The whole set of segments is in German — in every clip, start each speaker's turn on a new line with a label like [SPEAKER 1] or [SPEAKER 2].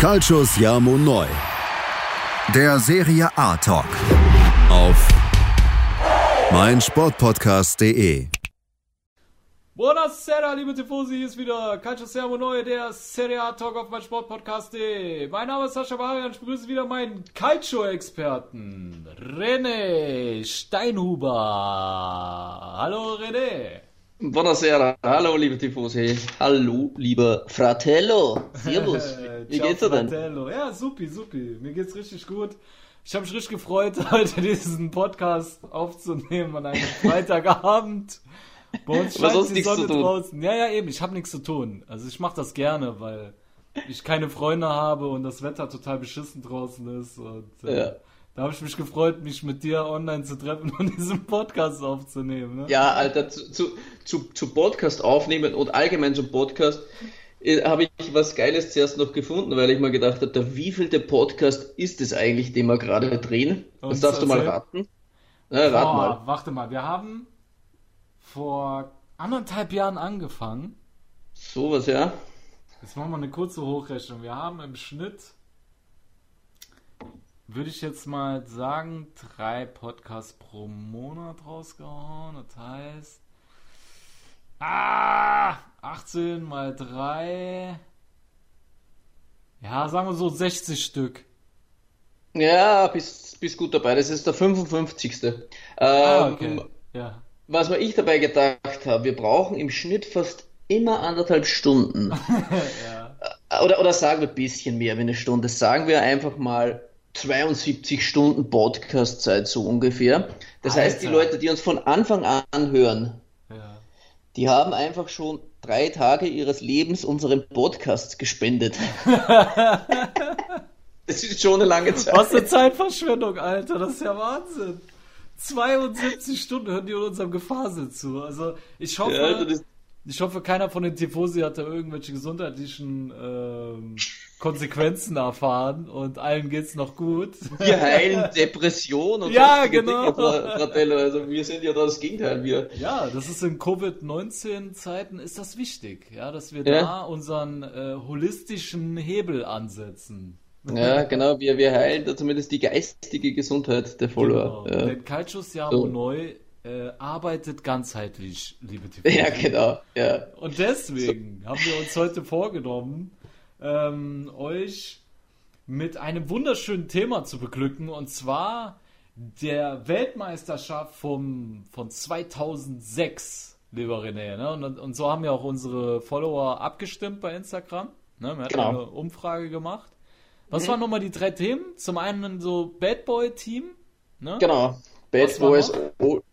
[SPEAKER 1] Calcius Jamo Neu. Der Serie A Talk. Auf meinsportpodcast.de.
[SPEAKER 2] Buonasera, liebe Tifosi, hier ist wieder Calcio Servo Neu, der Serie A Talk auf meinsportpodcast.de. Mein Name ist Sascha Barian, ich begrüße wieder meinen Calcio-Experten, René Steinhuber. Hallo René.
[SPEAKER 3] Buonasera, hallo liebe Tifosi, hallo lieber Fratello, servus, wie
[SPEAKER 2] Ciao,
[SPEAKER 3] geht's dir denn?
[SPEAKER 2] Fratello. Ja, supi, supi, mir geht's richtig gut. Ich habe mich richtig gefreut, heute diesen Podcast aufzunehmen an einem Freitagabend. Bei uns
[SPEAKER 3] Was
[SPEAKER 2] scheint die
[SPEAKER 3] nichts zu
[SPEAKER 2] Sonne
[SPEAKER 3] tun?
[SPEAKER 2] draußen. Ja, ja, eben, ich habe nichts zu tun. Also ich mache das gerne, weil ich keine Freunde habe und das Wetter total beschissen draußen ist. Und äh,
[SPEAKER 3] Ja.
[SPEAKER 2] Da habe ich mich gefreut, mich mit dir online zu treffen und diesen Podcast aufzunehmen. Ne?
[SPEAKER 3] Ja, Alter, zu, zu, zu, zu Podcast aufnehmen und allgemein zum Podcast äh, habe ich was Geiles zuerst noch gefunden, weil ich mir gedacht habe, der wievielte Podcast ist es eigentlich, den wir gerade drehen? Das
[SPEAKER 2] Und
[SPEAKER 3] darfst du mal raten. Na, rat
[SPEAKER 2] Boah,
[SPEAKER 3] mal.
[SPEAKER 2] Warte mal, wir haben vor anderthalb Jahren angefangen.
[SPEAKER 3] Sowas, ja.
[SPEAKER 2] Jetzt machen wir eine kurze Hochrechnung. Wir haben im Schnitt, würde ich jetzt mal sagen, drei Podcasts pro Monat rausgehauen. Das heißt, ah, 18 mal 3. Ja, sagen wir so 60 Stück.
[SPEAKER 3] Ja, bist, bist gut dabei. Das ist der 55. Ähm,
[SPEAKER 2] Ah, okay. Ja.
[SPEAKER 3] Was mir ich dabei gedacht habe, wir brauchen im Schnitt fast immer anderthalb Stunden.
[SPEAKER 2] ja.
[SPEAKER 3] Oder, oder sagen wir ein bisschen mehr wie eine Stunde. Sagen wir einfach mal 72 Stunden Podcast-Zeit so ungefähr. Das heißt, die
[SPEAKER 2] Alter.
[SPEAKER 3] Leute, die uns von Anfang an hören,
[SPEAKER 2] Ja.
[SPEAKER 3] die haben einfach schon drei Tage ihres Lebens unserem Podcast gespendet. Das ist schon eine lange Zeit.
[SPEAKER 2] Was eine Zeitverschwendung, Alter. Das ist ja Wahnsinn. 72 Stunden hören die unserem Gefasel zu. Also ich hoffe,
[SPEAKER 3] Ja,
[SPEAKER 2] ich hoffe, keiner von den Tifosi hat da irgendwelche gesundheitlichen ähm, Konsequenzen erfahren und allen geht's noch gut.
[SPEAKER 3] wir heilen Depression und
[SPEAKER 2] Ja, genau.
[SPEAKER 3] Dinge, Fra- Fratello. Also wir sind ja da das Gegenteil. Wir,
[SPEAKER 2] Ja, das ist in Covid-19-Zeiten ist das wichtig, ja, dass wir
[SPEAKER 3] Ja.
[SPEAKER 2] da unseren äh, holistischen Hebel ansetzen.
[SPEAKER 3] ja, genau, wir, wir heilen da zumindest die geistige Gesundheit der Follower.
[SPEAKER 2] Genau.
[SPEAKER 3] Ja.
[SPEAKER 2] Denn Calcius Jamo
[SPEAKER 3] So.
[SPEAKER 2] Neu äh, arbeitet ganzheitlich, liebe Tifosi.
[SPEAKER 3] ja, genau. Ja.
[SPEAKER 2] Und deswegen haben wir uns heute vorgenommen, ähm, euch mit einem wunderschönen Thema zu beglücken und zwar der Weltmeisterschaft vom, von 2006, lieber René. Ne? Und, und so haben ja auch unsere Follower abgestimmt bei Instagram. Ne? Wir hatten
[SPEAKER 3] Genau.
[SPEAKER 2] eine Umfrage gemacht. Was waren nochmal die drei Themen? Zum einen so Bad Boy Team. Ne?
[SPEAKER 3] Genau. Bad Boys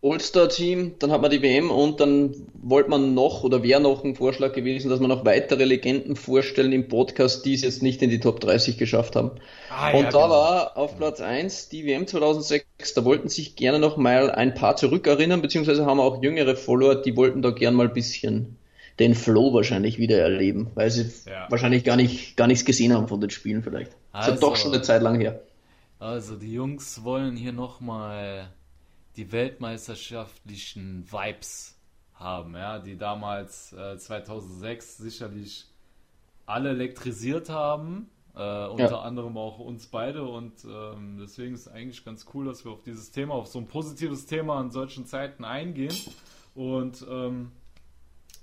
[SPEAKER 3] All-Star-Team, dann hat man die WM und dann wollte man noch oder wäre noch ein Vorschlag gewesen, dass man noch weitere Legenden vorstellen im Podcast, die es jetzt nicht in die Top 30 geschafft haben.
[SPEAKER 2] Ah,
[SPEAKER 3] und
[SPEAKER 2] ja,
[SPEAKER 3] da
[SPEAKER 2] genau.
[SPEAKER 3] war auf Platz 1 die WM 2006, da wollten sich gerne noch mal ein paar zurückerinnern, beziehungsweise haben auch jüngere Follower, die wollten da gern mal ein bisschen den Flow wahrscheinlich wieder erleben, weil sie
[SPEAKER 2] Ja.
[SPEAKER 3] wahrscheinlich gar nicht gar nichts gesehen haben von den Spielen vielleicht. Das ist
[SPEAKER 2] Also-
[SPEAKER 3] doch schon eine Zeit lang her.
[SPEAKER 2] Also die Jungs wollen hier nochmal die weltmeisterschaftlichen Vibes haben, ja, die damals äh, 2006 sicherlich alle elektrisiert haben, äh, unter
[SPEAKER 3] Ja.
[SPEAKER 2] anderem auch uns beide und ähm, deswegen ist es eigentlich ganz cool, dass wir auf dieses Thema, auf so ein positives Thema in solchen Zeiten eingehen und ähm,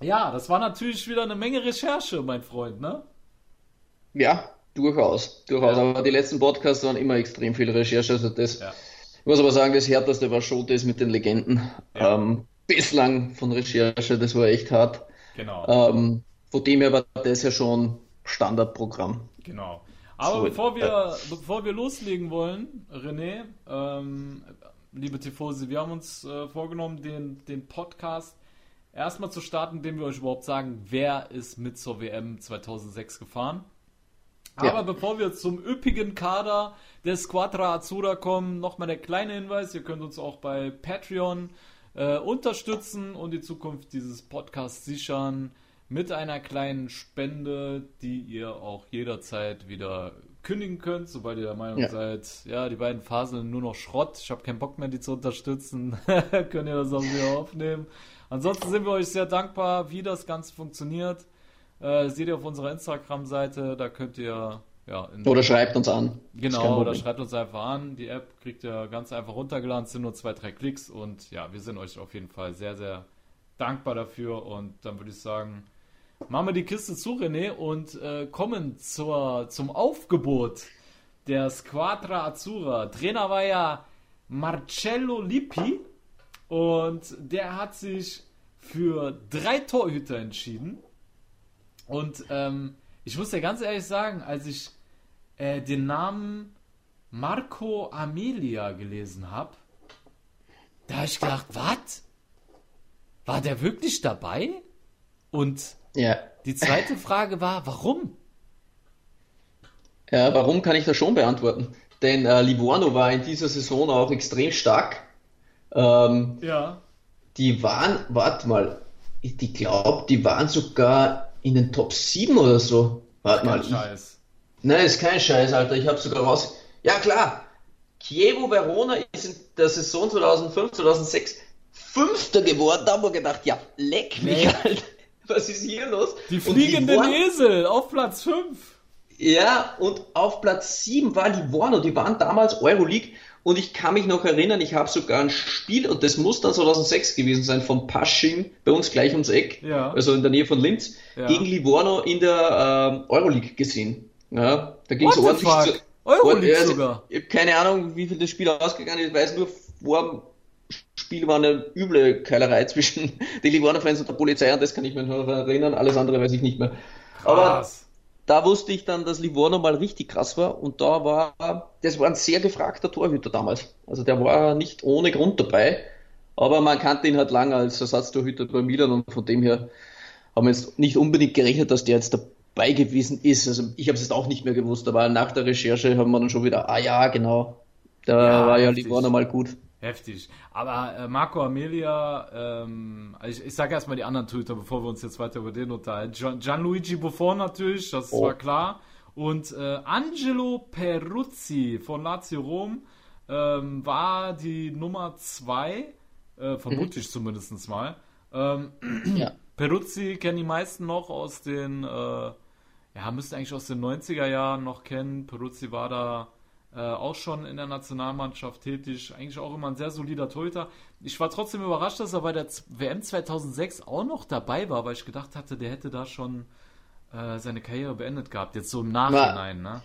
[SPEAKER 2] ja, das war natürlich wieder eine Menge Recherche, mein Freund, ne?
[SPEAKER 3] Ja, durchaus, durchaus.
[SPEAKER 2] Ja.
[SPEAKER 3] Aber die letzten Podcasts waren immer extrem viel Recherche. Also das,
[SPEAKER 2] Ja.
[SPEAKER 3] Ich muss aber sagen, das härteste war schon das mit den Legenden.
[SPEAKER 2] Ja.
[SPEAKER 3] Ähm, bislang von Recherche, das war echt hart.
[SPEAKER 2] Genau.
[SPEAKER 3] Ähm, von dem her war das ja schon Standardprogramm.
[SPEAKER 2] Genau. Aber
[SPEAKER 3] So,
[SPEAKER 2] bevor wir, bevor wir loslegen wollen, René, ähm, liebe Tifosi, wir haben uns äh, vorgenommen, den, den Podcast erstmal zu starten, indem wir euch überhaupt sagen, wer ist mit zur WM 2006 gefahren.
[SPEAKER 3] Ja.
[SPEAKER 2] Aber bevor wir zum üppigen Kader der Squadra Azzurra kommen, nochmal der kleine Hinweis, ihr könnt uns auch bei Patreon äh, unterstützen und die Zukunft dieses Podcasts sichern mit einer kleinen Spende, die ihr auch jederzeit wieder kündigen könnt, sobald ihr der Meinung
[SPEAKER 3] Ja.
[SPEAKER 2] seid, ja, die beiden Phasen nur noch Schrott, ich habe keinen Bock mehr, die zu unterstützen, könnt ihr das auch wieder aufnehmen. Ansonsten sind wir euch sehr dankbar, wie das Ganze funktioniert. Äh, seht ihr auf unserer Instagram-Seite, da könnt ihr ja.
[SPEAKER 3] oder schreibt uns an.
[SPEAKER 2] Genau, oder schreibt uns einfach an. Die App kriegt ihr ganz einfach runtergeladen, es sind nur zwei, drei Klicks und ja, wir sind euch auf jeden Fall sehr, sehr dankbar dafür und dann würde ich sagen, machen wir die Kiste zu, René, und äh, kommen zur, zum Aufgebot der Squadra Azzurra. Trainer war ja Marcello Lippi und der hat sich für drei Torhüter entschieden. Und ähm, ich muss ja ganz ehrlich sagen, als ich äh, den Namen Marco Amelia gelesen habe, da habe ich gedacht, was? War der wirklich dabei? Und
[SPEAKER 3] ja.
[SPEAKER 2] die zweite Frage war, warum?
[SPEAKER 3] Ja, warum kann ich das schon beantworten? Denn äh, Livorno war in dieser Saison auch extrem stark. Ähm,
[SPEAKER 2] ja.
[SPEAKER 3] Die waren, warte mal, ich glaube, die waren sogar in den Top 7 oder so. Warte mal.
[SPEAKER 2] Scheiß.
[SPEAKER 3] Ich, nein, ist kein Scheiß, Alter. Ich habe sogar raus. Ja, klar. Chievo Verona ist in der Saison 2005, 2006 Fünfter geworden. Da haben wir gedacht, ja, leck mich, nee. Alter. Was ist hier los?
[SPEAKER 2] Die fliegenden Esel auf Platz 5.
[SPEAKER 3] Ja, und auf Platz 7 war Livorno. Die waren damals Euroleague. Und ich kann mich noch erinnern, ich habe sogar ein Spiel, und das muss dann 2006 gewesen sein, von Pasching, bei uns gleich ums Eck,
[SPEAKER 2] ja.
[SPEAKER 3] also in der Nähe von Linz, ja. gegen Livorno in der äh, Euroleague gesehen. Ja, da ging es ordentlich
[SPEAKER 2] zu. Euroleague also, sogar.
[SPEAKER 3] Ich habe keine Ahnung, wie viel das Spiel ausgegangen ist. Ich weiß nur, vor dem Spiel war eine üble Keilerei zwischen den Livorno-Fans und der Polizei, und das kann ich mir noch erinnern. Alles andere weiß ich nicht mehr. Aber da wusste ich dann, dass Livorno mal richtig krass war und da war, das war ein sehr gefragter Torhüter damals. Also der war nicht ohne Grund dabei, aber man kannte ihn halt lange als Ersatztorhüter bei Milan und von dem her haben wir jetzt nicht unbedingt gerechnet, dass der jetzt dabei gewesen ist. Also ich habe es jetzt auch nicht mehr gewusst, aber nach der Recherche haben wir dann schon wieder, ah ja, genau, da ja, war ja Livorno mal gut.
[SPEAKER 2] Heftig. Aber äh, Marco Amelia, ähm, ich, ich sage erstmal die anderen Twitter, bevor wir uns jetzt weiter über den unterhalten. Gian, Gianluigi Buffon natürlich, das oh. war klar. Und äh, Angelo Peruzzi von Lazio Rom ähm, war die Nummer 2, äh, vermute ich mhm. zumindest mal. Ähm, ja. Peruzzi kennen die meisten noch aus den, äh, ja, müsste eigentlich aus den 90er Jahren noch kennen. Peruzzi war da äh, auch schon in der Nationalmannschaft tätig, eigentlich auch immer ein sehr solider Torhüter. Ich war trotzdem überrascht, dass er bei der WM 2006 auch noch dabei war, weil ich gedacht hatte, der hätte da schon äh, seine Karriere beendet gehabt, jetzt so im Nachhinein.
[SPEAKER 3] Ne?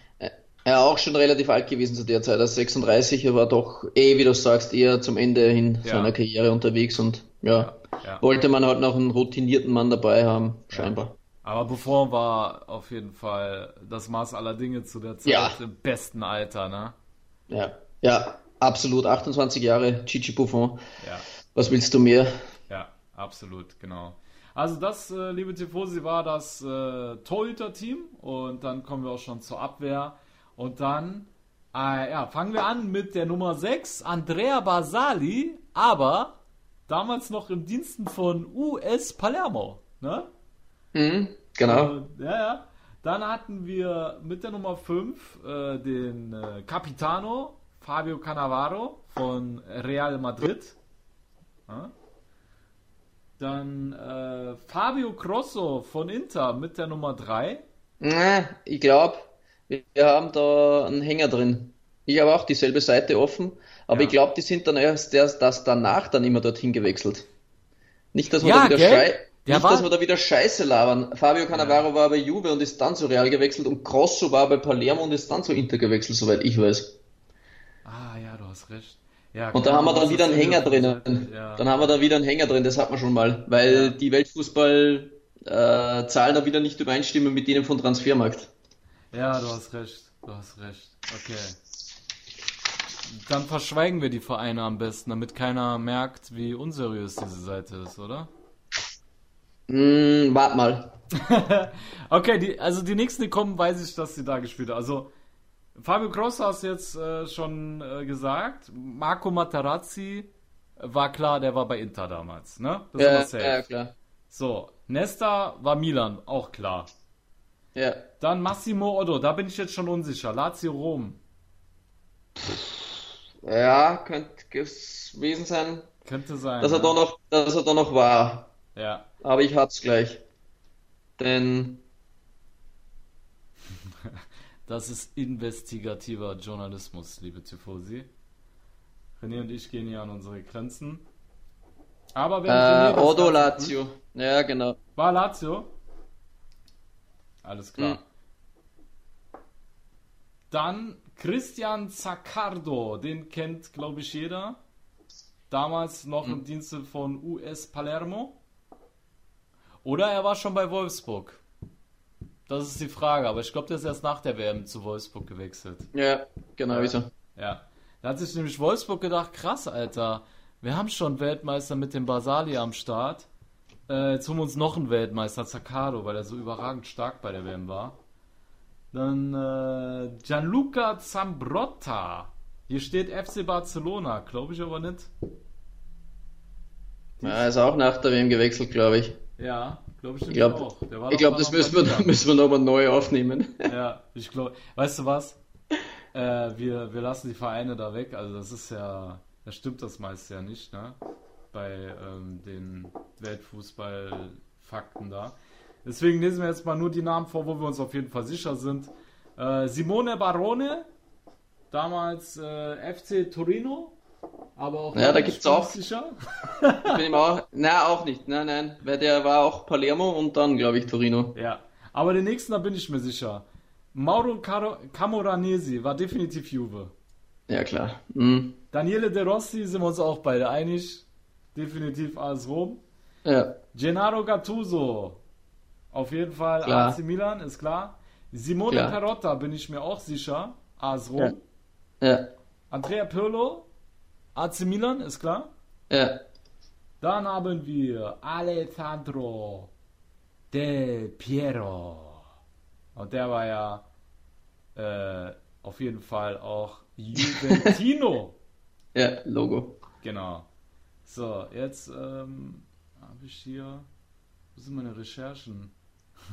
[SPEAKER 3] Er auch schon relativ alt gewesen zu der Zeit, als 36, er war doch eh, wie du sagst, eher zum Ende hin ja. seiner Karriere unterwegs und ja, ja, ja, wollte man halt noch einen routinierten Mann dabei haben, scheinbar.
[SPEAKER 2] Aber Buffon war auf jeden Fall das Maß aller Dinge zu der Zeit
[SPEAKER 3] ja.
[SPEAKER 2] im besten Alter, ne?
[SPEAKER 3] Ja, ja, absolut. 28 Jahre, Chichi Buffon.
[SPEAKER 2] Ja.
[SPEAKER 3] Was willst du mehr?
[SPEAKER 2] Ja, absolut, genau. Also das, äh, liebe Tifosi, war das äh, Torhüter-Team und dann kommen wir auch schon zur Abwehr und dann äh, ja, fangen wir an mit der Nummer 6, Andrea Basali, aber damals noch im Diensten von US Palermo, ne?
[SPEAKER 3] Mhm, genau.
[SPEAKER 2] Äh, ja, ja. Dann hatten wir mit der Nummer 5 äh, den äh, Capitano Fabio Cannavaro von Real Madrid. Ja. Dann äh, Fabio Grosso von Inter mit der Nummer 3.
[SPEAKER 3] Ich glaube, wir haben da einen Hänger drin. Ich habe auch dieselbe Seite offen, aber ja. ich glaube, die sind dann erst, erst das danach dann immer dorthin gewechselt. Nicht, dass man ja, da wieder schreit. Der Nicht, war... dass wir da wieder Scheiße labern. Fabio Cannavaro ja. war bei Juve und ist dann zu Real gewechselt und Grosso war bei Palermo und ist dann zu Inter gewechselt, soweit ich weiß.
[SPEAKER 2] Ah, ja, du hast recht. Ja,
[SPEAKER 3] und da haben wir dann wieder einen Hänger drinnen. Ja. Dann haben wir da wieder einen Hänger drin, das hat man schon mal, weil ja. die Weltfußball äh, Zahlen da wieder nicht übereinstimmen mit denen von Transfermarkt.
[SPEAKER 2] Ja, du hast recht. Du hast recht. Okay. Dann verschweigen wir die Vereine am besten, damit keiner merkt, wie unseriös diese Seite ist, oder?
[SPEAKER 3] Mm, wart mal.
[SPEAKER 2] okay, die, also die nächsten, die kommen, weiß ich, dass sie da gespielt haben. Also Fabio Grosso hast jetzt äh, schon äh, gesagt. Marco Materazzi war klar, der war bei Inter damals, ne?
[SPEAKER 3] Das ja, safe. ja, klar.
[SPEAKER 2] So, Nesta war Milan, auch klar.
[SPEAKER 3] Ja.
[SPEAKER 2] Dann Massimo Otto, da bin ich jetzt schon unsicher. Lazio Rom.
[SPEAKER 3] Ja, könnte gewesen sein.
[SPEAKER 2] Könnte sein.
[SPEAKER 3] Dass er, ja. da noch, dass er da noch war.
[SPEAKER 2] Ja.
[SPEAKER 3] Aber ich hab's gleich. Denn.
[SPEAKER 2] Das ist investigativer Journalismus, liebe Tifosi. René und ich gehen hier an unsere Grenzen. Aber wenn René
[SPEAKER 3] Äh, Odo Lazio. Ja, genau.
[SPEAKER 2] War Lazio? Alles klar.
[SPEAKER 3] Hm.
[SPEAKER 2] Dann Christian Zaccardo, den kennt, glaube ich, jeder. Damals noch
[SPEAKER 3] Hm.
[SPEAKER 2] im Dienste von US Palermo. Oder er war schon bei Wolfsburg. Das ist die Frage, aber ich glaube, der ist erst nach der WM zu Wolfsburg gewechselt.
[SPEAKER 3] Ja, genau,
[SPEAKER 2] Ja.
[SPEAKER 3] wieso?
[SPEAKER 2] Ja. Da hat sich nämlich Wolfsburg gedacht, krass, Alter, wir haben schon Weltmeister mit dem Basali am Start. Äh, jetzt holen wir uns noch einen Weltmeister, Zaccardo, weil er so überragend stark bei der WM war. Dann äh, Gianluca Zambrotta. Hier steht FC Barcelona, glaube ich aber nicht.
[SPEAKER 3] Ja, er ist auch nach der WM gewechselt, glaube ich.
[SPEAKER 2] Ja, glaube ich,
[SPEAKER 3] Ich glaube,
[SPEAKER 2] auch.
[SPEAKER 3] Ich glaub,
[SPEAKER 2] mal
[SPEAKER 3] das müssen wir,
[SPEAKER 2] Milan.
[SPEAKER 3] müssen wir nochmal neu aufnehmen.
[SPEAKER 2] Ja, ich glaube, weißt du was? Äh, wir, wir lassen die Vereine da weg. Also das ist ja, da stimmt das meiste ja nicht, ne? Bei ähm, den Weltfußball-Fakten da. Deswegen lesen wir jetzt mal nur die Namen vor, wo wir uns auf jeden Fall sicher sind. Äh, Simone Barone, damals äh, FC Torino, aber auch
[SPEAKER 3] Ja, da gibt's auch-
[SPEAKER 2] sicher.
[SPEAKER 3] Ich bin ihm auch, na, auch nicht, nein, nein, weil der war auch Palermo und dann, glaube ich, Torino.
[SPEAKER 2] Ja, aber den nächsten, da bin ich mir sicher. Mauro Caro- Camoranesi war definitiv Juve.
[SPEAKER 3] Ja, klar. Mhm.
[SPEAKER 2] Daniele De Rossi sind wir uns auch beide einig. Definitiv AS Rom.
[SPEAKER 3] Ja,
[SPEAKER 2] Gennaro Gattuso. Auf jeden Fall
[SPEAKER 3] Klar.
[SPEAKER 2] AC Milan, ist klar. Simone
[SPEAKER 3] Klar.
[SPEAKER 2] Perotta bin ich mir auch sicher. AS Rom.
[SPEAKER 3] ja,
[SPEAKER 2] Andrea Pirlo. AC Milan, ist klar.
[SPEAKER 3] ja.
[SPEAKER 2] Dann haben wir Alessandro Del Piero. Und der war ja äh, auf jeden Fall auch Juventino.
[SPEAKER 3] Ja, Logo.
[SPEAKER 2] Genau. So, jetzt ähm, habe ich hier. Wo sind meine Recherchen?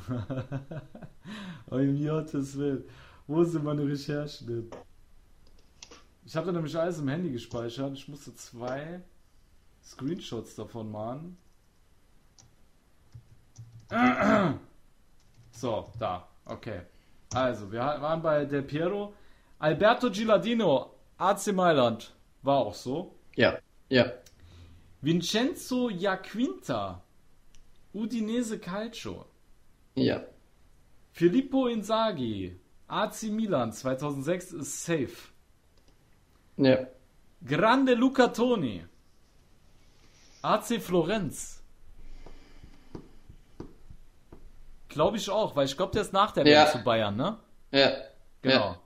[SPEAKER 2] oh, im Gottes Willen. Wo sind meine Recherchen denn? Ich habe da nämlich alles im Handy gespeichert. Ich musste zwei Screenshots davon machen. So, da. Okay. Also, wir waren bei Del Piero. Alberto Gilardino, AC Mailand. War auch so.
[SPEAKER 3] Ja, ja.
[SPEAKER 2] Vincenzo Jacquinta, Udinese Calcio.
[SPEAKER 3] Ja.
[SPEAKER 2] Filippo Inzaghi, AC Milan 2006 ist safe.
[SPEAKER 3] Ja.
[SPEAKER 2] Grande Luca Toni, AC Florenz. Glaube ich auch, weil ich glaube, der ist nach der
[SPEAKER 3] Ja.
[SPEAKER 2] WM zu Bayern, ne?
[SPEAKER 3] Ja.
[SPEAKER 2] Genau.
[SPEAKER 3] Ja.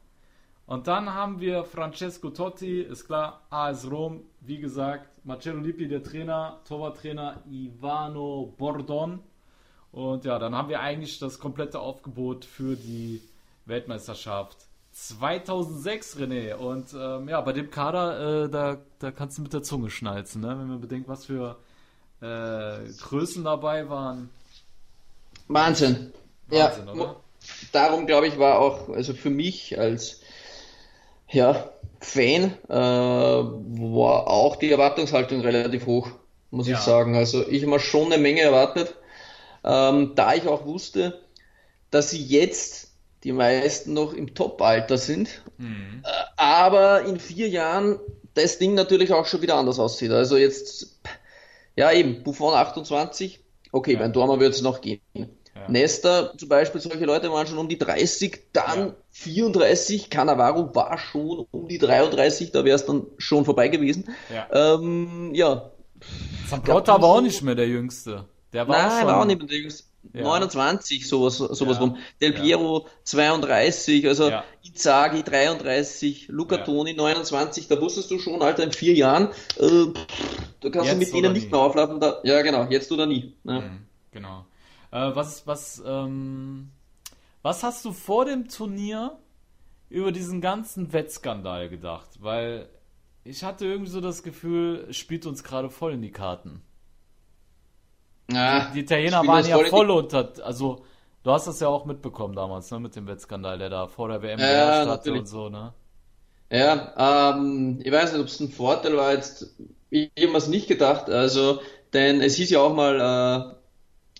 [SPEAKER 2] Und dann haben wir Francesco Totti, ist klar, AS Rom, wie gesagt, Marcello Lippi, der Trainer, Torwarttrainer Ivano Bordon. Und ja, dann haben wir eigentlich das komplette Aufgebot für die Weltmeisterschaft 2006, René. Und ähm, ja, bei dem Kader, äh, da, da kannst du mit der Zunge schnalzen, ne? wenn man bedenkt, was für äh, Größen dabei waren.
[SPEAKER 3] Wahnsinn.
[SPEAKER 2] Wahnsinn,
[SPEAKER 3] ja.
[SPEAKER 2] oder?
[SPEAKER 3] Darum glaube ich war auch, also für mich als ja, Fan, äh, war auch die Erwartungshaltung relativ hoch, muss
[SPEAKER 2] Ja.
[SPEAKER 3] ich sagen. Also ich habe schon eine Menge erwartet, ähm, da ich auch wusste, dass sie jetzt die meisten noch im Top-Alter sind,
[SPEAKER 2] Mhm.
[SPEAKER 3] äh, aber in vier Jahren das Ding natürlich auch schon wieder anders aussieht. Also jetzt, ja eben, Buffon 28, okay,
[SPEAKER 2] Ja.
[SPEAKER 3] beim Dormer wird es noch gehen.
[SPEAKER 2] Ja.
[SPEAKER 3] Nesta zum Beispiel, solche Leute waren schon um die 30, dann
[SPEAKER 2] Ja.
[SPEAKER 3] 34, Cannavaro war schon um die 33, da wäre es dann schon vorbei gewesen.
[SPEAKER 2] Ja.
[SPEAKER 3] Ähm, ja,
[SPEAKER 2] Zambrota war auch nicht mehr der Jüngste. Der war auch
[SPEAKER 3] nein,
[SPEAKER 2] schon,
[SPEAKER 3] war auch nicht mehr der Jüngste.
[SPEAKER 2] Ja.
[SPEAKER 3] 29, sowas, sowas
[SPEAKER 2] Ja.
[SPEAKER 3] rum. Del
[SPEAKER 2] Ja.
[SPEAKER 3] Piero 32, also
[SPEAKER 2] Ja.
[SPEAKER 3] Inzaghi 33, Luca
[SPEAKER 2] Ja.
[SPEAKER 3] Toni 29, da wusstest du schon, Alter, in vier Jahren, äh, da kannst
[SPEAKER 2] Jetzt
[SPEAKER 3] du mit denen
[SPEAKER 2] nie.
[SPEAKER 3] nicht mehr auflaufen. Da, ja, genau, jetzt oder nie. Ja.
[SPEAKER 2] Mhm, Genau. Äh, was, was, ähm, was hast du vor dem Turnier über diesen ganzen Wettskandal gedacht? Weil ich hatte irgendwie so das Gefühl, spielt uns gerade voll in die Karten.
[SPEAKER 3] Ja,
[SPEAKER 2] Die Italiener waren ja
[SPEAKER 3] voll
[SPEAKER 2] unter, also du hast das ja auch mitbekommen damals, ne, mit dem Wettskandal, der da vor der WM
[SPEAKER 3] Ja, natürlich.
[SPEAKER 2] und so, ne?
[SPEAKER 3] Ja, ähm, ich weiß nicht, ob es ein Vorteil war jetzt. Ich, habe mir's nicht gedacht, also, denn es hieß ja auch mal,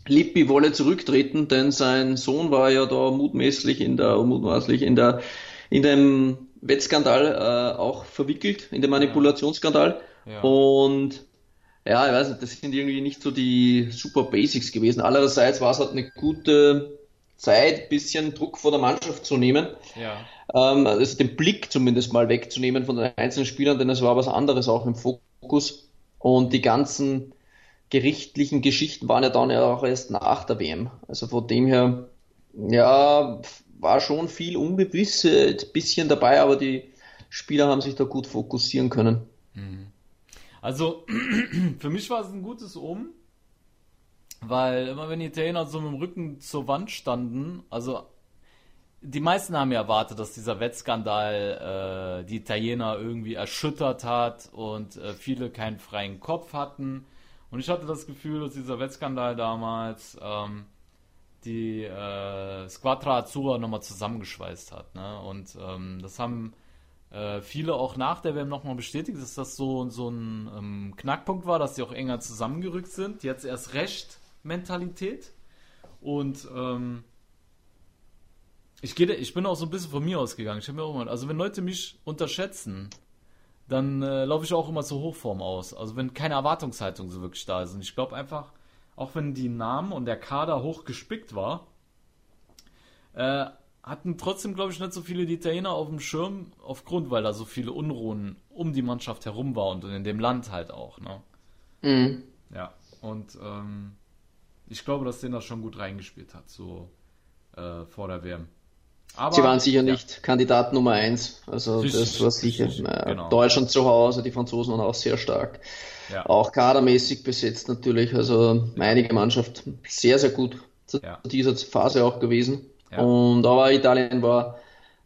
[SPEAKER 3] Lippi wolle zurücktreten, denn sein Sohn war ja da mutmaßlich in der, mutmaßlich in der, in dem Wettskandal äh, auch verwickelt, in dem Manipulationsskandal. Ja. Und ja, ich weiß nicht, das sind irgendwie nicht so die super Basics gewesen. Allerseits war es halt eine gute Zeit, bisschen Druck vor der Mannschaft zu nehmen. Ja. Ähm, also den Blick zumindest mal wegzunehmen von den einzelnen Spielern, denn es war was anderes auch im Fokus. Und die ganzen gerichtlichen Geschichten waren ja dann ja auch erst nach der WM. Also von dem her, ja, war schon viel Unbewisse, ein bisschen dabei, aber die Spieler haben sich da gut fokussieren können. Mhm.
[SPEAKER 2] Also, für mich war es ein gutes Um, weil immer wenn die Italiener so mit dem Rücken zur Wand standen, also die meisten haben ja erwartet, dass dieser Wettskandal äh, die Italiener irgendwie erschüttert hat und äh, viele keinen freien Kopf hatten. Und ich hatte das Gefühl, dass dieser Wettskandal damals ähm, die äh, Squadra Azzurra nochmal zusammengeschweißt hat. Ne? Und ähm, das haben äh, viele auch nach der WM nochmal bestätigt, dass das so, so ein ähm, Knackpunkt war, dass sie auch enger zusammengerückt sind. Jetzt erst recht Mentalität. Und ähm, ich, geh, ich bin auch so ein bisschen von mir ausgegangen. Ich mir auch mal, also wenn Leute mich unterschätzen, dann äh, laufe ich auch immer zur Hochform aus. Also wenn keine Erwartungshaltung so wirklich da ist. Und ich glaube einfach, auch wenn die Namen und der Kader hoch gespickt war, äh, hatten trotzdem, glaube ich, nicht so viele Italiener auf dem Schirm, aufgrund, weil da so viele Unruhen um die Mannschaft herum war und in dem Land halt auch. Ne? Mhm. Ja, und ähm, ich glaube, dass den das schon gut reingespielt hat, so äh, vor der WM.
[SPEAKER 3] Aber, Sie waren sicher ja. nicht Kandidat Nummer eins. Also richtig, das war sicher. Richtig, genau. Deutschland zu Hause, die Franzosen waren auch sehr stark. Ja. Auch kadermäßig besetzt natürlich. Also einige Mannschaft sehr, sehr gut zu ja. dieser Phase auch gewesen. Und aber Italien war,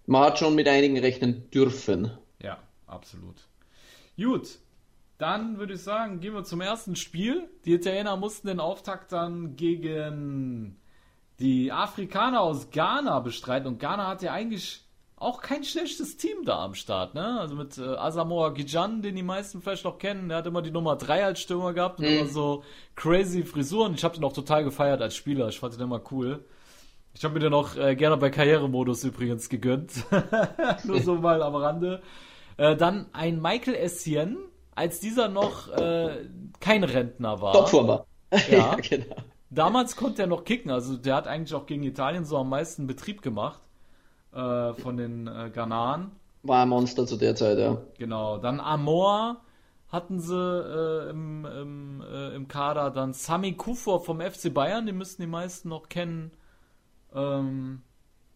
[SPEAKER 3] man hat schon mit einigen rechnen dürfen.
[SPEAKER 2] Ja, absolut. Gut, dann würde ich sagen, gehen wir zum ersten Spiel. Die Italiener mussten den Auftakt dann gegen die Afrikaner aus Ghana bestreiten und Ghana hat ja eigentlich auch kein schlechtes Team da am Start, ne? Also mit äh, Asamoah Gijan, den die meisten vielleicht noch kennen, der hat immer die Nummer 3 als Stürmer gehabt und mhm. immer so crazy Frisuren. Ich habe den auch total gefeiert als Spieler, ich fand den immer cool. Ich habe mir den auch äh, gerne bei Karrieremodus übrigens gegönnt. Nur so mal am Rande. Äh, dann ein Michael Essien, als dieser noch äh, kein Rentner war.
[SPEAKER 3] Topformer.
[SPEAKER 2] Ja, ja, genau. Damals konnte er noch kicken, also der hat eigentlich auch gegen Italien so am meisten Betrieb gemacht äh, von den äh, Ghanaren.
[SPEAKER 3] War ein Monster zu der Zeit, ja.
[SPEAKER 2] Genau. Dann Amor hatten sie äh, im, im, äh, im Kader. Dann Sami Kufor vom FC Bayern, den müssten die meisten noch kennen. Ähm,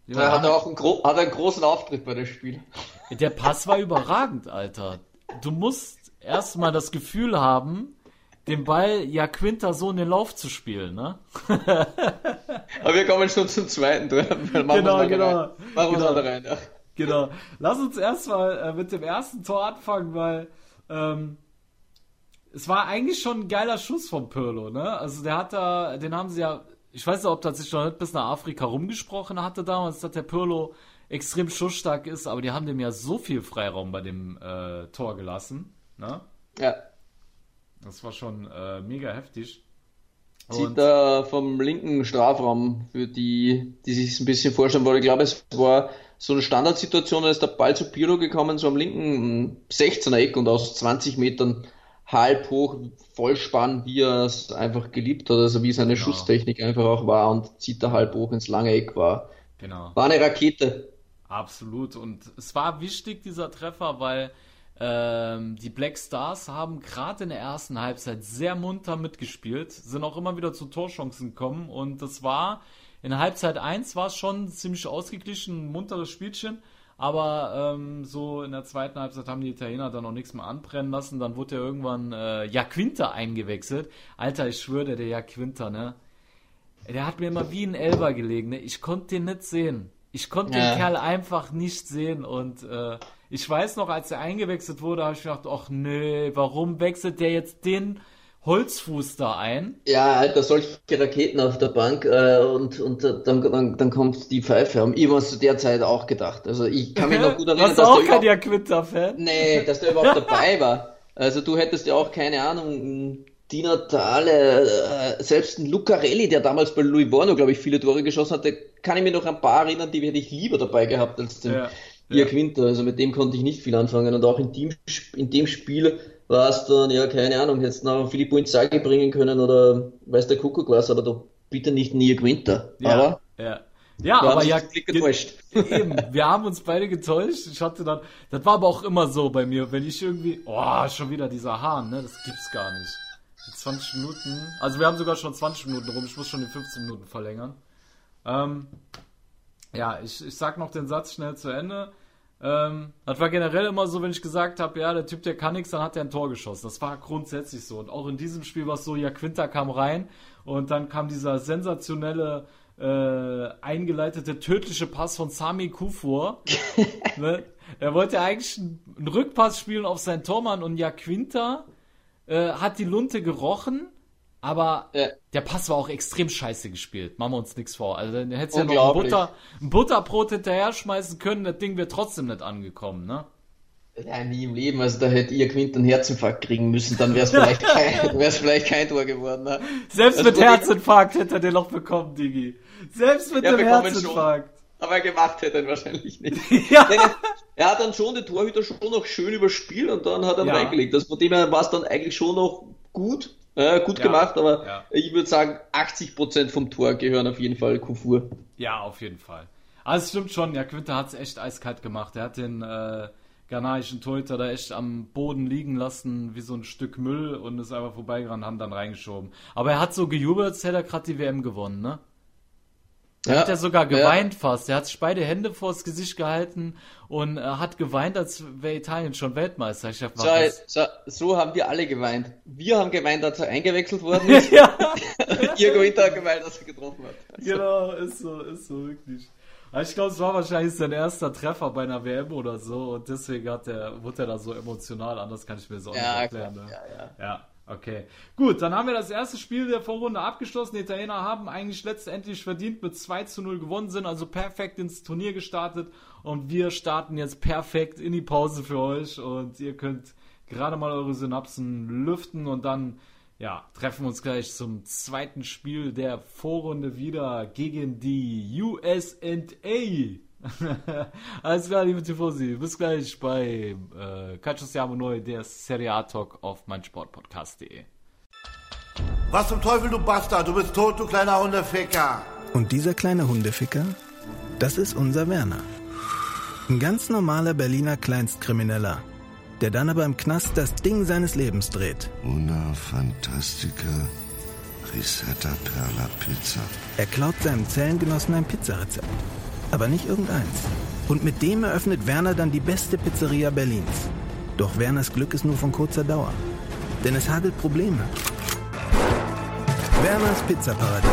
[SPEAKER 3] ja, er hatte auch einen, hat einen großen Auftritt bei dem Spiel.
[SPEAKER 2] Der Pass war überragend, Alter. Du musst erstmal das Gefühl haben, den Ball ja Quinter so in den Lauf zu spielen, ne?
[SPEAKER 3] Aber wir kommen schon zum zweiten drin.
[SPEAKER 2] Genau, genau. Machen genau. wir rein, ja. Genau. Lass uns erstmal äh, mit dem ersten Tor anfangen, weil ähm, es war eigentlich schon ein geiler Schuss von Pirlo, ne? Also der hat da, den haben sie ja, ich weiß nicht, ob das sich noch nicht bis nach Afrika rumgesprochen hatte damals, dass der Pirlo extrem schussstark ist, aber die haben dem ja so viel Freiraum bei dem äh, Tor gelassen, ne?
[SPEAKER 3] Ja.
[SPEAKER 2] Das war schon äh, mega heftig.
[SPEAKER 3] Zieht da vom linken Strafraum für die, die sich ein bisschen vorstellen wollen. Ich glaube, es war so eine Standardsituation, da ist der Ball zu Pirlo gekommen, so am linken 16er Eck und aus 20 Metern halb hoch, Vollspann, wie er es einfach geliebt hat, also wie seine genau. Schusstechnik einfach auch war und zieht da halb hoch ins lange Eck war.
[SPEAKER 2] Genau.
[SPEAKER 3] War eine Rakete.
[SPEAKER 2] Absolut. Und es war wichtig, dieser Treffer, weil ähm, die Black Stars haben gerade in der ersten Halbzeit sehr munter mitgespielt, sind auch immer wieder zu Torchancen gekommen und das war in Halbzeit 1 war es schon ziemlich ausgeglichen, ein munteres Spielchen, aber ähm, so in der zweiten Halbzeit haben die Italiener dann noch nichts mehr anbrennen lassen, dann wurde ja irgendwann äh, Jaquinta eingewechselt. Alter, ich schwöre, der Jaquinta, ne? Der hat mir immer wie ein Elber gelegen, ne? Ich konnte den nicht sehen. Ich konnte ja. den Kerl einfach nicht sehen und äh, ich weiß noch, als er eingewechselt wurde, habe ich gedacht, ach nee, warum wechselt der jetzt den Holzfuß da ein?
[SPEAKER 3] Ja, Alter, solche Raketen auf der Bank äh, und, und äh, dann, dann, dann kommt die Pfeife. Ich habe zu der Zeit auch gedacht. Also ich kann mich noch gut erinnern,
[SPEAKER 2] Warst dass auch kein Quinter-Fan?
[SPEAKER 3] Nee, dass der überhaupt dabei war. Also du hättest ja auch keine Ahnung die Natale, äh, selbst ein Lucarelli, der damals bei Louis Vuitton, glaube ich, viele Tore geschossen hatte, kann ich mir noch ein paar erinnern, die hätte ich lieber dabei gehabt als den ja, ja. Quinter. Also mit dem konnte ich nicht viel anfangen. Und auch in dem, in dem Spiel war es dann, ja, keine Ahnung, hättest noch Filippo Inzaghi bringen können oder weiß der Kuckuck was, aber doch bitte nicht Nier Quinter.
[SPEAKER 2] Ja,
[SPEAKER 3] aber
[SPEAKER 2] ja. Ja, aber ja, eben, wir haben uns beide getäuscht. Ich hatte dann, das war aber auch immer so bei mir, wenn ich irgendwie, oh, schon wieder dieser Hahn, ne, das gibt's gar nicht. 20 Minuten, also wir haben sogar schon 20 Minuten rum, ich muss schon die 15 Minuten verlängern. Ähm, ja, ich, ich sag noch den Satz schnell zu Ende. Ähm, das war generell immer so, wenn ich gesagt habe, ja, der Typ, der kann nichts, dann hat er ein Tor geschossen. Das war grundsätzlich so. Und auch in diesem Spiel war es so, ja, Quinter kam rein und dann kam dieser sensationelle äh, eingeleitete tödliche Pass von Sami Kufur. ne? Er wollte eigentlich einen Rückpass spielen auf seinen Tormann und ja, Quinter äh, hat die Lunte gerochen, aber ja. der Pass war auch extrem scheiße gespielt. Machen wir uns nichts vor. Also dann hättest du ja noch ein, Butter, ein Butterbrot hinterher schmeißen können, das Ding wäre trotzdem nicht angekommen, ne?
[SPEAKER 3] Ja, nie im Leben. Also da hätte ihr Quint einen Herzinfarkt kriegen müssen, dann wäre es vielleicht, kein, vielleicht kein Tor geworden. Ne?
[SPEAKER 2] Selbst also mit Herzinfarkt hätte er den noch bekommen, Digi. Selbst mit ja, dem Herzinfarkt.
[SPEAKER 3] Schon, aber gemacht hätte er ihn wahrscheinlich nicht. ja. Er, er, hat dann schon den Torhüter schon noch schön überspielt und dann hat er ja. reingelegt. Das von dem her war es dann eigentlich schon noch gut. Äh, gut ja, gemacht, aber ja. ich würde sagen, 80% vom Tor gehören auf jeden Fall Kufur.
[SPEAKER 2] Ja, auf jeden Fall. Also es stimmt schon, ja, Quinter hat es echt eiskalt gemacht. Er hat den äh, ghanaischen Torhüter da echt am Boden liegen lassen, wie so ein Stück Müll und ist einfach vorbeigerannt, haben dann reingeschoben. Aber er hat so gejubelt, als hätte er gerade die WM gewonnen, ne? Da ja, hat er sogar geweint ja. fast. Er hat sich beide Hände vors Gesicht gehalten und äh, hat geweint, als wäre Italien schon Weltmeisterschaft.
[SPEAKER 3] So, so, so, haben wir alle geweint. Wir haben geweint, als er eingewechselt worden ist. ja. Ihr Guinta hat geweint, als er getroffen hat.
[SPEAKER 2] Also. Genau, ist so, ist so wirklich. ich glaube, es war wahrscheinlich sein erster Treffer bei einer WM oder so und deswegen hat der, wurde er da so emotional. Anders kann ich mir so ja, nicht erklären. Ne? Ja, ja. ja. Okay, gut, dann haben wir das erste Spiel der Vorrunde abgeschlossen. Die Italiener haben eigentlich letztendlich verdient mit 2 zu 0 gewonnen, sind also perfekt ins Turnier gestartet und wir starten jetzt perfekt in die Pause für euch und ihr könnt gerade mal eure Synapsen lüften und dann ja, treffen wir uns gleich zum zweiten Spiel der Vorrunde wieder gegen die USA. Alles klar, liebe Tifosi. Bis gleich bei äh, Calcio Siamo Neu, der Serie A Talk auf meinsportpodcast.de.
[SPEAKER 4] Was zum Teufel, du Bastard? Du bist tot, du kleiner Hundeficker.
[SPEAKER 5] Und dieser kleine Hundeficker, das ist unser Werner. Ein ganz normaler Berliner Kleinstkrimineller, der dann aber im Knast das Ding seines Lebens dreht.
[SPEAKER 6] Una Fantastica Risetta Perla Pizza.
[SPEAKER 5] Er klaut seinem Zellengenossen ein Pizzarezept aber nicht irgendeins. Und mit dem eröffnet Werner dann die beste Pizzeria Berlins. Doch Werners Glück ist nur von kurzer Dauer. Denn es hagelt Probleme. Werners Pizzaparadies.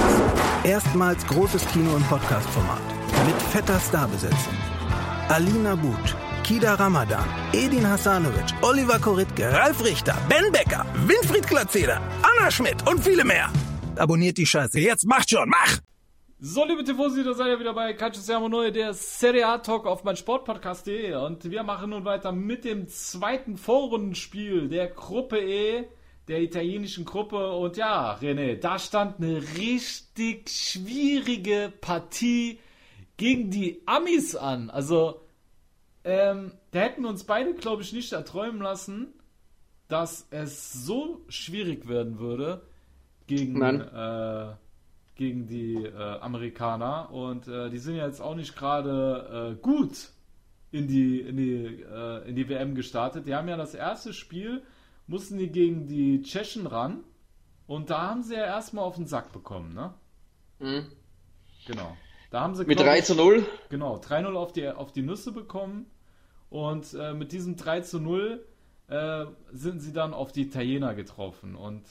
[SPEAKER 5] Erstmals großes Kino- und Podcast-Format. Mit fetter Starbesetzung. Alina But, Kida Ramadan, Edin Hasanovic, Oliver Koritke, Ralf Richter, Ben Becker, Winfried Glatzeder, Anna Schmidt und viele mehr. Abonniert die Scheiße. Jetzt macht schon, mach!
[SPEAKER 2] So, liebe Tifosi, da seid ihr wieder bei Calcio Siamo Neue, der Serie A Talk auf mein Sportpodcast.de und wir machen nun weiter mit dem zweiten Vorrundenspiel der Gruppe E, der italienischen Gruppe. Und ja, René, da stand eine richtig schwierige Partie gegen die Amis an. Also, ähm, da hätten wir uns beide, glaube ich, nicht erträumen lassen, dass es so schwierig werden würde gegen äh, gegen die äh, Amerikaner und äh, die sind jetzt auch nicht gerade äh, gut in die, in, die, äh, in die WM gestartet. Die haben ja das erste Spiel, mussten die gegen die Tschechen ran und da haben sie ja erstmal auf den Sack bekommen, ne? Mhm. Genau. Da haben sie,
[SPEAKER 3] mit 3 zu 0?
[SPEAKER 2] Genau, 3-0 auf die, auf die Nüsse bekommen und äh, mit diesem 3 zu 0 äh, sind sie dann auf die Italiener getroffen und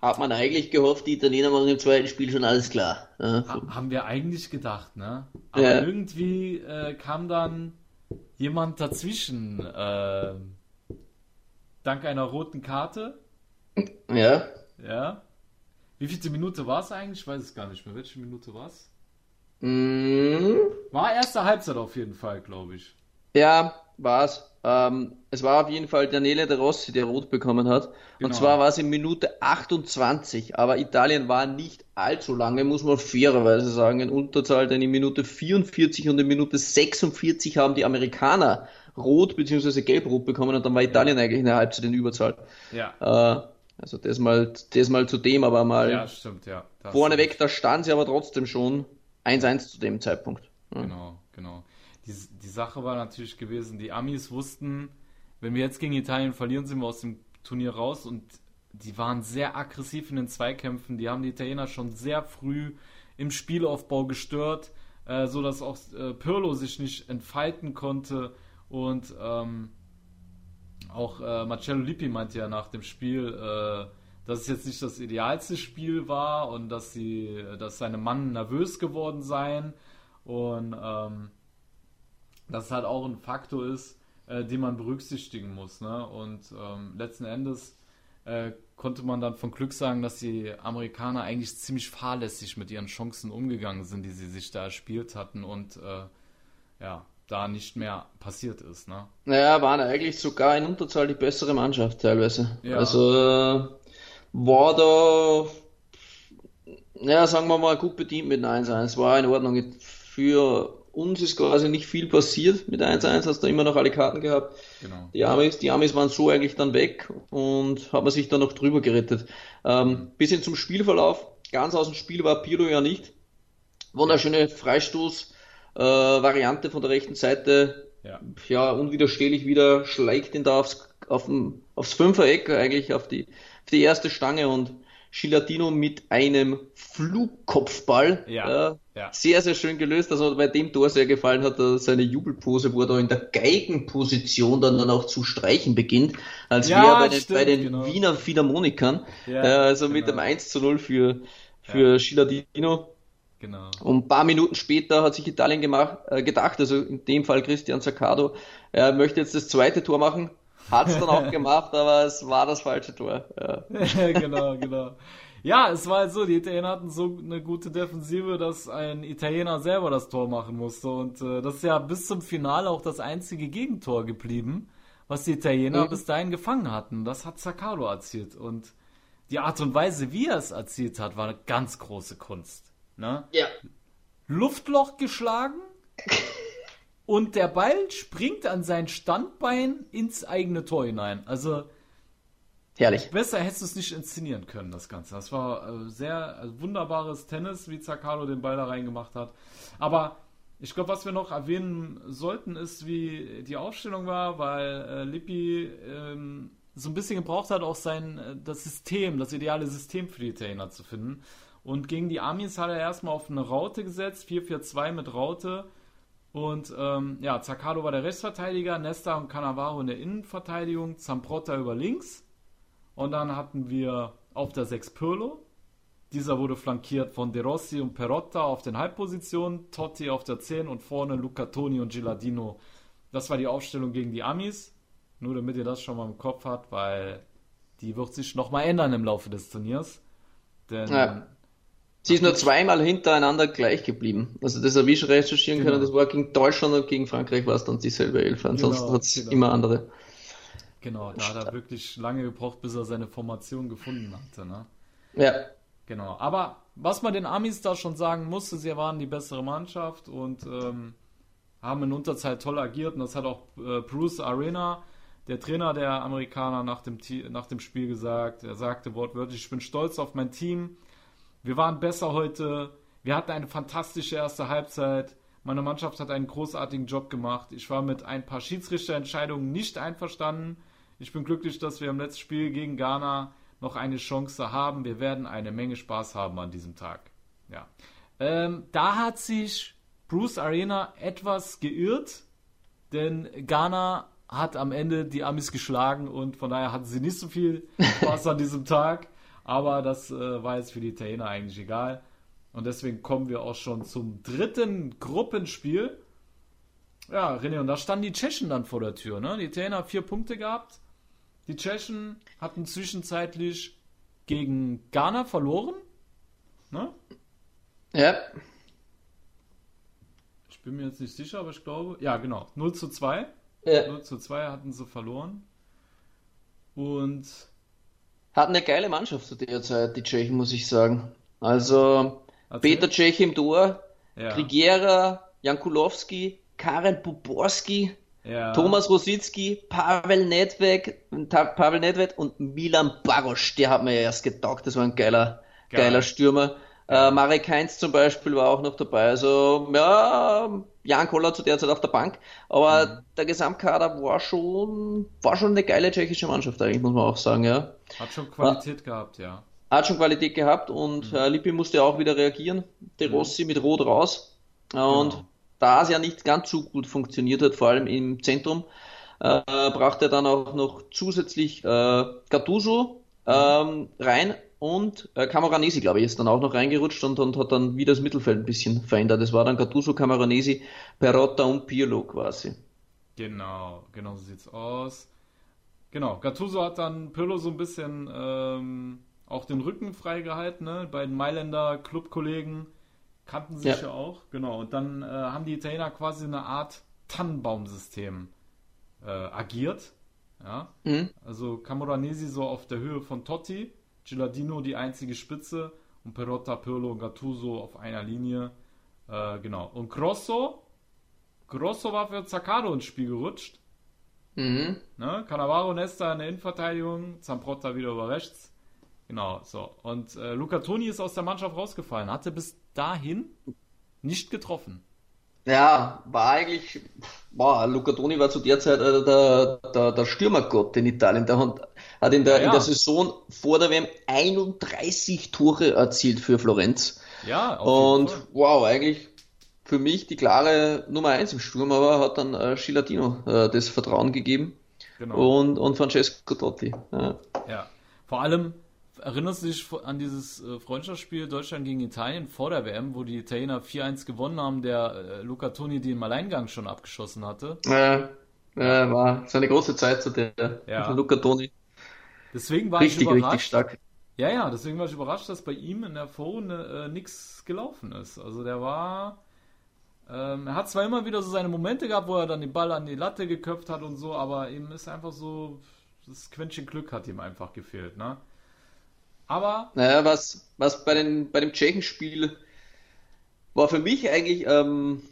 [SPEAKER 3] hat man eigentlich gehofft, die Italiener machen im zweiten Spiel schon alles klar.
[SPEAKER 2] Ja, so. Haben wir eigentlich gedacht, ne? Aber ja. irgendwie äh, kam dann jemand dazwischen, äh, dank einer roten Karte.
[SPEAKER 3] Ja.
[SPEAKER 2] Ja. Wie viele Minute war es eigentlich? Ich weiß es gar nicht mehr. Welche Minute war es?
[SPEAKER 3] Mm.
[SPEAKER 2] War erste Halbzeit auf jeden Fall, glaube ich.
[SPEAKER 3] Ja, war's. Ähm, es war auf jeden Fall Daniele De Rossi, der rot bekommen hat.
[SPEAKER 2] Genau.
[SPEAKER 3] Und zwar war es in Minute 28. Aber Italien war nicht allzu lange, muss man fairerweise sagen, in Unterzahl, denn in Minute 44 und in Minute 46 haben die Amerikaner rot bzw. gelb-rot bekommen und dann war Italien eigentlich in der Halbzeit in Überzahl.
[SPEAKER 2] Ja.
[SPEAKER 3] Äh, also das mal, das mal zu dem, aber mal
[SPEAKER 2] Ja, stimmt, ja.
[SPEAKER 3] Vorneweg, da stand sie aber trotzdem schon 1-1 zu dem Zeitpunkt. Ja.
[SPEAKER 2] Genau, genau. Die, die Sache war natürlich gewesen, die Amis wussten, wenn wir jetzt gegen Italien verlieren, sind wir aus dem Turnier raus und die waren sehr aggressiv in den Zweikämpfen. Die haben die Italiener schon sehr früh im Spielaufbau gestört, äh, so auch äh, Pirlo sich nicht entfalten konnte und ähm, auch äh, Marcello Lippi meinte ja nach dem Spiel, äh, dass es jetzt nicht das idealste Spiel war und dass sie, dass seine Mann nervös geworden seien und ähm, dass es halt auch ein Faktor ist, äh, den man berücksichtigen muss. Ne? Und ähm, letzten Endes äh, konnte man dann von Glück sagen, dass die Amerikaner eigentlich ziemlich fahrlässig mit ihren Chancen umgegangen sind, die sie sich da erspielt hatten und äh, ja, da nicht mehr passiert ist. Ne?
[SPEAKER 3] Naja, waren eigentlich sogar in Unterzahl die bessere Mannschaft teilweise.
[SPEAKER 2] Ja.
[SPEAKER 3] Also äh, war da, ja, sagen wir mal, gut bedient mit einem 1-1. War in Ordnung. Für uns ist quasi nicht viel passiert mit 1-1, hast du immer noch alle Karten gehabt.
[SPEAKER 2] Genau.
[SPEAKER 3] Die Amis, die Amis waren so eigentlich dann weg und hat man sich dann noch drüber gerettet. Ähm, bisschen zum Spielverlauf. Ganz aus dem Spiel war Pirlo ja nicht. Wunderschöne Freistoß, äh, von der rechten Seite.
[SPEAKER 2] Ja.
[SPEAKER 3] Ja, unwiderstehlich wieder schlägt ihn da aufs, auf dem, aufs Fünfereck, eigentlich auf die, auf die erste Stange und Gilardino mit einem Flugkopfball.
[SPEAKER 2] Ja,
[SPEAKER 3] Äh,
[SPEAKER 2] ja.
[SPEAKER 3] Sehr, sehr schön gelöst. Also bei dem Tor sehr gefallen hat er seine Jubelpose, wo er da in der Geigenposition dann, dann auch zu streichen beginnt, als
[SPEAKER 2] Ja,
[SPEAKER 3] wäre er bei den,
[SPEAKER 2] stimmt,
[SPEAKER 3] bei den
[SPEAKER 2] genau.
[SPEAKER 3] Wiener Philharmonikern.
[SPEAKER 2] Ja,
[SPEAKER 3] äh, also mit
[SPEAKER 2] genau.
[SPEAKER 3] dem 1 zu 0 für, für Gilardino.
[SPEAKER 2] Genau.
[SPEAKER 3] Und ein paar Minuten später hat sich Italien gemacht, äh, gedacht, also in dem Fall Christian Zaccardo, er möchte jetzt das zweite Tor machen. Hat es dann auch gemacht, aber es war das falsche Tor. Ja.
[SPEAKER 2] genau, genau. Ja, es war halt so, die Italiener hatten so eine gute Defensive, dass ein Italiener selber das Tor machen musste. Und äh, das ist ja bis zum Finale auch das einzige Gegentor geblieben, was die Italiener
[SPEAKER 3] Mhm.
[SPEAKER 2] bis dahin gefangen hatten. Das hat Zaccardo erzielt. Und die Art und Weise, wie er es erzielt hat, war eine ganz große Kunst. Ne?
[SPEAKER 3] ja.
[SPEAKER 2] Luftloch geschlagen und der Ball springt an sein Standbein ins eigene Tor hinein. Also
[SPEAKER 3] Herrlich.
[SPEAKER 2] Besser hättest du es nicht inszenieren können, das Ganze. Das war äh, sehr äh, wunderbares Tennis, wie Zaccardo den Ball da reingemacht hat. Aber ich glaube, was wir noch erwähnen sollten, ist, wie die Aufstellung war, weil äh, Lippi ähm, so ein bisschen gebraucht hat, auch sein äh, das System, das ideale System für die Italiener zu finden. Und gegen die Amis hat er erstmal auf eine Raute gesetzt, 4-4-2 mit Raute. Und ähm, ja, Zaccardo war der Rechtsverteidiger, Nesta und Cannavaro in der Innenverteidigung, Zamprotta über links. Und dann hatten wir auf der 6 Pirlo. Dieser wurde flankiert von De Rossi und Perotta auf den Halbpositionen, Totti auf der 10 und vorne Luca Toni und Gilardino. Das war die Aufstellung gegen die Amis. Nur damit ihr das schon mal im Kopf habt, weil die wird sich nochmal ändern im Laufe des Turniers. Denn
[SPEAKER 3] Ja. Sie ist nur zweimal hintereinander gleich geblieben. Also das habe ich schon recherchieren
[SPEAKER 2] Genau.
[SPEAKER 3] können. Das war gegen Deutschland und gegen Frankreich war es dann dieselbe Elf. Ansonsten
[SPEAKER 2] Genau,
[SPEAKER 3] hat es
[SPEAKER 2] genau.
[SPEAKER 3] immer andere.
[SPEAKER 2] genau, da hat er wirklich lange gebraucht, bis er seine Formation gefunden hatte. Ne?
[SPEAKER 3] Ja.
[SPEAKER 2] Genau, aber was man den Amis da schon sagen musste, sie waren die bessere Mannschaft und ähm, haben in Unterzahl toll agiert und das hat auch äh, Bruce Arena, der Trainer der Amerikaner, nach dem, nach dem Spiel gesagt. Er sagte wortwörtlich, ich bin stolz auf mein Team. Wir waren besser heute. Wir hatten eine fantastische erste Halbzeit. Meine Mannschaft hat einen großartigen Job gemacht. Ich war mit ein paar Schiedsrichterentscheidungen nicht einverstanden. Ich bin glücklich, dass wir im letzten Spiel gegen Ghana noch eine Chance haben. Wir werden eine Menge Spaß haben an diesem Tag. Ja. Ähm, da hat sich Bruce Arena etwas geirrt, denn Ghana hat am Ende die Amis geschlagen und von daher hatten sie nicht so viel Spaß an diesem Tag. Aber das äh, war jetzt für die Italiener eigentlich egal. Und deswegen kommen wir auch schon zum dritten Gruppenspiel. Ja, René, und da standen die Tschechen dann vor der Tür. Ne? Die Italiener haben vier Punkte gehabt. Die Tschechen hatten zwischenzeitlich gegen Ghana verloren. Ne?
[SPEAKER 3] Ja.
[SPEAKER 2] Ich bin mir jetzt nicht sicher, aber ich glaube. Ja, genau. 0 zu 2. Ja. 0 zu 2 hatten sie verloren. Und.
[SPEAKER 3] Hatten eine geile Mannschaft zu der Zeit, die Tschechen, muss ich sagen. Also, Erzähl. Peter Tschech im Tor, ja. Grigiera, Jankulowski, Karen Poborski, ja. Thomas Rosicki, Pavel Nedved, Pavel Nedved und Milan Barosch, der hat mir ja erst getaugt, das war ein geiler, Geil. geiler Stürmer. Äh, Marek Heinz zum Beispiel war auch noch dabei. Also, ja, Jan Koller zu der Zeit auf der Bank. Aber mhm. der Gesamtkader war schon, war schon eine geile tschechische Mannschaft eigentlich, muss man auch sagen, ja.
[SPEAKER 2] Hat schon Qualität äh, gehabt, ja.
[SPEAKER 3] Hat schon Qualität gehabt und mhm. äh, Lippi musste auch wieder reagieren. De mhm. Rossi mhm. mit Rot raus. Und genau. da es ja nicht ganz so gut funktioniert hat, vor allem im Zentrum, äh, brachte er dann auch noch zusätzlich äh, Gattuso mhm. ähm, rein und äh, Camoranesi, glaube ich, ist dann auch noch reingerutscht und, und hat dann wieder das Mittelfeld ein bisschen verändert. Das war dann Gattuso, Camoranesi, Perotta und Pirlo quasi.
[SPEAKER 2] Genau, genau so sieht's aus. Genau, Gattuso hat dann Pirlo so ein bisschen ähm, auch den Rücken freigehalten, ne? Bei den Mailänder Clubkollegen kannten sich ja. ja auch, genau. Und dann äh, haben die Italiener quasi eine Art Tannenbaumsystem äh, agiert. Ja. Mhm. Also Camoranesi so auf der Höhe von Totti Gilardino die einzige Spitze und Perotta, Pirlo und Gattuso auf einer Linie. Äh, genau. Und Grosso, Grosso war für Zaccardo ins Spiel gerutscht. Mhm. Ne? Cannavaro, Nesta in der Innenverteidigung, Zamprotta wieder über rechts. Genau, so. Und äh, Luca Toni ist aus der Mannschaft rausgefallen, hatte bis dahin nicht getroffen.
[SPEAKER 3] Ja, war eigentlich, boah, Luca Toni war zu der Zeit äh, der, der, der Stürmergott in Italien. Der hat, hat in der, ja, ja. in der Saison vor der WM 31 Tore erzielt für Florenz.
[SPEAKER 2] Ja,
[SPEAKER 3] Und wow, eigentlich für mich die klare Nummer 1 im Sturm, aber hat dann äh, Scilatino äh, das Vertrauen gegeben. Genau. Und, und Francesco Totti.
[SPEAKER 2] Ja. ja, vor allem Erinnerst du dich an dieses äh, Freundschaftsspiel Deutschland gegen Italien vor der WM, wo die Italiener 4-1 gewonnen haben, der äh, Luca Toni im Alleingang schon abgeschossen hatte?
[SPEAKER 3] Ja, ja war seine große Zeit zu der ja. Luca Toni.
[SPEAKER 2] Deswegen war richtig, ich überrascht. Richtig stark. Ja, ja, deswegen war ich überrascht, dass bei ihm in der Vorrunde äh, nichts gelaufen ist. Also der war. Ähm, er hat zwar immer wieder so seine Momente gehabt, wo er dann den Ball an die Latte geköpft hat und so, aber ihm ist einfach so. Das Quäntchen Glück hat ihm einfach gefehlt, ne? Aber.
[SPEAKER 3] Naja, was, was bei, den, bei dem Tschechenspiel war für mich eigentlich ähm,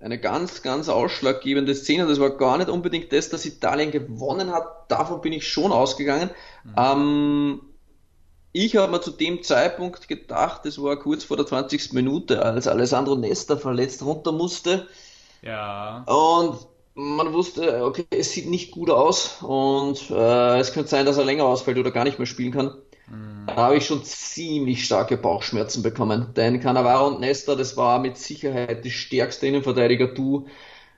[SPEAKER 3] eine ganz, ganz ausschlaggebende Szene. Das war gar nicht unbedingt das, dass Italien gewonnen hat. Davon bin ich schon ausgegangen. Mhm. Ähm, ich habe mir zu dem Zeitpunkt gedacht, das war kurz vor der 20. Minute, als Alessandro Nesta verletzt runter musste.
[SPEAKER 2] Ja.
[SPEAKER 3] Und man wusste, okay, es sieht nicht gut aus und äh, es könnte sein, dass er länger ausfällt oder gar nicht mehr spielen kann. Da habe ich schon ziemlich starke Bauchschmerzen bekommen. Denn Cannavaro und Nesta, das war mit Sicherheit die stärkste Innenverteidiger, du,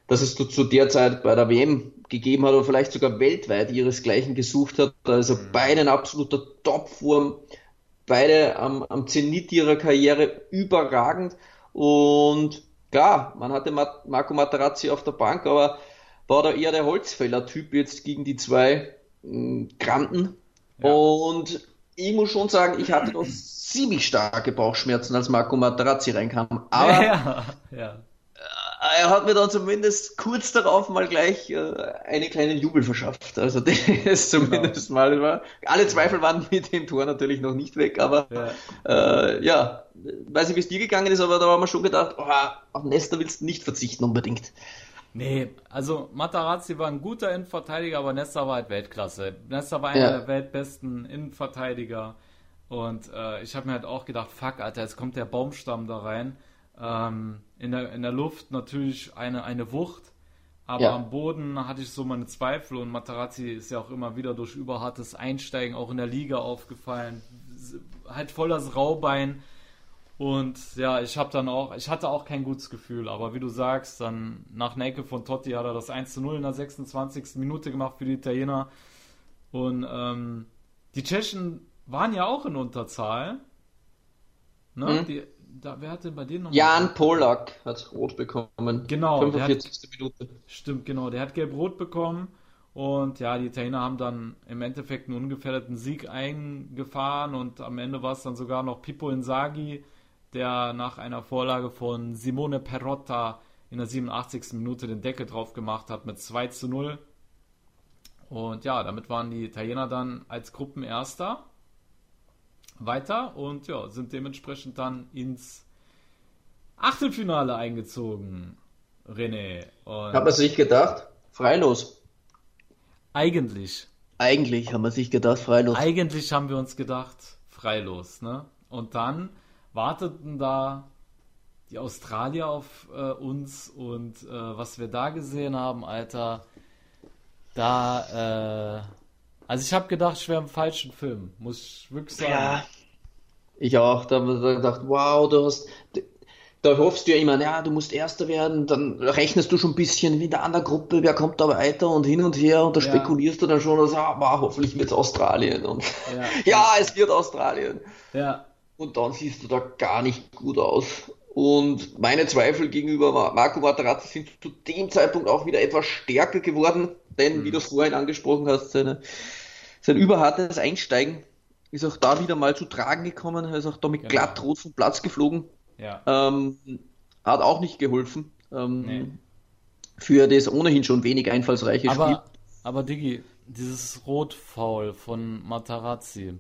[SPEAKER 3] dass es zu der Zeit bei der WM gegeben hat oder vielleicht sogar weltweit ihresgleichen gesucht hat. Also mhm. beide in absoluter Topform, beide am, am Zenit ihrer Karriere überragend. Und klar, man hatte Marco Materazzi auf der Bank, aber war da eher der Holzfäller-Typ jetzt gegen die zwei äh, Granden. Ja. Und ich muss schon sagen, ich hatte noch ziemlich starke Bauchschmerzen, als Marco Materazzi reinkam. Aber ja, ja. Er hat mir dann zumindest kurz darauf mal gleich äh, einen kleinen Jubel verschafft. Also das ist zumindest genau. mal war. Alle Zweifel waren mit dem Tor natürlich noch nicht weg, aber ja, äh, ja weiß nicht, wie es dir gegangen ist, aber da haben wir schon gedacht, oh, auf Nesta willst du nicht verzichten unbedingt.
[SPEAKER 2] Nee, also Matarazzi war ein guter Innenverteidiger, aber Nesta war halt Weltklasse. Nesta war einer ja. der weltbesten Innenverteidiger. Und äh, ich habe mir halt auch gedacht, fuck, Alter, jetzt kommt der Baumstamm da rein. Ähm, in, der, in der Luft natürlich eine, eine Wucht, aber ja. am Boden hatte ich so meine Zweifel und Matarazzi ist ja auch immer wieder durch überhartes Einsteigen auch in der Liga aufgefallen. Halt voll das Raubein und ja, ich habe dann auch, ich hatte auch kein gutes Gefühl, aber wie du sagst, dann nach Necke von Totti hat er das 1 zu 0 in der 26. Minute gemacht für die Italiener. Und ähm, die Tschechen waren ja auch in Unterzahl. Ne? Mhm. Die, da, wer hatte bei denen noch
[SPEAKER 3] Jan Polak hat rot bekommen.
[SPEAKER 2] Genau. 45. Hat, Minute. Stimmt, genau. Der hat gelb-rot bekommen. Und ja, die Italiener haben dann im Endeffekt einen ungefährdeten Sieg eingefahren und am Ende war es dann sogar noch Pippo Inzaghi, der nach einer Vorlage von Simone Perotta in der 87. Minute den Deckel drauf gemacht hat mit 2 zu 0. Und ja, damit waren die Italiener dann als Gruppenerster weiter und ja, sind dementsprechend dann ins Achtelfinale eingezogen. René.
[SPEAKER 3] Hat man sich gedacht, freilos.
[SPEAKER 2] eigentlich,
[SPEAKER 3] Eigentlich haben wir sich gedacht, freilos.
[SPEAKER 2] eigentlich haben wir uns gedacht, freilos, ne? Und dann warteten da die Australier auf äh, uns und äh, was wir da gesehen haben, Alter, da, äh, also ich habe gedacht, ich wäre im falschen Film, muss ich wirklich sagen.
[SPEAKER 3] Ja, ich auch. Da haben wir gedacht, wow, du hast. Da hoffst du ja immer, ja, du musst Erster werden, dann rechnest du schon ein bisschen wie in der anderen Gruppe, wer kommt da weiter und hin und her und da
[SPEAKER 2] Ja.
[SPEAKER 3] spekulierst du dann schon, dass, ah, wow, hoffentlich wird es Australien und
[SPEAKER 2] Ja.
[SPEAKER 3] ja, es wird Australien.
[SPEAKER 2] Ja,
[SPEAKER 3] Und dann siehst du da gar nicht gut aus. Und meine Zweifel gegenüber Ma- Marco Materazzi sind zu dem Zeitpunkt auch wieder etwas stärker geworden, denn wie du es vorhin angesprochen hast, seine, sein überhartes Einsteigen ist auch da wieder mal zu tragen gekommen. Er ist auch da mit
[SPEAKER 2] Genau.
[SPEAKER 3] glatt rot vom Platz geflogen.
[SPEAKER 2] ja.
[SPEAKER 3] Ähm, hat auch nicht geholfen. Ähm,
[SPEAKER 2] Nee.
[SPEAKER 3] Für das ohnehin schon wenig einfallsreiche Spiel.
[SPEAKER 2] Aber, aber Diggi, dieses Rotfoul von Matarazzi.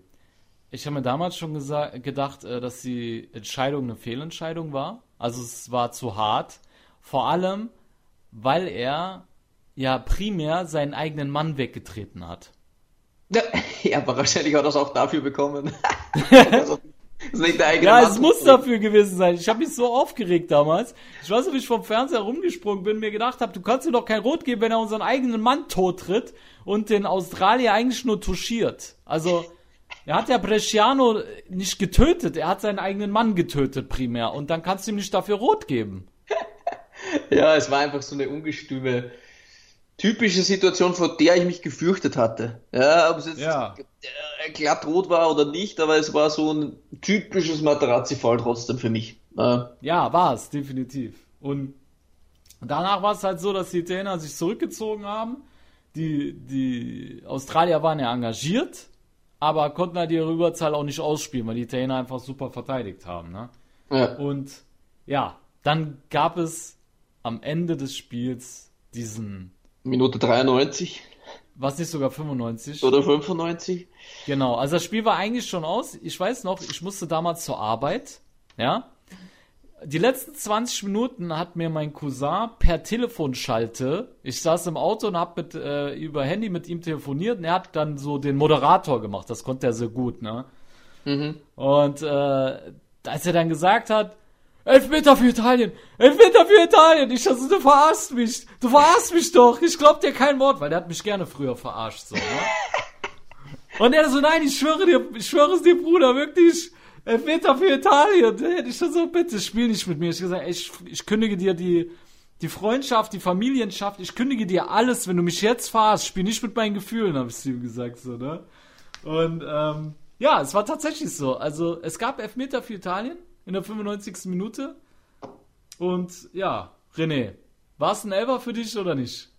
[SPEAKER 2] Ich habe mir damals schon gedacht, äh, dass die Entscheidung eine Fehlentscheidung war. Also es war zu hart. Vor allem, weil er ja primär seinen eigenen Mann weggetreten hat.
[SPEAKER 3] Ja, aber wahrscheinlich hat er es auch dafür bekommen. also, ist nicht der eigene
[SPEAKER 2] Ja,
[SPEAKER 3] Mann.
[SPEAKER 2] es muss dafür gewesen sein. Ich habe mich so aufgeregt damals. Ich weiß nicht, wie ich vom Fernseher rumgesprungen bin und mir gedacht habe, du kannst ihm doch kein Rot geben, wenn er unseren eigenen Mann tottritt und den Australier eigentlich nur touchiert. Also, er hat ja Bresciano nicht getötet, er hat seinen eigenen Mann getötet primär und dann kannst du ihm nicht dafür Rot geben.
[SPEAKER 3] Ja, es war einfach so eine ungestüme, typische Situation, vor der ich mich gefürchtet hatte. Ja, ob es jetzt
[SPEAKER 2] Ja.
[SPEAKER 3] äh, glatt rot war oder nicht, aber es war so ein typisches Materazzi-Fall trotzdem für mich. Äh,
[SPEAKER 2] Ja, war es, definitiv. Und danach war es halt so, dass die Italiener sich zurückgezogen haben. Die, die Australier waren ja engagiert, aber konnten halt ihre Überzahl auch nicht ausspielen, weil die Italiener einfach super verteidigt haben. Ne?
[SPEAKER 3] ja.
[SPEAKER 2] Und ja, dann gab es am Ende des Spiels diesen,
[SPEAKER 3] Minute 93
[SPEAKER 2] was nicht sogar 95?
[SPEAKER 3] oder 95.
[SPEAKER 2] Genau, also das Spiel war eigentlich schon aus. Ich weiß noch, ich musste damals zur Arbeit, ja. Die letzten 20 Minuten hat mir mein Cousin per Telefonschalte, ich saß im Auto und hab mit, äh, über Handy mit ihm telefoniert und er hat dann so den Moderator gemacht, das konnte er sehr gut, ne? Und äh, als er dann gesagt hat, Elfmeter für Italien, Elfmeter für Italien, ich dachte, du verarschst mich, du verarschst mich doch, ich glaub dir kein Wort, weil der hat mich gerne früher verarscht, so, ne? Und er so, nein, ich schwöre dir, ich schwöre es dir, Bruder, wirklich, Elfmeter für Italien. Da hätte ich schon so, bitte, spiel nicht mit mir. Ich gesagt, ey, ich, ich kündige dir die, die Freundschaft, die Familienschaft, ich kündige dir alles, wenn du mich jetzt fahrst, spiel nicht mit meinen Gefühlen, habe ich zu ihm gesagt, so, ne? Und, ähm, ja, es war tatsächlich so. Also, es gab Elfmeter für Italien in der 95. Minute. Und, ja, René, war es ein Elfer für dich oder nicht?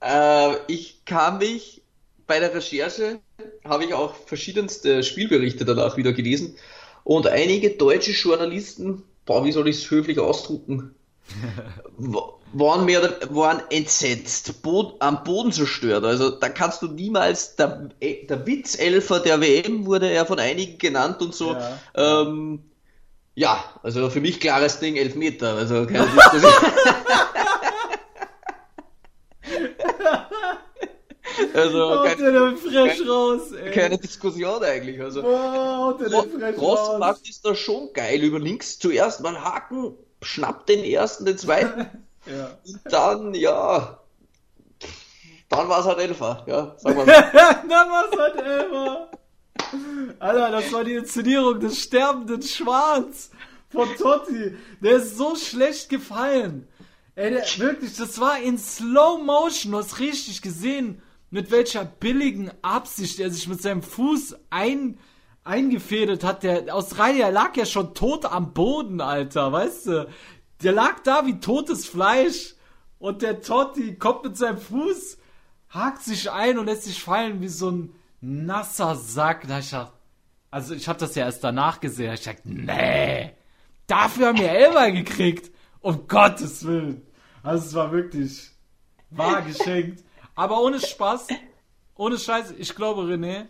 [SPEAKER 3] Äh, ich kann mich bei der Recherche, habe ich auch verschiedenste Spielberichte danach wieder gelesen und einige deutsche Journalisten, boah, wie soll ich es höflich ausdrucken, wa- waren mehr waren entsetzt, Bod am Boden zerstört. Also da kannst du niemals, der, äh, der Witzelfer der WM wurde er von einigen genannt und so.
[SPEAKER 2] Ja.
[SPEAKER 3] Ähm, ja, also für mich klares Ding, Elfmeter. Also keine also
[SPEAKER 2] Haut
[SPEAKER 3] keine,
[SPEAKER 2] dir den Fresh raus, ey.
[SPEAKER 3] keine Diskussion eigentlich. Also
[SPEAKER 2] Boah, haut dir den Fresh
[SPEAKER 3] Ross
[SPEAKER 2] raus.
[SPEAKER 3] macht ist da schon geil über links zuerst mal Haken, schnappt den ersten, den zweiten
[SPEAKER 2] Ja.
[SPEAKER 3] und dann ja, dann war es halt Elfer, ja, sagen wir so.
[SPEAKER 2] Dann war's halt Elfer. Alter, das war die Inszenierung des sterbenden Schwans von Totti. Der ist so schlecht gefallen. Ey, der, wirklich, das war in Slow Motion. Du hast richtig gesehen, mit welcher billigen Absicht er sich mit seinem Fuß ein, eingefädelt hat. Der Australier lag ja schon tot am Boden, Alter, weißt du? Der lag da wie totes Fleisch. Und der Totti kommt mit seinem Fuß, hakt sich ein und lässt sich fallen wie so ein nasser Sack. Da ich gedacht, also ich habe das ja erst danach gesehen. Ich dachte, nee, dafür haben wir Elber gekriegt. Um Gottes Willen. Also es war wirklich war geschenkt. Aber ohne Spaß, ohne Scheiß, ich glaube, René,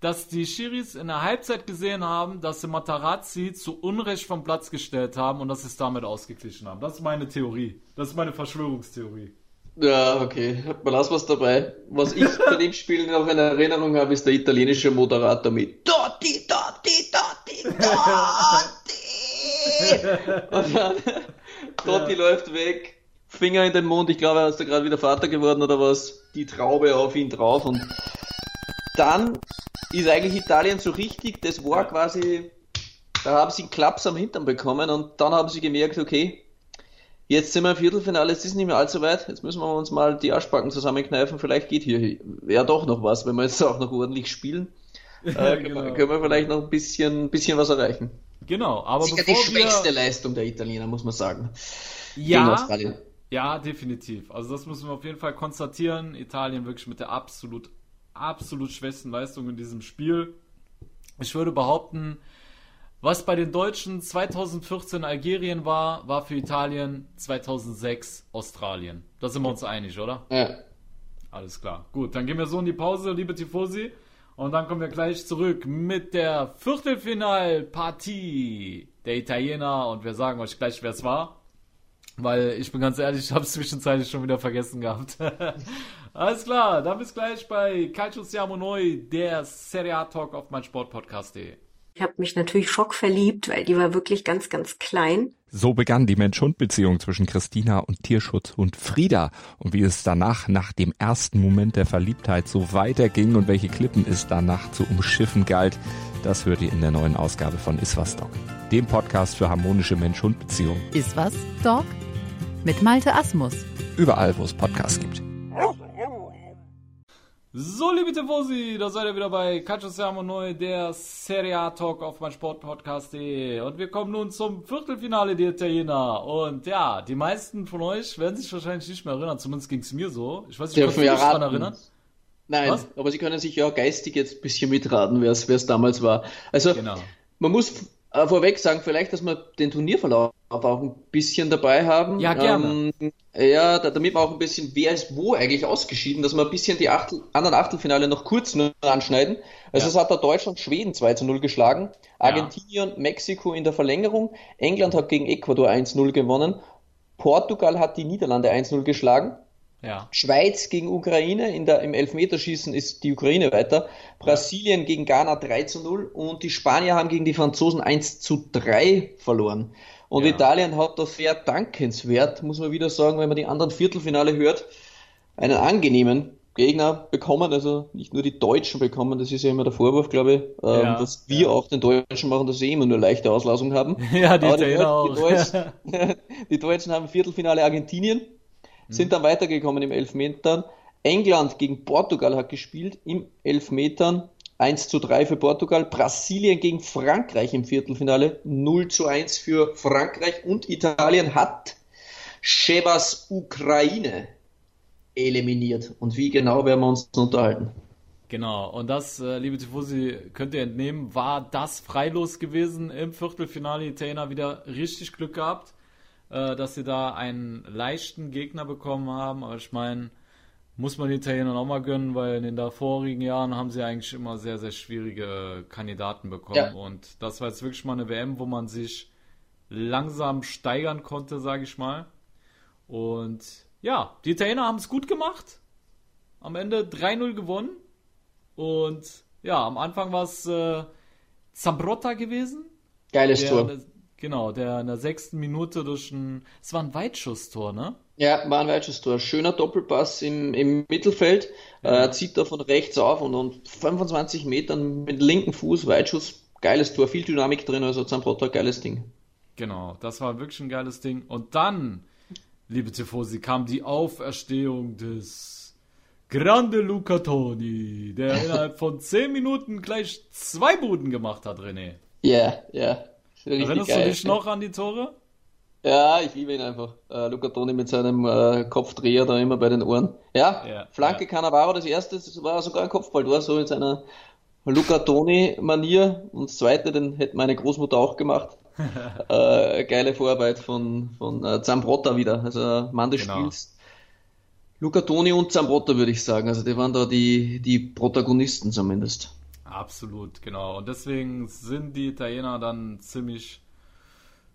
[SPEAKER 2] dass die Schiris in der Halbzeit gesehen haben, dass sie Matarazzi zu Unrecht vom Platz gestellt haben und dass sie es damit ausgeglichen haben. Das ist meine Theorie. Das ist meine Verschwörungstheorie.
[SPEAKER 3] Ja, okay. Lass was dabei. Was ich bei dem Spiel noch in Erinnerung habe, ist der italienische Moderator mit Totti, Totti, Totti, Totti. Und dann Totti ja. läuft weg, Finger in den Mund. Ich glaube, er ist da gerade wieder Vater geworden oder was. Die Traube auf ihn drauf und dann ist eigentlich Italien so richtig, das war quasi, da haben sie einen Klaps am Hintern bekommen und dann haben sie gemerkt, okay, Jetzt sind wir im Viertelfinale, es ist nicht mehr allzu weit. Jetzt müssen wir uns mal die Arschbacken zusammenkneifen. Vielleicht geht hier ja doch noch was, wenn wir jetzt auch noch ordentlich spielen. Äh, können, genau. wir, können, wir, vielleicht noch ein bisschen, bisschen was erreichen.
[SPEAKER 2] Genau, aber
[SPEAKER 3] Sicher bevor die schwächste wir... Leistung der Italiener, muss man sagen.
[SPEAKER 2] Ja, ja, definitiv. Also das müssen wir auf jeden Fall konstatieren. Italien wirklich mit der absolut, absolut schwächsten Leistung in diesem Spiel. Ich würde behaupten, was bei den Deutschen 2014 Algerien war, war für Italien 2006 Australien. Da sind wir uns einig, oder?
[SPEAKER 3] Ja.
[SPEAKER 2] Alles klar. Gut, dann gehen wir so in die Pause, liebe Tifosi. Und dann kommen wir gleich zurück mit der Viertelfinalpartie der Italiener. Und wir sagen euch gleich, wer es war. Weil ich bin ganz ehrlich, ich habe es zwischenzeitlich schon wieder vergessen gehabt. Alles klar, dann bis gleich bei Calcio Siamo Noi, der Serie A Talk auf mein Sportpodcast.de.
[SPEAKER 7] Ich habe mich natürlich schockverliebt, weil die war wirklich ganz, ganz klein.
[SPEAKER 8] So begann die Mensch-Hund-Beziehung zwischen Christina und Tierschutzhund Frieda. Und wie es danach, nach dem ersten Moment der Verliebtheit, so weiterging und welche Klippen es danach zu umschiffen galt, das hört ihr in der neuen Ausgabe von Iswas Dog, dem Podcast für harmonische Mensch-Hund-Beziehungen.
[SPEAKER 9] Iswas Dog? Mit Malte Asmus.
[SPEAKER 8] Überall, wo es Podcasts gibt.
[SPEAKER 2] So, liebe Tifosi, da seid ihr wieder bei Calcio Siamo Neu, der Serie A Talk auf mein Sportpodcast.de. Und wir kommen nun zum Viertelfinale der Italiener. Und ja, die meisten von euch werden sich wahrscheinlich nicht mehr erinnern, zumindest ging es mir so. Ich weiß nicht,
[SPEAKER 3] Dürfen wir daran erinnern? Nein, Was? aber Sie können sich ja geistig jetzt ein bisschen mitraten, wer es damals war. Also, genau. man muss äh, vorweg sagen, vielleicht, dass wir den Turnierverlauf auch ein bisschen dabei haben.
[SPEAKER 2] Ja, gerne.
[SPEAKER 3] Ähm, ja, damit wir auch ein bisschen, wer ist wo eigentlich ausgeschieden, dass wir ein bisschen die Achtel, anderen Achtelfinale noch kurz nur anschneiden. Also ja. es hat da Deutschland Schweden 2 zu 0 geschlagen, Argentinien, ja. Mexiko in der Verlängerung, England hat gegen Ecuador 1-0 gewonnen, Portugal hat die Niederlande 1-0 geschlagen,
[SPEAKER 2] ja.
[SPEAKER 3] Schweiz gegen Ukraine, in der, im Elfmeterschießen ist die Ukraine weiter. Brasilien ja. gegen Ghana 3 zu 0 und die Spanier haben gegen die Franzosen 1 zu 3 verloren. Und ja. Italien hat da sehr dankenswert, muss man wieder sagen, wenn man die anderen Viertelfinale hört, einen angenehmen Gegner bekommen, also nicht nur die Deutschen bekommen, das ist ja immer der Vorwurf, glaube ich, ähm, ja, dass wir ja. auch den Deutschen machen, dass sie immer nur leichte Auslassung haben.
[SPEAKER 2] Ja, die, die,
[SPEAKER 3] auch. Die, Deutschen, die Deutschen haben Viertelfinale Argentinien, sind dann weitergekommen im Elfmetern. England gegen Portugal hat gespielt im Elfmetern. 1 zu 3 für Portugal. Brasilien gegen Frankreich im Viertelfinale. 0 zu 1 für Frankreich. Und Italien hat Shebas Ukraine eliminiert. Und wie genau werden wir uns unterhalten?
[SPEAKER 2] Genau, und das, äh, liebe Tifosi, könnt ihr entnehmen, war das freilos gewesen im Viertelfinale. Italiener wieder richtig Glück gehabt äh, dass sie da einen leichten Gegner bekommen haben. Aber ich meine, muss man den Italienern auch mal gönnen, weil in den davorigen Jahren haben sie eigentlich immer sehr, sehr schwierige Kandidaten bekommen. Ja. Und das war jetzt wirklich mal eine WM, wo man sich langsam steigern konnte, sage ich mal. Und ja, die Italiener haben es gut gemacht. Am Ende 3-0 gewonnen. Und ja, am Anfang war es äh, Zambrotta gewesen.
[SPEAKER 3] Geiles Tor.
[SPEAKER 2] Genau, der in der sechsten Minute durch ein. Es war ein Weitschusstor, ne?
[SPEAKER 3] Ja, war ein Weitschusstor. Schöner Doppelpass im, im Mittelfeld. Ja. Äh, zieht da von rechts auf und, und 25 Metern mit linken Fuß, Weitschuss. Geiles Tor, viel Dynamik drin, also Zambrota, geiles Ding.
[SPEAKER 2] Genau, das war wirklich ein geiles Ding. Und dann, liebe Tifosi, kam die Auferstehung des Grande Luca Toni, der innerhalb von 10 Minuten gleich zwei Buden gemacht hat, René.
[SPEAKER 3] Ja, yeah, ja. Yeah.
[SPEAKER 2] Erinnerst geil. du dich noch an die Tore?
[SPEAKER 3] Ja, ich liebe ihn einfach. Äh, Luca Toni mit seinem äh, Kopfdreher da immer bei den Ohren. Ja, ja Flanke ja. Cannavaro, das erste, das war sogar ein Kopfballtor, so in seiner Luca Toni-Manier. Und das zweite, den hätte meine Großmutter auch gemacht. äh, geile Vorarbeit von, von äh, Zambrotta wieder, also Mann des
[SPEAKER 2] Genau.
[SPEAKER 3] Spiels. Luca Toni und Zambrotta würde ich sagen, also die waren da die, die Protagonisten zumindest.
[SPEAKER 2] Absolut, genau. Und deswegen sind die Italiener dann ziemlich,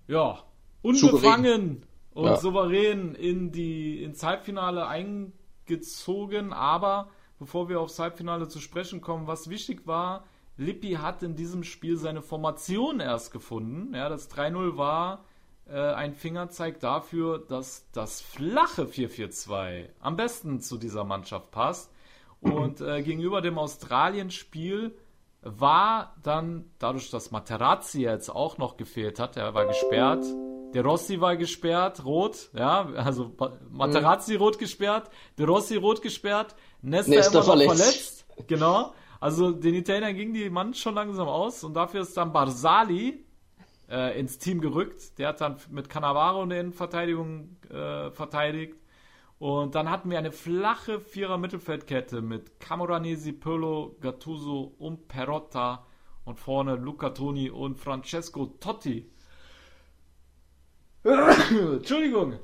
[SPEAKER 2] ja, unbefangen und
[SPEAKER 3] Ja.
[SPEAKER 2] souverän in die, ins Halbfinale eingezogen. Aber bevor wir aufs Halbfinale zu sprechen kommen, was wichtig war, Lippi hat in diesem Spiel seine Formation erst gefunden. Ja, das 3-0 war äh, ein Fingerzeig dafür, dass das flache 4-4-2 am besten zu dieser Mannschaft passt. Und äh, gegenüber dem Australien-Spiel war dann, dadurch, dass Materazzi jetzt auch noch gefehlt hat, der war gesperrt, der Rossi war gesperrt, rot, ja, also Materazzi rot gesperrt, der Rossi rot gesperrt, Nesta,
[SPEAKER 3] Nesta
[SPEAKER 2] immer noch verletzt.
[SPEAKER 3] verletzt.
[SPEAKER 2] Genau. Also den Italienern ging die Mann schon langsam aus und dafür ist dann Barzali äh, ins Team gerückt. Der hat dann mit Cannavaro in der Innenverteidigung äh, verteidigt. Und dann hatten wir eine flache Vierer-Mittelfeldkette mit Camoranesi, Pirlo, Gattuso und Perotta und vorne Luca Toni und Francesco Totti. Entschuldigung.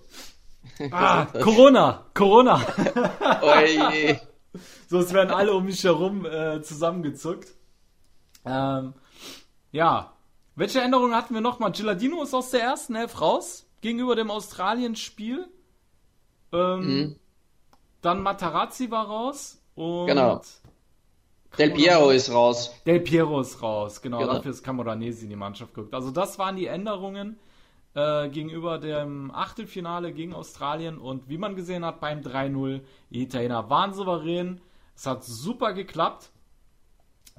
[SPEAKER 2] Ah, Corona, Corona.
[SPEAKER 3] Oje.
[SPEAKER 2] So, es werden alle um mich herum äh, zusammengezuckt. Ähm, ja. Welche Änderungen hatten wir nochmal? Giladino ist aus der ersten Elf raus gegenüber dem Australien-Spiel. Ähm, Dann Matarazzi war raus. Und
[SPEAKER 3] Genau. Del Piero ist raus.
[SPEAKER 2] Del Piero ist raus. Genau,
[SPEAKER 3] Genau.
[SPEAKER 2] dafür ist Camoranesi in die Mannschaft gerückt. Also das waren die Änderungen äh, gegenüber dem Achtelfinale gegen Australien. Und wie man gesehen hat beim 3-0, die Italiener waren souverän. Es hat super geklappt.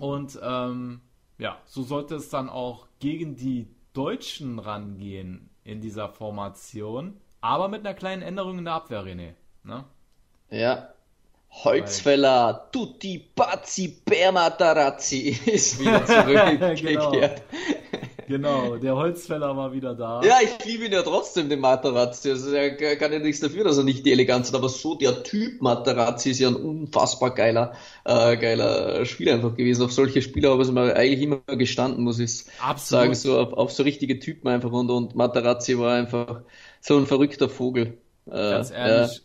[SPEAKER 2] Und ähm, ja, so sollte es dann auch gegen die Deutschen rangehen in dieser Formation. Aber mit einer kleinen Änderung in der Abwehr, René. Ne?
[SPEAKER 3] Ja. Holzfäller, tutti pazzi per Matarazzi ist wieder zurückgekehrt.
[SPEAKER 2] Genau, der Holzfäller war wieder da.
[SPEAKER 3] Ja, ich liebe ihn ja trotzdem, den Matarazzi. Also er kann ja nichts dafür, dass er nicht die Eleganz hat, aber so der Typ Matarazzi ist ja ein unfassbar geiler, äh, geiler Spieler einfach gewesen. Auf solche Spieler habe ich mir eigentlich immer gestanden, muss ich
[SPEAKER 2] Absolut.
[SPEAKER 3] sagen, so auf, auf so richtige Typen einfach und, und Matarazzi war einfach so ein verrückter Vogel. Äh,
[SPEAKER 2] Ganz ehrlich,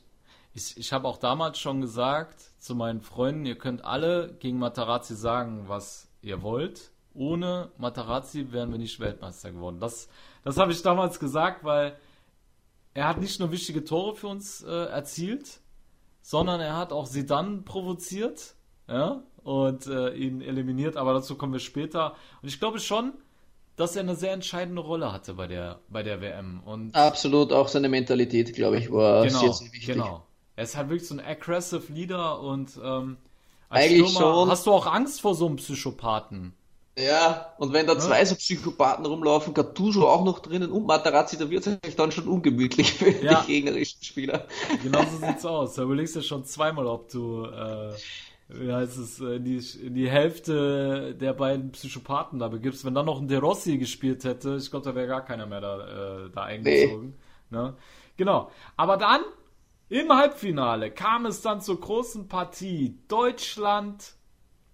[SPEAKER 2] ich, ich habe auch damals schon gesagt zu meinen Freunden, ihr könnt alle gegen Matarazzi sagen, was ihr wollt. Ohne Matarazzi wären wir nicht Weltmeister geworden. Das, das habe ich damals gesagt, weil er hat nicht nur wichtige Tore für uns äh, erzielt, sondern er hat auch Zidane provoziert ja, und äh, ihn eliminiert. Aber dazu kommen wir später. Und ich glaube schon, dass er eine sehr entscheidende Rolle hatte bei der, bei der WM. Und.
[SPEAKER 3] Absolut, auch seine Mentalität, glaube ich, war
[SPEAKER 2] genau,
[SPEAKER 3] sehr, sehr wichtig.
[SPEAKER 2] Genau. Er ist halt wirklich so ein aggressive Leader und ähm, als
[SPEAKER 3] Eigentlich
[SPEAKER 2] Stürmer
[SPEAKER 3] schon.
[SPEAKER 2] hast du auch Angst vor so einem Psychopathen.
[SPEAKER 3] Ja, und wenn da zwei so Psychopathen rumlaufen, Gattuso auch noch drinnen und Matarazzi, da wird es eigentlich dann schon ungemütlich für
[SPEAKER 2] Ja.
[SPEAKER 3] die gegnerischen Spieler.
[SPEAKER 2] Genau so sieht's aus. Da überlegst du schon zweimal, ob du, äh, heißt es, äh, in die, die Hälfte der beiden Psychopathen da begibst. Wenn dann noch ein De Rossi gespielt hätte, ich glaube, da wäre gar keiner mehr da, äh, da eingezogen. Ne? Genau. Aber dann, im Halbfinale, kam es dann zur großen Partie. Deutschland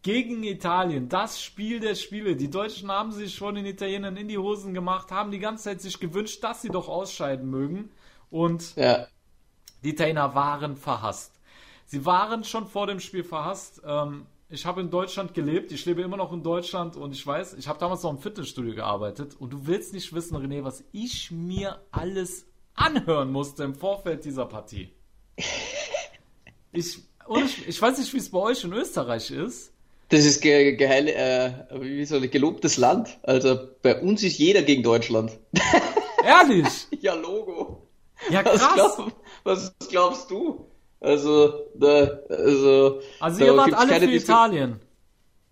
[SPEAKER 2] gegen Italien, das Spiel der Spiele. Die Deutschen haben sich von den Italienern in die Hosen gemacht, haben die ganze Zeit sich gewünscht, dass sie doch ausscheiden mögen. Und
[SPEAKER 3] Ja,
[SPEAKER 2] die Italiener waren verhasst. Sie waren schon vor dem Spiel verhasst. Ähm, ich habe in Deutschland gelebt, ich lebe immer noch in Deutschland und ich weiß, ich habe damals noch im Fitnessstudio gearbeitet und du willst nicht wissen, René, was ich mir alles anhören musste im Vorfeld dieser Partie. Ich, ich, ich weiß nicht, wie es bei euch in Österreich ist.
[SPEAKER 3] das ist ge geheil, äh, wie soll ich, gelobtes Land. Also bei uns ist jeder gegen Deutschland.
[SPEAKER 2] Ehrlich?
[SPEAKER 3] ja, Logo.
[SPEAKER 2] Ja,
[SPEAKER 3] Was,
[SPEAKER 2] krass.
[SPEAKER 3] glaub, was glaubst du? Also, da, also,
[SPEAKER 2] Also ihr wart alle
[SPEAKER 3] keine
[SPEAKER 2] für
[SPEAKER 3] Disku-
[SPEAKER 2] Italien.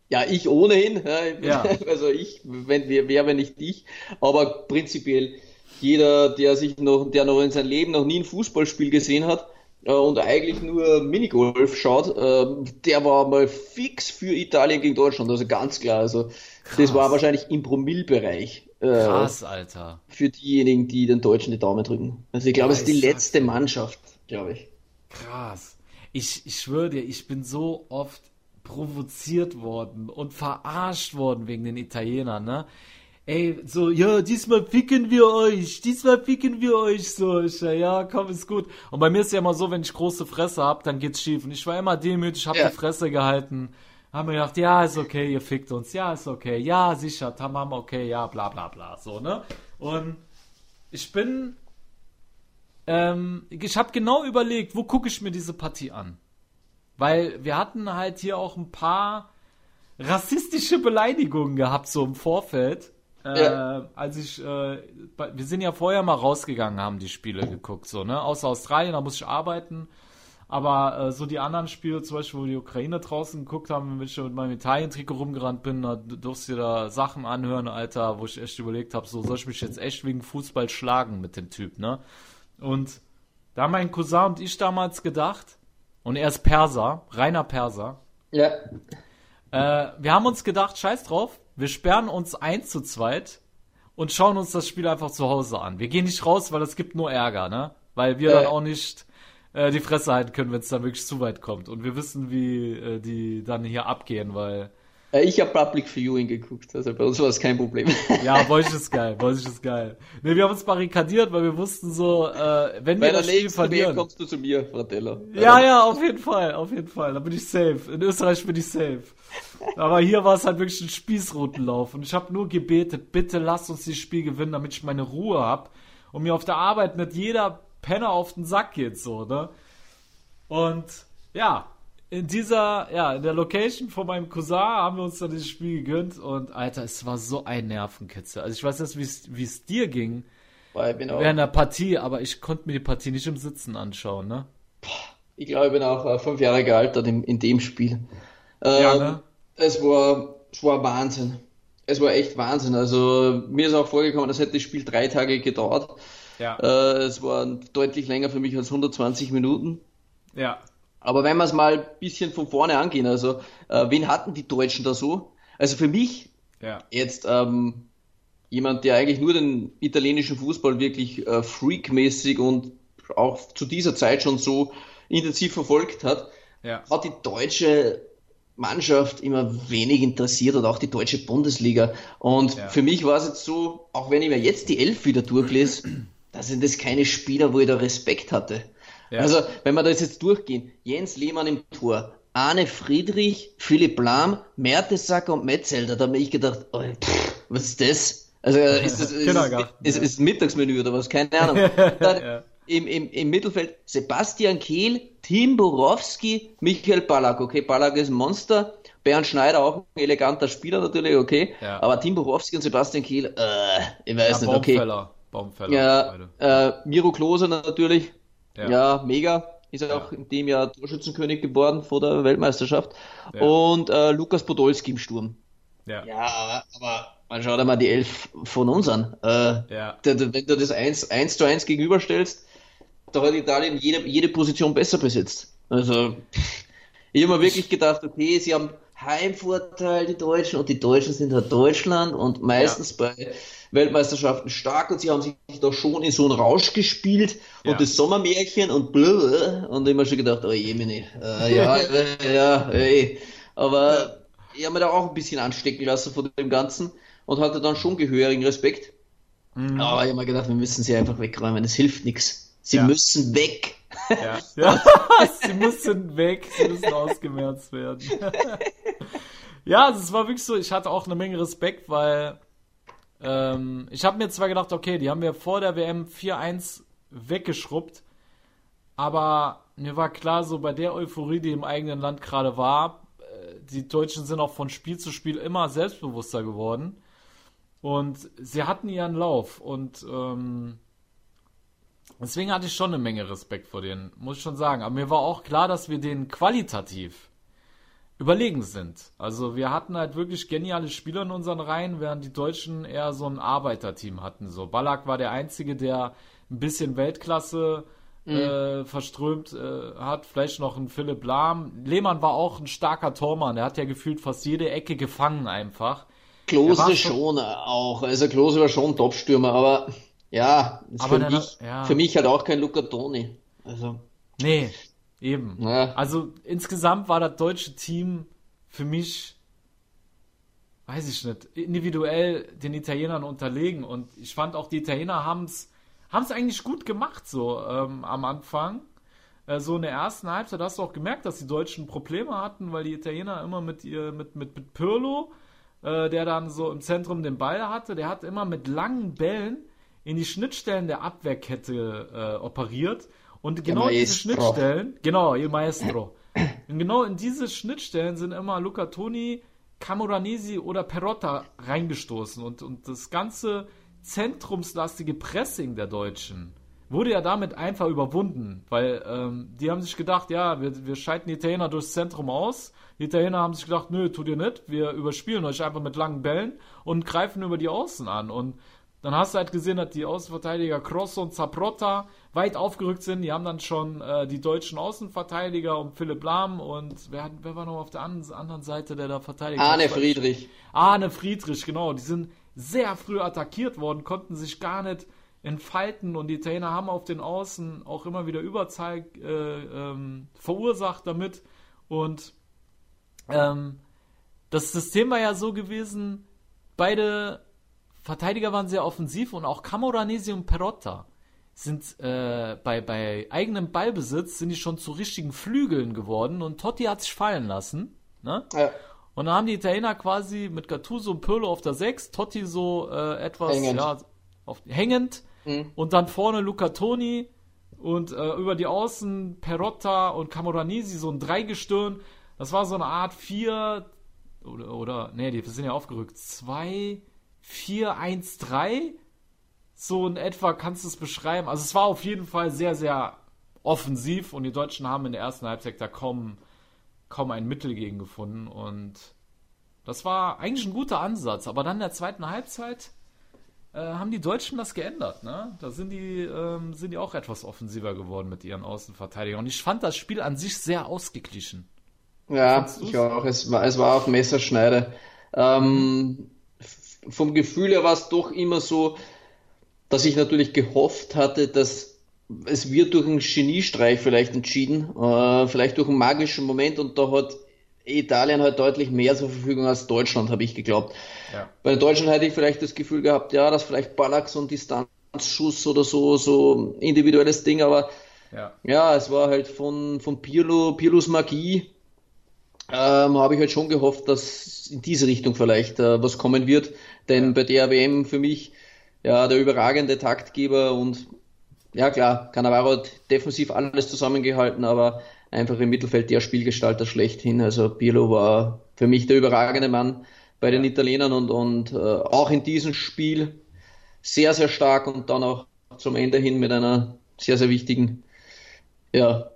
[SPEAKER 3] Ja, ich ohnehin. Ja. Also ich, wenn wir, wer, wenn nicht ich. Aber prinzipiell jeder, der sich noch, der noch in seinem Leben noch nie ein Fußballspiel gesehen hat äh, und eigentlich nur Minigolf schaut, äh, der war mal fix für Italien gegen Deutschland. Also ganz klar. Also das war wahrscheinlich im Promillbereich. Äh,
[SPEAKER 2] Krass, Alter.
[SPEAKER 3] für diejenigen, die den Deutschen die Daumen drücken. Also ich glaube, es ist die letzte. Mannschaft, glaube ich.
[SPEAKER 2] Krass. Ich, ich schwöre dir, ich bin so oft provoziert worden und verarscht worden wegen den Italienern, ne? ey, so, ja, diesmal ficken wir euch, diesmal ficken wir euch, so, ich, ja, komm, ist gut. Und bei mir ist ja immer so, wenn ich große Fresse hab, dann geht's schief. Und ich war immer demütig, hab
[SPEAKER 3] Ja.
[SPEAKER 2] die Fresse gehalten, haben mir gedacht, ja, ist okay, ihr fickt uns, ja, ist okay, ja, sicher, tamam, okay, ja, bla, bla, bla, so, ne? Und ich bin, ähm, ich habe genau überlegt, wo gucke ich mir diese Partie an? Weil wir hatten halt hier auch ein paar rassistische Beleidigungen gehabt, so im Vorfeld. Äh,
[SPEAKER 3] Ja.
[SPEAKER 2] Als ich, äh, wir sind ja vorher mal rausgegangen, haben die Spiele geguckt, so, ne? Außer Australien, da muss ich arbeiten. Aber äh, so die anderen Spiele, zum Beispiel, wo die Ukraine draußen geguckt haben, wenn ich mit meinem Italien-Trikot rumgerannt bin, da durfst du dir da Sachen anhören, Alter, wo ich echt überlegt habe, so soll ich mich jetzt echt wegen Fußball schlagen mit dem Typ, ne? Und da haben mein Cousin und ich damals gedacht, und er ist Perser, reiner Perser,
[SPEAKER 3] Ja.
[SPEAKER 2] äh, wir haben uns gedacht, scheiß drauf, wir sperren uns ein zu zweit und schauen uns das Spiel einfach zu Hause an. Wir gehen nicht raus, weil es gibt nur Ärger, ne? Weil wir
[SPEAKER 3] Ja.
[SPEAKER 2] dann auch nicht äh, die Fresse halten können, wenn es dann wirklich zu weit kommt. Und wir wissen, wie äh, die dann hier abgehen, weil
[SPEAKER 3] Ich habe Public Viewing geguckt, also bei uns war es kein Problem.
[SPEAKER 2] ja, Boys ist geil, Boys ist geil. Ne, wir haben uns barrikadiert, weil wir wussten so, äh, wenn wir
[SPEAKER 3] Bei der
[SPEAKER 2] das Spiel verlieren.
[SPEAKER 3] kommst du zu mir, Fratello.
[SPEAKER 2] Ja, ja, auf jeden Fall, auf jeden Fall. Da bin ich safe. In Österreich bin ich safe. Aber hier war es halt wirklich ein Spießrutenlauf. Und ich habe nur gebetet, bitte lasst uns dieses Spiel gewinnen, damit ich meine Ruhe hab und mir auf der Arbeit nicht jeder Penner auf den Sack geht, so, ne? Und ja, in dieser, ja, in der Location von meinem Cousin haben wir uns dann dieses Spiel gegönnt und Alter, es war so ein Nervenkitzel. Also ich weiß nicht, wie es- dir ging
[SPEAKER 3] Weil ich bin auch,
[SPEAKER 2] während der Partie, aber ich konnte mir die Partie nicht im Sitzen anschauen, ne?
[SPEAKER 3] ich glaube, ich bin auch äh, fünf Jahre gealtert in, in dem Spiel. Ähm,
[SPEAKER 2] Ja, ne?
[SPEAKER 3] Es war, es war Wahnsinn. Es war echt Wahnsinn. Also mir ist auch vorgekommen, das hätte das Spiel drei Tage gedauert.
[SPEAKER 2] Ja.
[SPEAKER 3] Äh, es war deutlich länger für mich als 120 Minuten.
[SPEAKER 2] Ja.
[SPEAKER 3] Aber wenn wir es mal ein bisschen von vorne angehen, also äh, wen hatten die Deutschen da so? Also für mich
[SPEAKER 2] Ja.
[SPEAKER 3] jetzt ähm, jemand, der eigentlich nur den italienischen Fußball wirklich äh, freakmäßig und auch zu dieser Zeit schon so intensiv verfolgt hat,
[SPEAKER 2] Ja.
[SPEAKER 3] hat die deutsche Mannschaft immer wenig interessiert und auch die deutsche Bundesliga. Und
[SPEAKER 2] Ja.
[SPEAKER 3] für mich war es jetzt so, auch wenn ich mir jetzt die Elf wieder durchlese, da sind das keine Spieler, wo ich da Respekt hatte.
[SPEAKER 2] Ja.
[SPEAKER 3] Also, wenn wir das jetzt durchgehen, Jens Lehmann im Tor, Arne Friedrich, Philipp Lahm, Mertesacker und Metzelder, da habe ich gedacht, oh, pff, was ist das? Also, ist das ist,
[SPEAKER 2] Kindergarten,
[SPEAKER 3] ist, ist, Mittagsmenü oder was? Keine Ahnung. Dann
[SPEAKER 2] Ja.
[SPEAKER 3] im, im, Im Mittelfeld Sebastian Kehl, Tim Borowski, Michael Ballack. Okay, Ballack ist ein Monster. Bernd Schneider auch ein eleganter Spieler natürlich, okay.
[SPEAKER 2] Ja.
[SPEAKER 3] Aber Tim Borowski und Sebastian Kehl, äh, ich weiß
[SPEAKER 2] Ja,
[SPEAKER 3] nicht, okay.
[SPEAKER 2] Baumfeller. Baumfeller.
[SPEAKER 3] Ja, äh, Miro Klose natürlich.
[SPEAKER 2] Ja.
[SPEAKER 3] Ja, mega. Ist er auch in dem Jahr Torschützenkönig geworden vor der Weltmeisterschaft.
[SPEAKER 2] Ja.
[SPEAKER 3] Und äh, Lukas Podolski im Sturm.
[SPEAKER 2] Ja.
[SPEAKER 3] Ja, aber man schaut einmal die Elf von uns an. Äh,
[SPEAKER 2] Ja.
[SPEAKER 3] da- da- wenn du das 1, 1 zu 1 gegenüberstellst, da hat Italien jede, jede Position besser besetzt. Also, ich habe mir wirklich gedacht, okay, sie haben Heimvorteil, die Deutschen, und die Deutschen sind halt Deutschland und meistens bei Weltmeisterschaften stark und sie haben sich da schon in so einen Rausch gespielt
[SPEAKER 2] Ja.
[SPEAKER 3] und das Sommermärchen und blö, und mir schon gedacht, oh je, meine, äh, ja, äh, ja, ey. Aber ich habe mir da auch ein bisschen anstecken lassen von dem Ganzen und hatte dann schon gehörigen Respekt.
[SPEAKER 2] Mhm.
[SPEAKER 3] Aber ich habe mir gedacht, wir müssen sie einfach wegräumen, es hilft nichts. Sie
[SPEAKER 2] Ja.
[SPEAKER 3] müssen weg.
[SPEAKER 2] Ja. ja. sie müssen weg, sie müssen ausgemerzt werden. ja, es war wirklich so, ich hatte auch eine Menge Respekt, weil ähm, ich habe mir zwar gedacht, okay, die haben wir vor der WM 4-1 weggeschrubbt, aber mir war klar, so bei der Euphorie, die im eigenen Land gerade war, äh, die Deutschen sind auch von Spiel zu Spiel immer selbstbewusster geworden. Und sie hatten ihren Lauf und ähm, deswegen hatte ich schon eine Menge Respekt vor denen, muss ich schon sagen. Aber mir war auch klar, dass wir denen qualitativ überlegen sind. Also wir hatten halt wirklich geniale Spieler in unseren Reihen, während die Deutschen eher so ein Arbeiterteam hatten. So Ballack war der einzige, der ein bisschen Weltklasse äh, verströmt äh, hat. Vielleicht noch ein Philipp Lahm. Lehmann war auch ein starker Tormann. Der hat ja gefühlt fast jede Ecke gefangen einfach. Er
[SPEAKER 3] Klose
[SPEAKER 2] schon-
[SPEAKER 3] auch. Also Klose war schon Topstürmer, aber ja,
[SPEAKER 2] Aber
[SPEAKER 3] für, mich,
[SPEAKER 2] ja.
[SPEAKER 3] für mich halt auch kein Luca Toni. Also,
[SPEAKER 2] Nee, eben.
[SPEAKER 3] Ja.
[SPEAKER 2] Also insgesamt war das deutsche Team für mich weiß ich nicht, individuell den Italienern unterlegen. Und ich fand auch, die Italiener haben es eigentlich gut gemacht, so ähm, am Anfang. Äh, so in der ersten Halbzeit hast du auch gemerkt, dass die Deutschen Probleme hatten, weil die Italiener immer mit ihr, mit, mit, mit Pirlo, äh, der dann so im Zentrum den Ball hatte, der hat immer mit langen Bällen in die Schnittstellen der Abwehrkette äh, operiert. Und genau diese Schnittstellen, genau, ihr Maestro. Und genau in diese Schnittstellen sind immer Luca Toni, Camoranesi oder Perotta reingestoßen. Und, und das ganze zentrumslastige Pressing der Deutschen wurde ja damit einfach überwunden, weil ähm, die haben sich gedacht, ja, wir, wir schalten die Italiener durchs Zentrum aus. Die Italiener haben sich gedacht, nö, tut ihr nicht, wir überspielen euch einfach mit langen Bällen und greifen über die Außen an. Und dann hast du halt gesehen, dass die Außenverteidiger Cross und Zaprotta weit aufgerückt sind. Die haben dann schon äh, die deutschen Außenverteidiger um Philipp Lahm und wer, wer war noch auf der anderen Seite, der da verteidigt
[SPEAKER 3] Arne hat? Friedrich.
[SPEAKER 2] Arne Friedrich, genau. Die sind sehr früh attackiert worden, konnten sich gar nicht entfalten und die Italiener haben auf den Außen auch immer wieder Überzahl äh, ähm, verursacht damit. Und ähm, das System war ja so gewesen, beide Verteidiger waren sehr offensiv und auch Camoranesi und Perotta sind äh, bei, bei eigenem Ballbesitz sind die schon zu richtigen Flügeln geworden und Totti hat sich fallen lassen. Ne? Ja. Und dann haben die Italiener quasi mit Gattuso und Pirlo auf der 6, Totti so äh, etwas hängend, ja, auf, hängend mhm. und dann vorne Luca Toni und äh, über die Außen Perotta und Camoranesi so ein Dreigestirn. Das war so eine Art 4 oder, oder nee, die sind ja aufgerückt. 2 4-1-3. So in etwa kannst du es beschreiben. Also es war auf jeden Fall sehr, sehr offensiv und die Deutschen haben in der ersten Halbzeit da kaum, kaum ein Mittel gegen gefunden und das war eigentlich ein guter Ansatz. Aber dann in der zweiten Halbzeit äh, haben die Deutschen das geändert. Ne? Da sind die, ähm, sind die auch etwas offensiver geworden mit ihren Außenverteidigern. Und ich fand das Spiel an sich sehr ausgeglichen.
[SPEAKER 3] Ja, ich auch. Es war, es war auf Messerschneide. Ähm, vom Gefühl her war es doch immer so, dass ich natürlich gehofft hatte, dass es wird durch einen Geniestreich vielleicht entschieden, äh, vielleicht durch einen magischen Moment und da hat Italien halt deutlich mehr zur Verfügung als Deutschland, habe ich geglaubt. Ja. Bei Deutschland hätte ich vielleicht das Gefühl gehabt, ja, dass vielleicht Ballack so ein Distanzschuss oder so, so individuelles Ding, aber ja, ja es war halt von, von Pirlo, Pirlos Magie, ähm, habe ich halt schon gehofft, dass in diese Richtung vielleicht äh, was kommen wird. Denn bei der WM für mich ja der überragende Taktgeber und ja klar, Cannavaro hat defensiv alles zusammengehalten, aber einfach im Mittelfeld der Spielgestalter schlechthin. Also Pirlo war für mich der überragende Mann bei den Italienern und, und äh, auch in diesem Spiel sehr, sehr stark und dann auch zum Ende hin mit einer sehr, sehr wichtigen ja,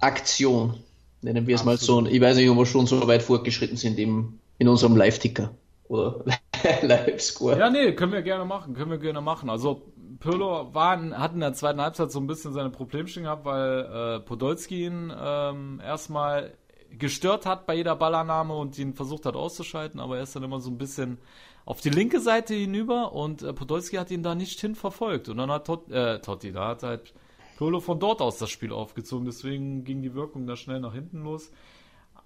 [SPEAKER 3] Aktion. Nennen wir es mal so. Ich weiß nicht, ob wir schon so weit fortgeschritten sind im, in unserem Live-Ticker oder
[SPEAKER 2] Live-Score. Ja, nee, können wir gerne machen, können wir gerne machen. Also Pirlo war, hat in der zweiten Halbzeit so ein bisschen seine Problemchen gehabt, weil äh, Podolski ihn ähm, erstmal gestört hat bei jeder Ballannahme und ihn versucht hat auszuschalten, aber er ist dann immer so ein bisschen auf die linke Seite hinüber und äh, Podolski hat ihn da nicht hin verfolgt. Und dann hat Tot, äh, Totti, da hat halt Pirlo von dort aus das Spiel aufgezogen, deswegen ging die Wirkung da schnell nach hinten los.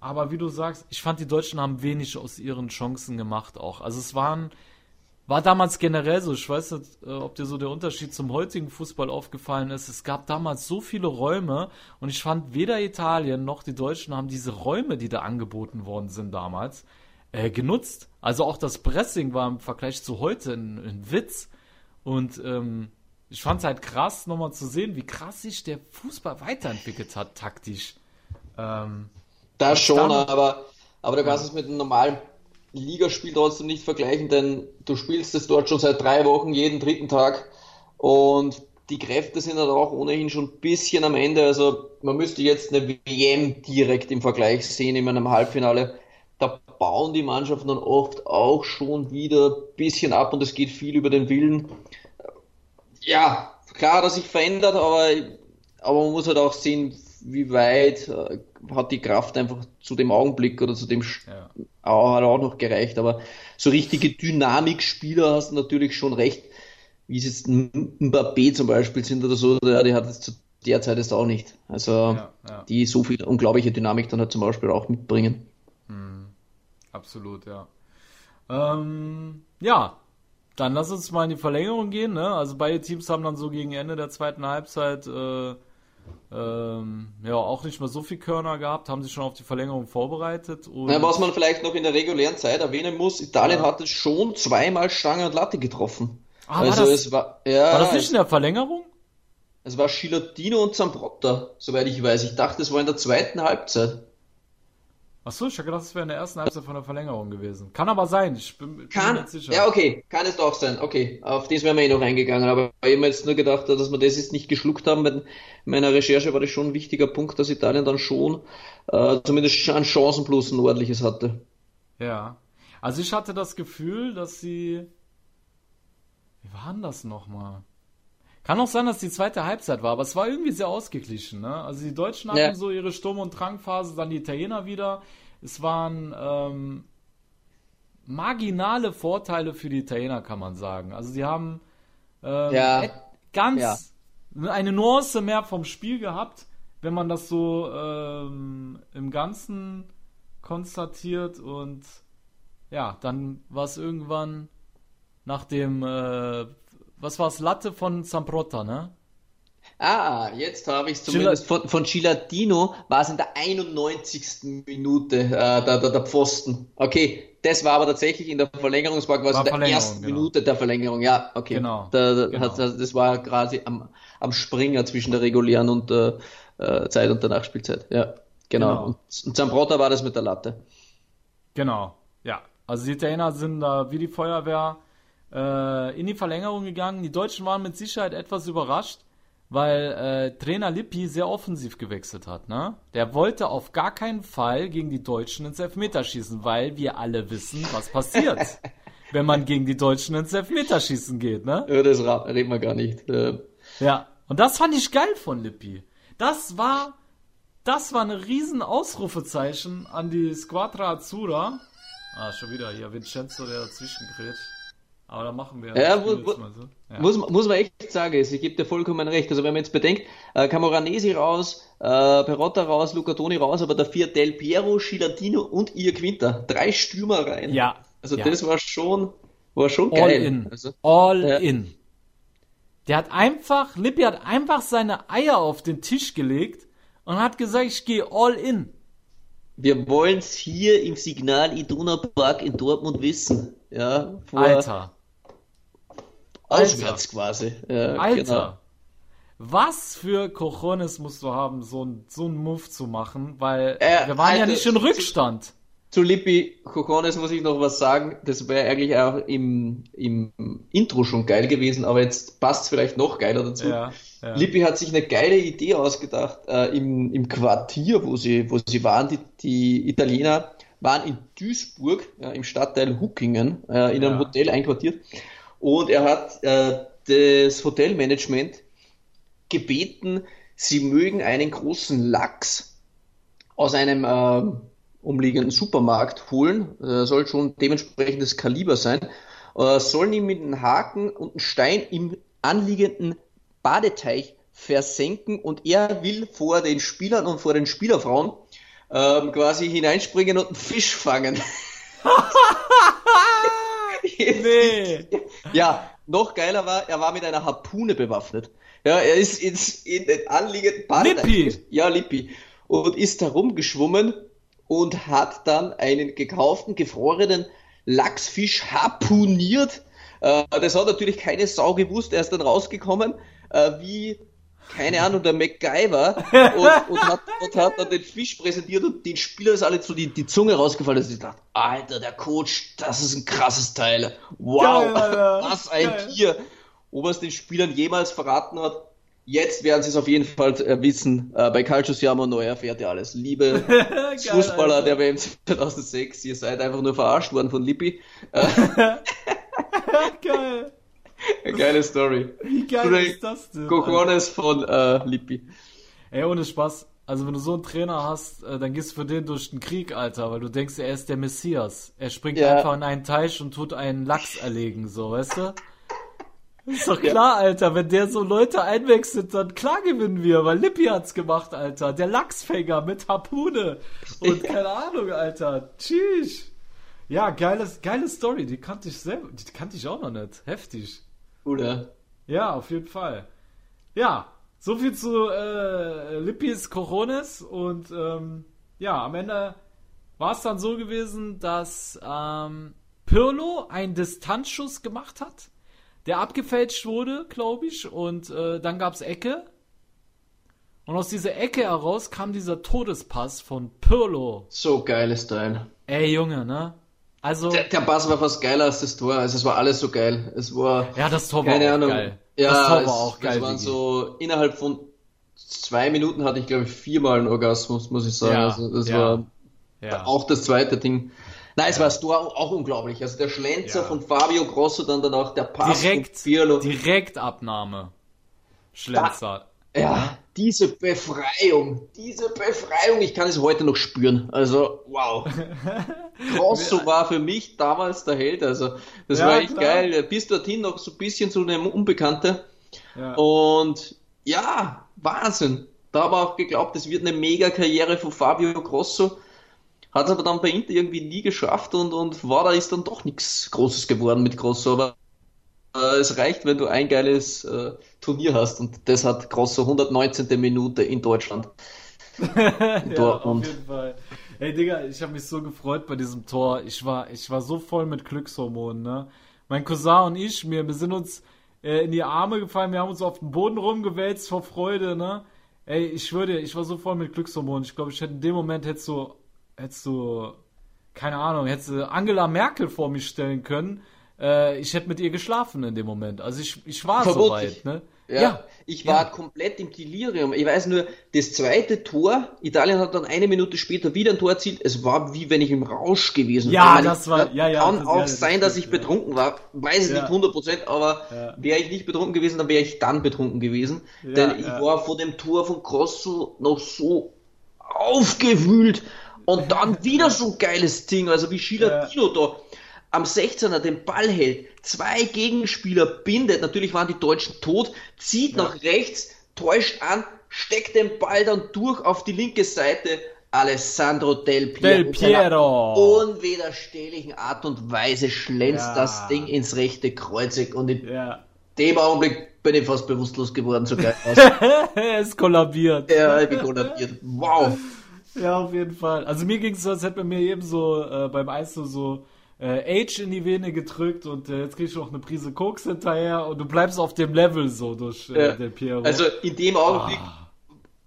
[SPEAKER 2] Aber wie du sagst, ich fand, die Deutschen haben wenig aus ihren Chancen gemacht auch. Also es waren, war damals generell so, ich weiß nicht, äh, ob dir so der Unterschied zum heutigen Fußball aufgefallen ist. Es gab damals so viele Räume und ich fand, weder Italien noch die Deutschen haben diese Räume, die da angeboten worden sind damals, äh, genutzt. Also auch das Pressing war im Vergleich zu heute ein, ein Witz. Und ähm, ich fand es halt krass, nochmal zu sehen, wie krass sich der Fußball weiterentwickelt hat, taktisch. Ähm,
[SPEAKER 3] das schon, aber, aber du kannst es mit einem normalen Ligaspiel trotzdem nicht vergleichen, denn du spielst es dort schon seit drei Wochen jeden dritten Tag und die Kräfte sind halt auch ohnehin schon ein bisschen am Ende. Also man müsste jetzt eine WM direkt im Vergleich sehen in einem Halbfinale. Da bauen die Mannschaften dann oft auch schon wieder ein bisschen ab und es geht viel über den Willen. Ja, klar, dass sich verändert, aber, aber man muss halt auch sehen, wie weit äh, hat die Kraft einfach zu dem Augenblick oder zu dem ja. auch, hat auch noch gereicht. Aber so richtige Dynamikspieler hast du natürlich schon recht, wie es jetzt Mbappé zum Beispiel sind oder so, der, die hat es zu der Zeit jetzt auch nicht. Also ja, ja. die so viel unglaubliche Dynamik dann halt zum Beispiel auch mitbringen.
[SPEAKER 2] Hm. Absolut, ja. Ähm, ja, dann lass uns mal in die Verlängerung gehen. Ne? Also beide Teams haben dann so gegen Ende der zweiten Halbzeit äh, ähm, ja auch nicht mehr so viel Körner gehabt, haben sich schon auf die Verlängerung vorbereitet. Und
[SPEAKER 3] Ja, was man vielleicht noch in der regulären Zeit erwähnen muss, Italien
[SPEAKER 2] Ja.
[SPEAKER 3] hatte schon zweimal Stange und Latte getroffen.
[SPEAKER 2] Ah, war
[SPEAKER 3] also
[SPEAKER 2] das-
[SPEAKER 3] es war, ja,
[SPEAKER 2] war das nicht
[SPEAKER 3] es,
[SPEAKER 2] in der Verlängerung?
[SPEAKER 3] es war Schilottino und Zambrotta, soweit ich weiß. Ich dachte, es war in der zweiten Halbzeit.
[SPEAKER 2] Achso, ich habe gedacht, das wäre in der ersten Halbzeit von der Verlängerung gewesen. Kann aber sein, ich bin, bin mir
[SPEAKER 3] Kann,
[SPEAKER 2] nicht sicher.
[SPEAKER 3] ja, okay, kann es doch sein. Okay, auf das wären wir eh noch eingegangen, aber ich habe mir jetzt nur gedacht, dass wir das jetzt nicht geschluckt haben. Bei meiner Recherche war das schon ein wichtiger Punkt, dass Italien dann schon äh, zumindest an Chancenplus ein ordentliches hatte.
[SPEAKER 2] Ja. Also ich hatte das Gefühl, dass sie. Wie war denn das nochmal? Kann auch sein, dass die zweite Halbzeit war, aber es war irgendwie sehr ausgeglichen. Ne? Also die Deutschen hatten
[SPEAKER 3] Ja.
[SPEAKER 2] so ihre Sturm- und Drangphase, dann die Italiener wieder. Es waren ähm, marginale Vorteile für die Italiener, kann man sagen. Also sie haben ähm,
[SPEAKER 3] Ja.
[SPEAKER 2] et- ganz
[SPEAKER 3] Ja.
[SPEAKER 2] eine Nuance mehr vom Spiel gehabt, wenn man das so ähm, im Ganzen konstatiert und ja, dann war es irgendwann nach dem, äh, was war es, Latte von Zamprotta, ne?
[SPEAKER 3] Ah, jetzt habe ich zumindest von, von Gilardino war es in der 91. Minute äh, der, der, der Pfosten. Okay, das war aber tatsächlich in der Verlängerung, es war quasi in der ersten
[SPEAKER 2] genau.
[SPEAKER 3] Minute der Verlängerung. Ja, okay.
[SPEAKER 2] Genau,
[SPEAKER 3] Da, da,
[SPEAKER 2] genau.
[SPEAKER 3] Hat, das war quasi am, am Springer zwischen der regulären und der äh, Zeit und der Nachspielzeit. Ja, genau.
[SPEAKER 2] Genau.
[SPEAKER 3] Und, und Zambrotta war das mit der Latte.
[SPEAKER 2] Genau, ja. Also die Italiener sind da wie die Feuerwehr äh, in die Verlängerung gegangen. Die Deutschen waren mit Sicherheit etwas überrascht, weil äh, Trainer Lippi sehr offensiv gewechselt hat. Ne? Der wollte auf gar keinen Fall gegen die Deutschen ins Elfmeterschießen, weil wir alle wissen, was passiert, wenn man gegen die Deutschen ins Elfmeterschießen geht. Ne?
[SPEAKER 3] Ja, das reden wir gar nicht. Äh,
[SPEAKER 2] Ja, und das fand ich geil von Lippi. Das war, das war ein riesen Ausrufezeichen an die Squadra Azzurra. Ah, schon wieder hier Vincenzo, der dazwischen gerät. Aber da machen wir
[SPEAKER 3] Ja, wo- wo-
[SPEAKER 2] mal so. Ja.
[SPEAKER 3] Muss, muss man echt sagen, ich gebe dir vollkommen recht. Also wenn man jetzt bedenkt, äh, Camoranesi raus, äh, Perotta raus, Luca Toni raus, aber dafür Del Piero, Gilardino und ihr Quinter. Drei Stürmer rein.
[SPEAKER 2] Ja.
[SPEAKER 3] Also
[SPEAKER 2] ja.
[SPEAKER 3] das war schon, war schon
[SPEAKER 2] All
[SPEAKER 3] geil.
[SPEAKER 2] in.
[SPEAKER 3] Also,
[SPEAKER 2] All
[SPEAKER 3] Ja.
[SPEAKER 2] in. Der hat einfach, Lippi hat einfach seine Eier auf den Tisch gelegt und hat gesagt, ich gehe all in.
[SPEAKER 3] wir wollen's hier im Signal Iduna Park in Dortmund wissen. Ja, vor
[SPEAKER 2] Alter.
[SPEAKER 3] auswärts quasi. Ja,
[SPEAKER 2] Alter.
[SPEAKER 3] Genau.
[SPEAKER 2] Was für Cojones musst du haben, so ein so ein Move zu machen, weil
[SPEAKER 3] Äh,
[SPEAKER 2] wir waren ja
[SPEAKER 3] Alter,
[SPEAKER 2] nicht in Rückstand.
[SPEAKER 3] Zu Lippi Cocones muss ich noch was sagen. Das wäre eigentlich auch im, im Intro schon geil gewesen, aber jetzt passt vielleicht noch geiler dazu.
[SPEAKER 2] Ja, ja.
[SPEAKER 3] Lippi hat sich eine geile Idee ausgedacht. Äh, im, Im Quartier, wo sie, wo sie waren, die, die Italiener waren in Duisburg, ja, im Stadtteil Huckingen, äh, in einem
[SPEAKER 2] Ja.
[SPEAKER 3] Hotel einquartiert. Und er hat äh, das Hotelmanagement gebeten, sie mögen einen großen Lachs aus einem ähm, umliegenden Supermarkt holen. Äh, soll schon dementsprechendes Kaliber sein. Äh, sollen ihn mit einem Haken und einem Stein im anliegenden Badeteich versenken und er will vor den Spielern und vor den Spielerfrauen ähm, quasi hineinspringen und einen Fisch fangen.
[SPEAKER 2] Nee.
[SPEAKER 3] Ja, noch geiler war, er war mit einer Harpune bewaffnet. Ja, er ist ins, in den anliegenden Badeteich.
[SPEAKER 2] Lippi.
[SPEAKER 3] Ja, Lippi. Und ist da rumgeschwommen und hat dann einen gekauften, gefrorenen Lachsfisch harpuniert. Äh, das hat natürlich keine Sau gewusst. Er ist dann rausgekommen, äh, wie, keine Ahnung, der MacGyver und, und, hat, und hat dann den Fisch präsentiert und den Spieler ist alle so die, die Zunge rausgefallen. dass ich dachte, Alter, der Coach, das ist ein krasses Teil. Wow,
[SPEAKER 2] Geil, Alter.
[SPEAKER 3] was ein
[SPEAKER 2] Geil.
[SPEAKER 3] Tier. Ob er es den Spielern jemals verraten hat, jetzt werden sie es auf jeden Fall äh, wissen. Äh, bei Calcio Siamo neu erfährt ihr alles. Liebe Fußballer
[SPEAKER 2] Alter.
[SPEAKER 3] der WM 2006, ihr seid einfach nur verarscht worden von Lippi. Äh,
[SPEAKER 2] Geil.
[SPEAKER 3] geile Story.
[SPEAKER 2] Wie geil
[SPEAKER 3] Oder
[SPEAKER 2] ist das denn?
[SPEAKER 3] Cojones von äh, Lippi.
[SPEAKER 2] Ey, ohne Spaß. Also wenn du so einen Trainer hast, äh, dann gehst du für den durch den Krieg, Alter, weil du denkst, er ist der Messias. Er springt
[SPEAKER 3] Ja.
[SPEAKER 2] einfach in einen Teich und tut einen Lachs erlegen, so, weißt du? Ist doch klar, Alter, wenn der so Leute einwechselt, dann klar gewinnen wir, weil Lippi hat's gemacht, Alter. Der Lachsfänger mit Harpune. Und keine Ahnung, Alter. Tschüss. Ja, geiles, geile Story. Die kannte ich selber, die kannte ich auch noch nicht. Heftig.
[SPEAKER 3] Oder?
[SPEAKER 2] Ja, auf jeden Fall. Ja, so viel zu äh, Lippis Corones und ähm, ja, am Ende war es dann so gewesen, dass ähm, Pirlo einen Distanzschuss gemacht hat, der abgefälscht wurde, glaube ich, und äh, dann gab es Ecke. Und aus dieser Ecke heraus kam dieser Todespass von Pirlo.
[SPEAKER 3] So geiles Teil.
[SPEAKER 2] Ey, Junge, ne? Also.
[SPEAKER 3] Der, der Pass war fast geiler als das Tor. Also es war alles so geil. Es war.
[SPEAKER 2] Ja, das Tor war
[SPEAKER 3] keine
[SPEAKER 2] auch
[SPEAKER 3] Ahnung.
[SPEAKER 2] geil.
[SPEAKER 3] Ja,
[SPEAKER 2] das Tor
[SPEAKER 3] es,
[SPEAKER 2] war auch geil.
[SPEAKER 3] Es waren
[SPEAKER 2] Digi.
[SPEAKER 3] so innerhalb von zwei Minuten hatte ich glaube ich viermal einen Orgasmus, muss ich sagen.
[SPEAKER 2] Ja,
[SPEAKER 3] also das
[SPEAKER 2] ja,
[SPEAKER 3] war
[SPEAKER 2] ja.
[SPEAKER 3] auch das zweite Ding. Nein, es war das Tor auch unglaublich. Also der Schlenzer von Fabio Grosso, dann danach der Pass
[SPEAKER 2] Direkt,
[SPEAKER 3] von Pirlo.
[SPEAKER 2] Direktabnahme. Schlenzer.
[SPEAKER 3] Ja, diese Befreiung, diese Befreiung, ich kann es heute noch spüren. Also, wow. Grosso war für mich damals der Held, also das
[SPEAKER 2] Ja,
[SPEAKER 3] war echt
[SPEAKER 2] klar.
[SPEAKER 3] geil. Bis dorthin noch so ein bisschen so eine Unbekannte.
[SPEAKER 2] Ja.
[SPEAKER 3] Und ja, Wahnsinn. Da haben wir auch geglaubt, es wird eine Mega-Karriere von Fabio Grosso. Hat es aber dann bei Inter irgendwie nie geschafft und, und war da ist dann doch nichts Großes geworden mit Grosso. Aber äh, es reicht, wenn du ein geiles äh, Turnier hast und das hat Grosso 119. Minute in Deutschland.
[SPEAKER 2] ja,
[SPEAKER 3] Dortmund.
[SPEAKER 2] auf jeden Fall. Ey, Digga, ich habe mich so gefreut bei diesem Tor. Ich war, ich war so voll mit Glückshormonen, ne? Mein Cousin und ich, wir, wir sind uns äh, in die Arme gefallen, wir haben uns auf den Boden rumgewälzt vor Freude, ne? Ey, ich dir, ich war so voll mit Glückshormonen. Ich glaube, ich hätte in dem Moment hättest du, hättest du, keine Ahnung, hättest du Angela Merkel vor mich stellen können. Äh, ich hätte mit ihr geschlafen in dem Moment. Also ich, ich war so
[SPEAKER 3] Vermutlich.
[SPEAKER 2] weit, ne?
[SPEAKER 3] Ja, ich war komplett im Delirium. Ich weiß nur, das zweite Tor, Italien hat dann eine Minute später wieder ein Tor erzielt. Es war wie wenn ich im Rausch gewesen
[SPEAKER 2] Ja,
[SPEAKER 3] wäre. Ich
[SPEAKER 2] das war-
[SPEAKER 3] meine,
[SPEAKER 2] ja, ja,
[SPEAKER 3] Kann
[SPEAKER 2] das-
[SPEAKER 3] auch
[SPEAKER 2] ja, das
[SPEAKER 3] sein, dass ich
[SPEAKER 2] ja.
[SPEAKER 3] betrunken war. Weiß ich
[SPEAKER 2] Ja.
[SPEAKER 3] nicht 100%, aber
[SPEAKER 2] Ja.
[SPEAKER 3] wäre ich nicht betrunken gewesen, dann wäre ich dann betrunken gewesen.
[SPEAKER 2] Ja,
[SPEAKER 3] Denn ich
[SPEAKER 2] ja.
[SPEAKER 3] war vor dem Tor von Grosso noch so aufgewühlt. Und dann wieder so ein geiles Ding, also wie Schilatino da am 16er den Ball hält, zwei Gegenspieler bindet, natürlich waren die Deutschen tot, zieht nach rechts, täuscht an, steckt den Ball dann durch auf die linke Seite. Alessandro Del Piero.
[SPEAKER 2] Del Piero.
[SPEAKER 3] Unwiderstehlichen Art und Weise schlänzt
[SPEAKER 2] Ja.
[SPEAKER 3] das Ding ins rechte Kreuzig und in
[SPEAKER 2] Ja.
[SPEAKER 3] dem Augenblick bin ich fast bewusstlos geworden, so geil aus.
[SPEAKER 2] er ist kollabiert.
[SPEAKER 3] ja, ich bin kollabiert. Wow.
[SPEAKER 2] Ja, auf jeden Fall. Also mir ging es so, als hätte man mir eben so äh, beim Eis so, so äh, Age in die Vene gedrückt und äh, jetzt kriegst du noch eine Prise Koks hinterher und du bleibst auf dem Level so durch äh,
[SPEAKER 3] Ja.
[SPEAKER 2] Del Piero.
[SPEAKER 3] Also in dem Augenblick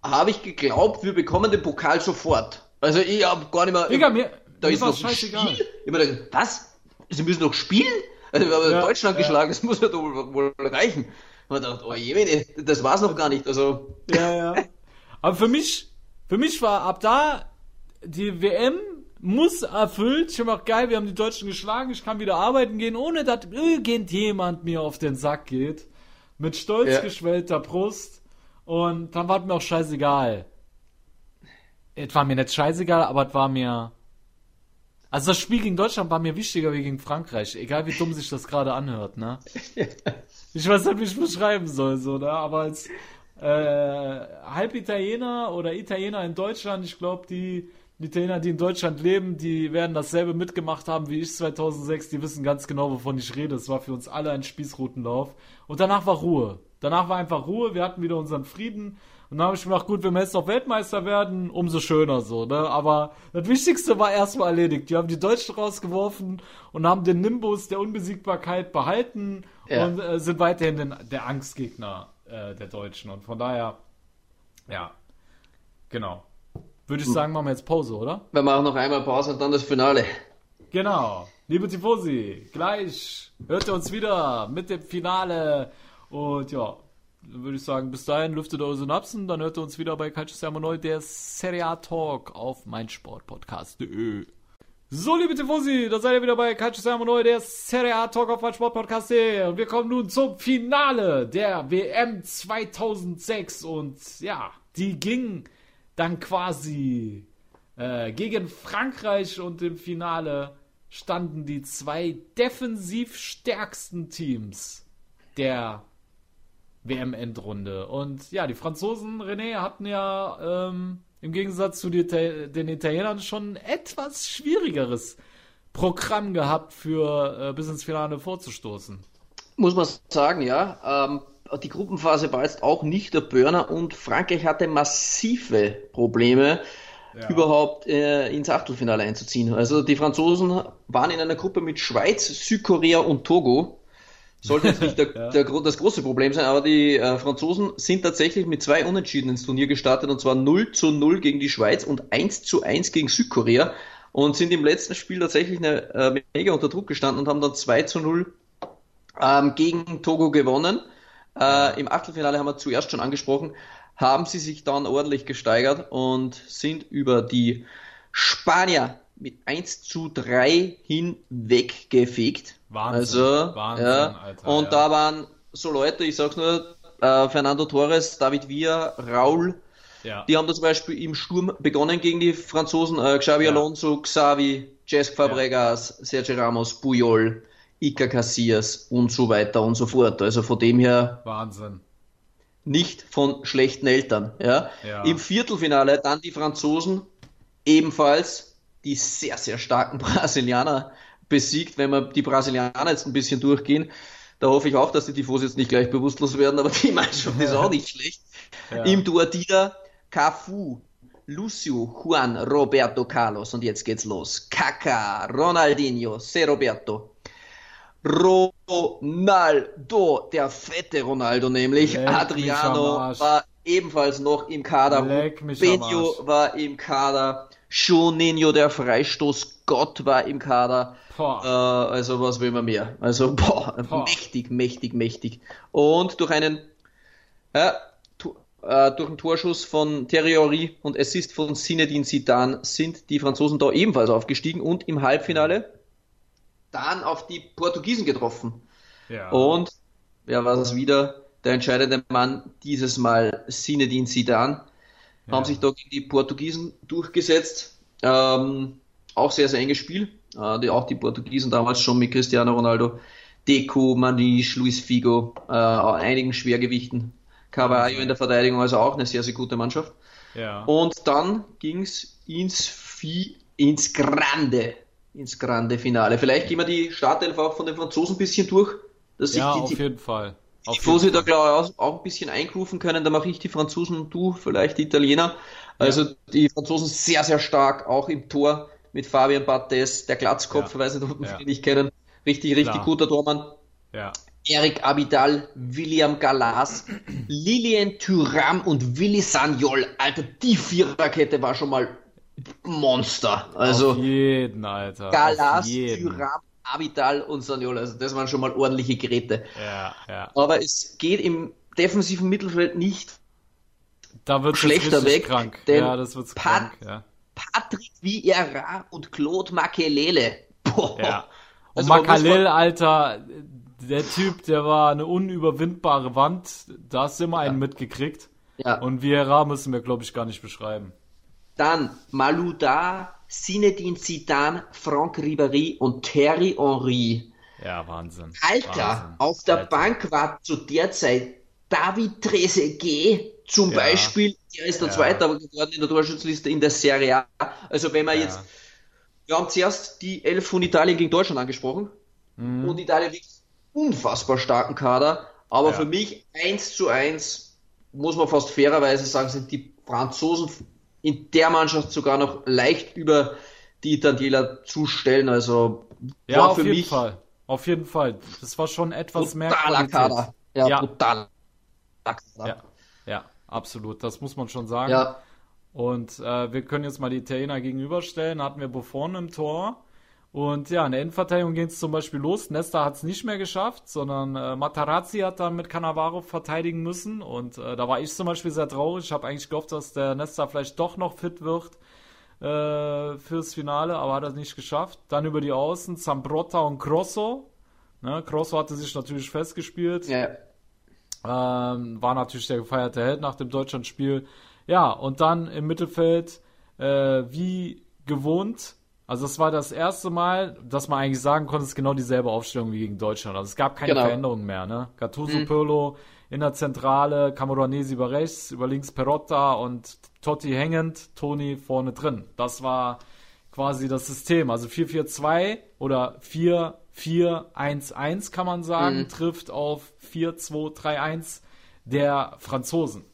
[SPEAKER 2] Ah.
[SPEAKER 3] habe ich geglaubt, wir bekommen den Pokal sofort. Also ich habe gar nicht mehr.
[SPEAKER 2] Digga, mir,
[SPEAKER 3] da
[SPEAKER 2] mir
[SPEAKER 3] ist noch ein
[SPEAKER 2] scheißegal.
[SPEAKER 3] Spiel. Ich hab mir gedacht, was? Sie müssen noch spielen? Also wir haben
[SPEAKER 2] Ja,
[SPEAKER 3] Deutschland
[SPEAKER 2] ja.
[SPEAKER 3] geschlagen, das muss ja doch wohl, reichen. Und ich dachte, oh je, das war's noch gar nicht. Also
[SPEAKER 2] Ja, ja. Aber für mich, für mich war ab da die WM muss erfüllt. Ich habe auch geil, wir haben die Deutschen geschlagen. Ich kann wieder arbeiten gehen, ohne dass irgendjemand mir auf den Sack geht. Mit stolz
[SPEAKER 3] Ja.
[SPEAKER 2] geschwellter Brust. Und dann war es mir auch scheißegal. Es war mir nicht scheißegal, aber es war mir. Also das Spiel gegen Deutschland war mir wichtiger wie gegen Frankreich. Egal wie dumm sich das gerade anhört, ne? Ich weiß nicht, wie ich beschreiben soll, so, ne? Aber als äh, Halbitaliener oder Italiener in Deutschland, ich glaube, die, die Italiener, die in Deutschland leben, die werden dasselbe mitgemacht haben wie ich 2006. Die wissen ganz genau, wovon ich rede. Es war für uns alle ein Spießrutenlauf. Und danach war Ruhe. Danach war einfach Ruhe. Wir hatten wieder unseren Frieden. Und dann habe ich mir gedacht, gut, wenn wir jetzt noch Weltmeister werden, umso schöner so, ne? Aber das Wichtigste war erstmal erledigt. Die haben die Deutschen rausgeworfen und haben den Nimbus der Unbesiegbarkeit behalten
[SPEAKER 3] Ja.
[SPEAKER 2] und äh, sind weiterhin den, der Angstgegner äh, der Deutschen. Und von daher, ja, genau. Würde ich sagen, machen wir jetzt Pause, oder?
[SPEAKER 3] wir machen noch einmal Pause und dann das Finale.
[SPEAKER 2] Genau. Liebe Tifosi, gleich hört ihr uns wieder mit dem Finale. Und ja, dann würde ich sagen, bis dahin lüftet eure Synapsen, dann hört ihr uns wieder bei Calcio Neu, der Serie A Talk auf meinsportpodcast.de. So, liebe Tifosi, da seid ihr wieder bei Calcio Neu, der Serie A Talk auf meinsportpodcast.de. Und wir kommen nun zum Finale der WM 2006. Und ja, die ging dann quasi äh, gegen Frankreich und im Finale standen die zwei defensiv stärksten Teams der WM-Endrunde. Und ja, die Franzosen, René, hatten ja ähm, im Gegensatz zu Ita- den Italienern schon etwas schwierigeres Programm gehabt, für äh, bis ins Finale vorzustoßen.
[SPEAKER 3] Muss man sagen, ja. Ähm, die Gruppenphase war jetzt auch nicht der Burner und Frankreich hatte massive Probleme, ja. überhaupt äh, ins Achtelfinale einzuziehen. Also die Franzosen waren in einer Gruppe mit Schweiz, Südkorea und Togo. Sollte jetzt nicht der, ja. der, das große Problem sein, aber die äh, Franzosen sind tatsächlich mit zwei Unentschieden ins Turnier gestartet und zwar 0 zu 0 gegen die Schweiz und 1 zu 1 gegen Südkorea und sind im letzten Spiel tatsächlich eine, äh, mega unter Druck gestanden und haben dann 2 zu 0 ähm, gegen Togo gewonnen. Äh, Im Achtelfinale haben wir zuerst schon angesprochen, haben sie sich dann ordentlich gesteigert und sind über die Spanier mit 1 zu 3 hinweggefegt.
[SPEAKER 2] Wahnsinn.
[SPEAKER 3] Also,
[SPEAKER 2] Wahnsinn,
[SPEAKER 3] ja.
[SPEAKER 2] Alter,
[SPEAKER 3] und
[SPEAKER 2] ja.
[SPEAKER 3] da waren so Leute, ich sag's nur, äh, Fernando Torres, David Villa, Raul,
[SPEAKER 2] ja.
[SPEAKER 3] die haben zum Beispiel im Sturm begonnen gegen die Franzosen, äh, Xavi. Alonso, Xavi, Cesc Fabregas, Sergio Ramos, Puyol, Iker Casillas und so weiter und so fort. Also von dem her
[SPEAKER 2] Wahnsinn.
[SPEAKER 3] nicht von schlechten Eltern. Ja?
[SPEAKER 2] Ja.
[SPEAKER 3] Im Viertelfinale dann die Franzosen ebenfalls die sehr, sehr starken Brasilianer besiegt. Wenn wir die Brasilianer jetzt ein bisschen durchgehen, da hoffe ich auch, dass die Tifos jetzt nicht gleich bewusstlos werden, aber die Mannschaft ist auch nicht schlecht.
[SPEAKER 2] Ja.
[SPEAKER 3] Im Duatida Cafu, Lucio, Juan, Roberto Carlos und jetzt geht's los. Kaká, Ronaldinho, Se Roberto, Ronaldo, der fette Ronaldo nämlich.
[SPEAKER 2] Leck
[SPEAKER 3] Adriano war ebenfalls noch im Kader. Benio war im Kader. Juninho, der Freistoßgott, war im Kader. Äh, also was will man mehr? Also boah,
[SPEAKER 2] Boah.
[SPEAKER 3] mächtig, mächtig, mächtig. Und durch einen tu, äh, durch einen Torschuss von Terriori und Assist von Zinedine Zidane sind die Franzosen da ebenfalls aufgestiegen und im Halbfinale dann auf die Portugiesen getroffen.
[SPEAKER 2] ja.
[SPEAKER 3] Und wer war es wieder? Der entscheidende Mann dieses Mal Zinedine Zidane. Haben sich da gegen die Portugiesen durchgesetzt. Ähm, auch sehr, sehr enges Spiel. Äh, die, auch die Portugiesen damals schon mit Cristiano Ronaldo, Deco, Maniche, Luis Figo, äh, einigen Schwergewichten. Carvalho in der Verteidigung, also auch eine sehr, sehr gute Mannschaft.
[SPEAKER 2] ja.
[SPEAKER 3] Und dann ging's ins Fi, ins Grande, ins Grande Finale. Vielleicht gehen wir die Startelf auch von den Franzosen ein bisschen durch, dass
[SPEAKER 2] ja,
[SPEAKER 3] die,
[SPEAKER 2] auf
[SPEAKER 3] die,
[SPEAKER 2] jeden Fall. Auf
[SPEAKER 3] die
[SPEAKER 2] jeden
[SPEAKER 3] da glaube ich auch, ein bisschen eingrooven können. Da mache ich die Franzosen und du vielleicht die Italiener. Also die Franzosen sehr, sehr stark, auch im Tor mit Fabian Barthez, der Glatzkopf,
[SPEAKER 2] Ja.
[SPEAKER 3] weiß nicht, ob
[SPEAKER 2] Ja.
[SPEAKER 3] nicht kennen. Richtig, richtig
[SPEAKER 2] Klar.
[SPEAKER 3] guter Tormann.
[SPEAKER 2] Ja.
[SPEAKER 3] Eric Abidal, William Gallas, Lilian Thuram und Willi Sagnol. Alter, die Viererkette war schon mal Monster. Also
[SPEAKER 2] auf jeden, Alter. Jeden.
[SPEAKER 3] Thuram, Abidal und Sagnol. Also das waren schon mal ordentliche Geräte.
[SPEAKER 2] Ja, ja.
[SPEAKER 3] Aber es geht im defensiven Mittelfeld nicht
[SPEAKER 2] Da wird
[SPEAKER 3] schlechter weg,
[SPEAKER 2] krank.
[SPEAKER 3] denn
[SPEAKER 2] Ja, das wird's
[SPEAKER 3] Pat-
[SPEAKER 2] krank, ja.
[SPEAKER 3] Patrick Vieira und Claude Makelele. Boah.
[SPEAKER 2] Ja. Und
[SPEAKER 3] Also mal-
[SPEAKER 2] Alter, der Typ, der war eine unüberwindbare Wand. Da hast du immer einen mitgekriegt.
[SPEAKER 3] Ja.
[SPEAKER 2] Und Vieira müssen wir, glaube ich, gar nicht beschreiben.
[SPEAKER 3] Dann Malouda, Zinedine Zidane, Franck Ribéry und Thierry Henry.
[SPEAKER 2] Ja, Wahnsinn.
[SPEAKER 3] Alter,
[SPEAKER 2] Wahnsinn.
[SPEAKER 3] auf der
[SPEAKER 2] Alter.
[SPEAKER 3] Bank war zu der Zeit David Trezeguet zum
[SPEAKER 2] Ja.
[SPEAKER 3] Beispiel, der ist der
[SPEAKER 2] Ja.
[SPEAKER 3] Zweite geworden in der Torschützenliste in der Serie A. Also wenn man
[SPEAKER 2] Ja.
[SPEAKER 3] jetzt, wir haben zuerst die Elf von Italien gegen Deutschland angesprochen
[SPEAKER 2] Mhm.
[SPEAKER 3] und Italien wirklich unfassbar starken Kader, aber
[SPEAKER 2] Ja.
[SPEAKER 3] für mich eins zu eins muss man fast fairerweise sagen, sind die Franzosen in der Mannschaft sogar noch leicht über die Italiener zu stellen. Also
[SPEAKER 2] Ja,
[SPEAKER 3] war
[SPEAKER 2] auf
[SPEAKER 3] für
[SPEAKER 2] jeden
[SPEAKER 3] mich
[SPEAKER 2] Fall. Auf jeden Fall. Das war schon etwas mehr
[SPEAKER 3] brutaler. Kader. Ja,
[SPEAKER 2] Ja.
[SPEAKER 3] brutaler Kader.
[SPEAKER 2] Ja, ja, absolut. Das muss man schon sagen.
[SPEAKER 3] Ja.
[SPEAKER 2] Und äh, wir können jetzt mal die Italiener gegenüberstellen. Hatten wir Buffon im Tor. Und ja, in der Innenverteidigung ging es zum Beispiel los. Nesta hat es nicht mehr geschafft, sondern äh, Matarazzi hat dann mit Cannavaro verteidigen müssen. Und äh, da war ich zum Beispiel sehr traurig. Ich habe eigentlich gehofft, dass der Nesta vielleicht doch noch fit wird äh, fürs Finale, aber hat er nicht geschafft. Dann über die Außen Zambrotta und Grosso. Ne, Grosso hatte sich natürlich festgespielt.
[SPEAKER 3] Ja.
[SPEAKER 2] Ähm, war natürlich der gefeierte Held nach dem Deutschlandspiel. Ja, und dann im Mittelfeld, äh, wie gewohnt, also es war das erste Mal, dass man eigentlich sagen konnte, es ist genau dieselbe Aufstellung wie gegen Deutschland. Also es gab keine
[SPEAKER 3] Genau.
[SPEAKER 2] Veränderungen mehr. Ne? Gattuso,
[SPEAKER 3] Mhm.
[SPEAKER 2] Pirlo in der Zentrale, Camoranesi über rechts, über links Perotta und Totti hängend, Toni vorne drin. Das war quasi das System. Also 4-4-2 oder 4-4-1-1 kann man sagen,
[SPEAKER 3] Mhm.
[SPEAKER 2] trifft auf 4-2-3-1 der Franzosen.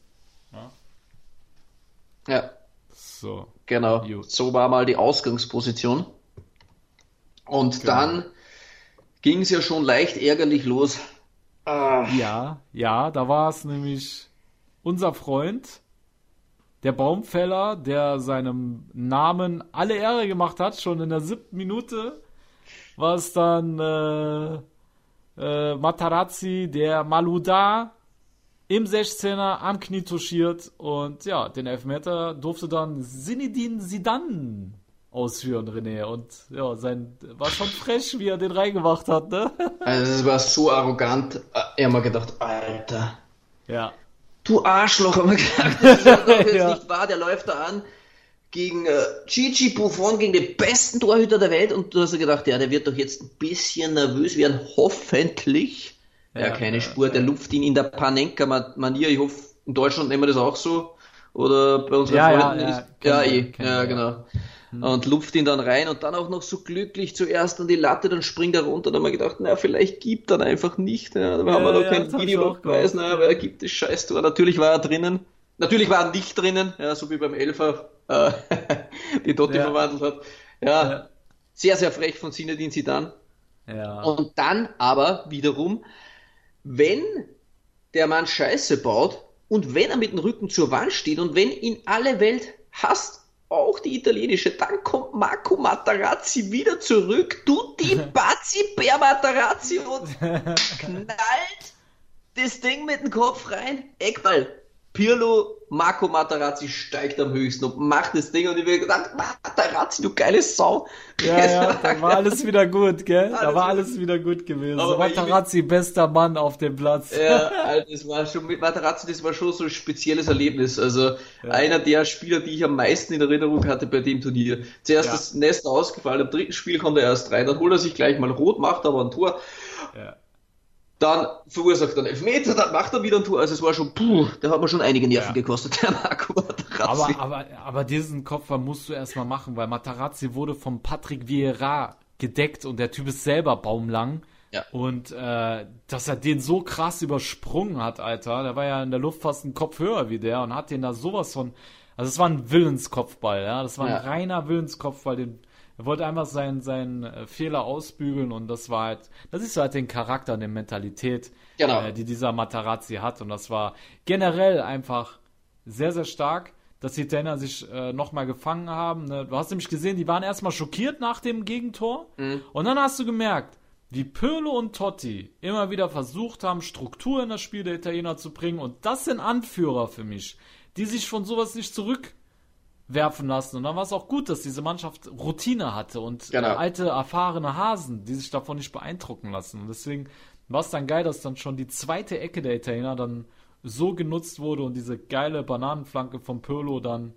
[SPEAKER 3] Ja,
[SPEAKER 2] So.
[SPEAKER 3] Genau.
[SPEAKER 2] Gut.
[SPEAKER 3] So war mal die Ausgangsposition. Und
[SPEAKER 2] Genau.
[SPEAKER 3] dann ging es ja schon leicht ärgerlich los. Ah,
[SPEAKER 2] Ja, ja, da war es nämlich unser Freund, der Baumfäller, der seinem Namen alle Ehre gemacht hat, schon in der siebten Minute war es dann äh, äh, Matarazzi, der Maluda im 16er am Knie touchiert und ja, den Elfmeter durfte dann Zinedine Zidane ausführen, René. Und ja, sein war schon frech, wie er den reingemacht hat, ne?
[SPEAKER 3] also es war so arrogant. Ich habe mir gedacht, Alter,
[SPEAKER 2] ja.
[SPEAKER 3] du Arschloch, haben wir gedacht. Das ist doch jetzt
[SPEAKER 2] Ja.
[SPEAKER 3] nicht wahr. Der läuft da an gegen äh, Gigi Buffon, gegen den besten Torhüter der Welt. Und du hast dir gedacht, ja, der wird doch jetzt ein bisschen nervös werden, hoffentlich. Ja,
[SPEAKER 2] Ja,
[SPEAKER 3] keine
[SPEAKER 2] ja,
[SPEAKER 3] Spur. Der luft ihn in der Panenka-Manier. Ich hoffe, in Deutschland nehmen wir das auch so. Oder bei unseren
[SPEAKER 2] Ja, ja,
[SPEAKER 3] Freunden.
[SPEAKER 2] ja,
[SPEAKER 3] ist- ja, eh. ja, genau. Und luft ihn dann rein und dann auch noch so glücklich zuerst an die Latte, dann springt er runter. Dann haben wir gedacht, na, vielleicht gibt er einfach nicht. Ja, da haben wir noch
[SPEAKER 2] ja,
[SPEAKER 3] kein Videobeweis,
[SPEAKER 2] auch
[SPEAKER 3] na,
[SPEAKER 2] gehofft,
[SPEAKER 3] aber er gibt das Scheißtor. Natürlich war er drinnen. Natürlich war er nicht drinnen, ja, so wie beim Elfer, äh, die Totti
[SPEAKER 2] Ja.
[SPEAKER 3] verwandelt hat. Ja,
[SPEAKER 2] Ja.
[SPEAKER 3] sehr, sehr frech von Zinedine Zidane.
[SPEAKER 2] Ja.
[SPEAKER 3] Und dann aber wiederum, wenn der Mann Scheiße baut und wenn er mit dem Rücken zur Wand steht und wenn ihn alle Welt hasst, auch die italienische, dann kommt Marco Materazzi wieder zurück, tut die Bazzi per Materazzi und knallt das Ding mit dem Kopf rein. Eckball. Pirlo, Marco Materazzi steigt am höchsten und macht das Ding und ich mir gedacht, Materazzi, du geile Sau.
[SPEAKER 2] Ja, ja, da war alles wieder gut, gell? Da
[SPEAKER 3] Alles
[SPEAKER 2] war
[SPEAKER 3] wieder-
[SPEAKER 2] alles wieder gut gewesen.
[SPEAKER 3] Aber
[SPEAKER 2] Matarazzi, bester Mann auf dem Platz.
[SPEAKER 3] Ja, Alter, das war schon mit Materazzi, das war schon so ein spezielles Erlebnis. Also einer der Spieler, die ich am meisten in Erinnerung hatte bei dem Turnier. Zuerst
[SPEAKER 2] Ja.
[SPEAKER 3] das Nest ausgefallen, im dritten Spiel kommt er erst rein, dann holt er sich gleich mal rot, macht aber ein Tor,
[SPEAKER 2] Ja.
[SPEAKER 3] Dann verursacht er einen Elfmeter, dann macht er wieder ein Tor. Also es war schon, puh, der hat mir schon einige Nerven
[SPEAKER 2] Ja.
[SPEAKER 3] gekostet, der Marco Materazzi.
[SPEAKER 2] Aber, aber, aber diesen Kopfball musst du erstmal machen, weil Matarazzi wurde vom Patrick Vieira gedeckt und der Typ ist selber baumlang.
[SPEAKER 3] Ja.
[SPEAKER 2] Und äh, dass er den so krass übersprungen hat, Alter, der war ja in der Luft fast einen Kopf höher wie der und hat den da sowas von. Also es war ein Willenskopfball, ja. Das war ein
[SPEAKER 3] Ja.
[SPEAKER 2] reiner Willenskopfball. Den, er wollte einfach seinen, seinen äh, Fehler ausbügeln und das war halt, das ist halt den Charakter und die Mentalität,
[SPEAKER 3] Genau.
[SPEAKER 2] äh, die dieser Matarazzi hat. Und das war generell einfach sehr, sehr stark, dass die Italiener sich äh, nochmal gefangen haben. Ne? Du hast nämlich gesehen, die waren erstmal schockiert nach dem Gegentor. Und dann hast du gemerkt, wie Pirlo und Totti immer wieder versucht haben, Struktur in das Spiel der Italiener zu bringen. Und das sind Anführer für mich, die sich von sowas nicht zurückwerfen lassen. Und dann war es auch gut, dass diese Mannschaft Routine hatte und
[SPEAKER 3] Genau.
[SPEAKER 2] äh, alte, erfahrene Hasen, die sich davon nicht beeindrucken lassen. Und deswegen war es dann geil, dass dann schon die zweite Ecke der Italiener dann so genutzt wurde und diese geile Bananenflanke von Pirlo dann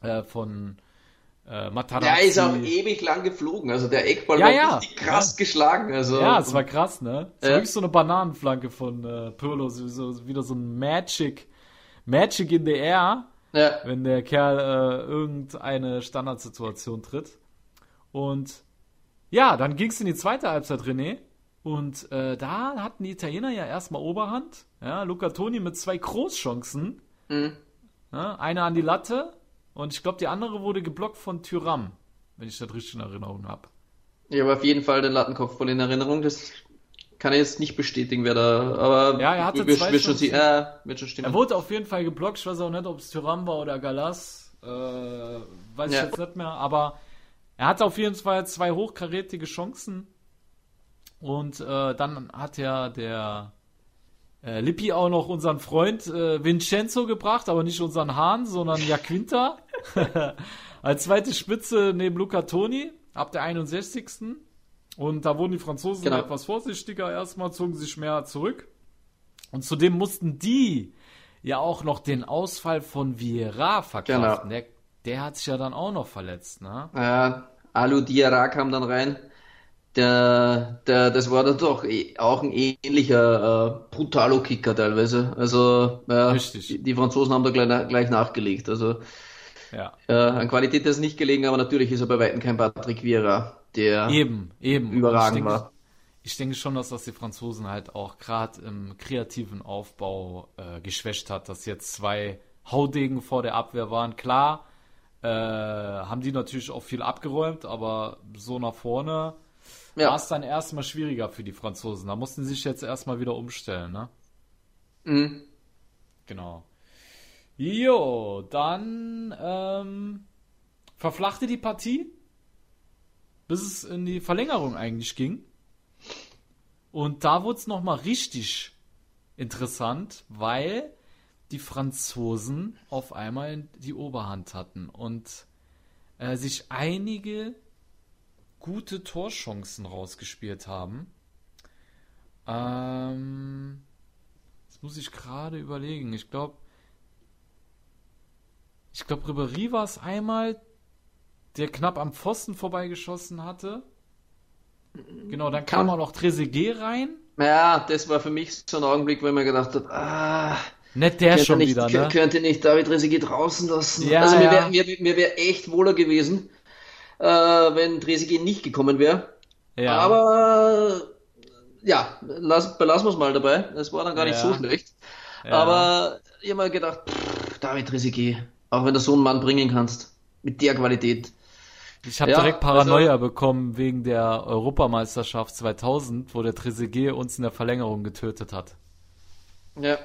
[SPEAKER 2] äh, von äh, Matarazzi.
[SPEAKER 3] Der ist auch ewig lang geflogen, also der Eckball
[SPEAKER 2] Ja,
[SPEAKER 3] war
[SPEAKER 2] ja.
[SPEAKER 3] richtig krass geschlagen. Also,
[SPEAKER 2] Ja, es war krass, ne? Es war
[SPEAKER 3] Ja.
[SPEAKER 2] wirklich so eine Bananenflanke von äh, Pirlo, so, so, wieder so ein Magic, Magic in the Air,
[SPEAKER 3] ja.
[SPEAKER 2] wenn der Kerl äh, irgendeine Standardsituation tritt. Und ja, dann ging es in die zweite Halbzeit, René. Und äh, da hatten die Italiener ja erstmal Oberhand. Ja, Luca Toni mit zwei Großchancen.
[SPEAKER 3] Mhm.
[SPEAKER 2] Ja, eine an die Latte und ich glaube, die andere wurde geblockt von Tyram, wenn ich das richtig in Erinnerung habe.
[SPEAKER 3] Ich habe auf jeden Fall den Lattenkopfball in Erinnerung. Das kann ich jetzt nicht bestätigen, wer da. Aber
[SPEAKER 2] Ja, er hatte
[SPEAKER 3] wird,
[SPEAKER 2] zwei
[SPEAKER 3] wird schon, sie- äh, wird schon stimmen.
[SPEAKER 2] Er wurde auf jeden Fall geblockt. Ich weiß auch nicht, ob es Tyram war oder Galas. Äh, weiß ich
[SPEAKER 3] Ja.
[SPEAKER 2] jetzt nicht mehr. Aber er hatte auf jeden Fall zwei hochkarätige Chancen. Und äh, dann hat ja der äh, Lippi auch noch unseren Freund äh, Vincenzo gebracht, aber nicht unseren Hahn, sondern Jaquinta. Als zweite Spitze neben Luca Toni ab der 61. Und da wurden die Franzosen
[SPEAKER 3] Genau.
[SPEAKER 2] etwas vorsichtiger erstmal, zogen sich mehr zurück. Und zudem mussten die ja auch noch den Ausfall von Vieira verkraften.
[SPEAKER 3] Genau.
[SPEAKER 2] Der, der hat sich ja dann auch noch verletzt, ne?
[SPEAKER 3] Ja, Alu Diarra kam dann rein. Der, der, das war dann doch eh- auch ein ähnlicher äh, Brutalo-Kicker teilweise. Also
[SPEAKER 2] Richtig.
[SPEAKER 3] Die, die Franzosen haben da gleich, gleich nachgelegt. Also
[SPEAKER 2] Ja.
[SPEAKER 3] Äh, an Qualität ist nicht gelegen, aber natürlich ist er bei Weitem kein Patrick Vieira, der
[SPEAKER 2] eben, eben.
[SPEAKER 3] überragend
[SPEAKER 2] ich denke,
[SPEAKER 3] war.
[SPEAKER 2] Ich denke schon, dass das die Franzosen halt auch gerade im kreativen Aufbau äh, geschwächt hat, dass jetzt zwei Haudegen vor der Abwehr waren. Klar, äh, haben die natürlich auch viel abgeräumt, aber so nach vorne
[SPEAKER 3] Ja.
[SPEAKER 2] war es dann erstmal schwieriger für die Franzosen. Da mussten sie sich jetzt erstmal wieder umstellen, ne?
[SPEAKER 3] Mhm.
[SPEAKER 2] Genau. Jo, dann ähm, verflachte die Partie, bis es in die Verlängerung eigentlich ging. Und da wurde es nochmal richtig interessant, weil die Franzosen auf einmal die Oberhand hatten und äh, sich einige gute Torchancen rausgespielt haben. Ähm, das muss ich gerade überlegen. Ich glaube, ich glaube, Ribéry war es einmal, der knapp am Pfosten vorbeigeschossen hatte. Genau, dann kam auch noch Trezeguet rein.
[SPEAKER 3] Ja, das war für mich so ein Augenblick, wo ich mir gedacht habe, ah,
[SPEAKER 2] Nicht der schon
[SPEAKER 3] nicht,
[SPEAKER 2] wieder, ne?
[SPEAKER 3] könnte nicht David Trezeguet draußen lassen.
[SPEAKER 2] Ja,
[SPEAKER 3] also mir
[SPEAKER 2] ja.
[SPEAKER 3] wäre mir, mir wär echt wohler gewesen, äh, wenn Trezeguet nicht gekommen wäre.
[SPEAKER 2] Ja,
[SPEAKER 3] Aber ja, lass, belassen wir es mal dabei. Es war dann gar nicht so schlecht. Aber ich habe mir gedacht, pff, David Trezeguet, auch wenn du so einen Mann bringen kannst, mit der Qualität.
[SPEAKER 2] Ich habe
[SPEAKER 3] ja,
[SPEAKER 2] direkt Paranoia
[SPEAKER 3] also-
[SPEAKER 2] bekommen wegen der Europameisterschaft 2000, wo der Trezeguet uns in der Verlängerung getötet hat.
[SPEAKER 3] Ja,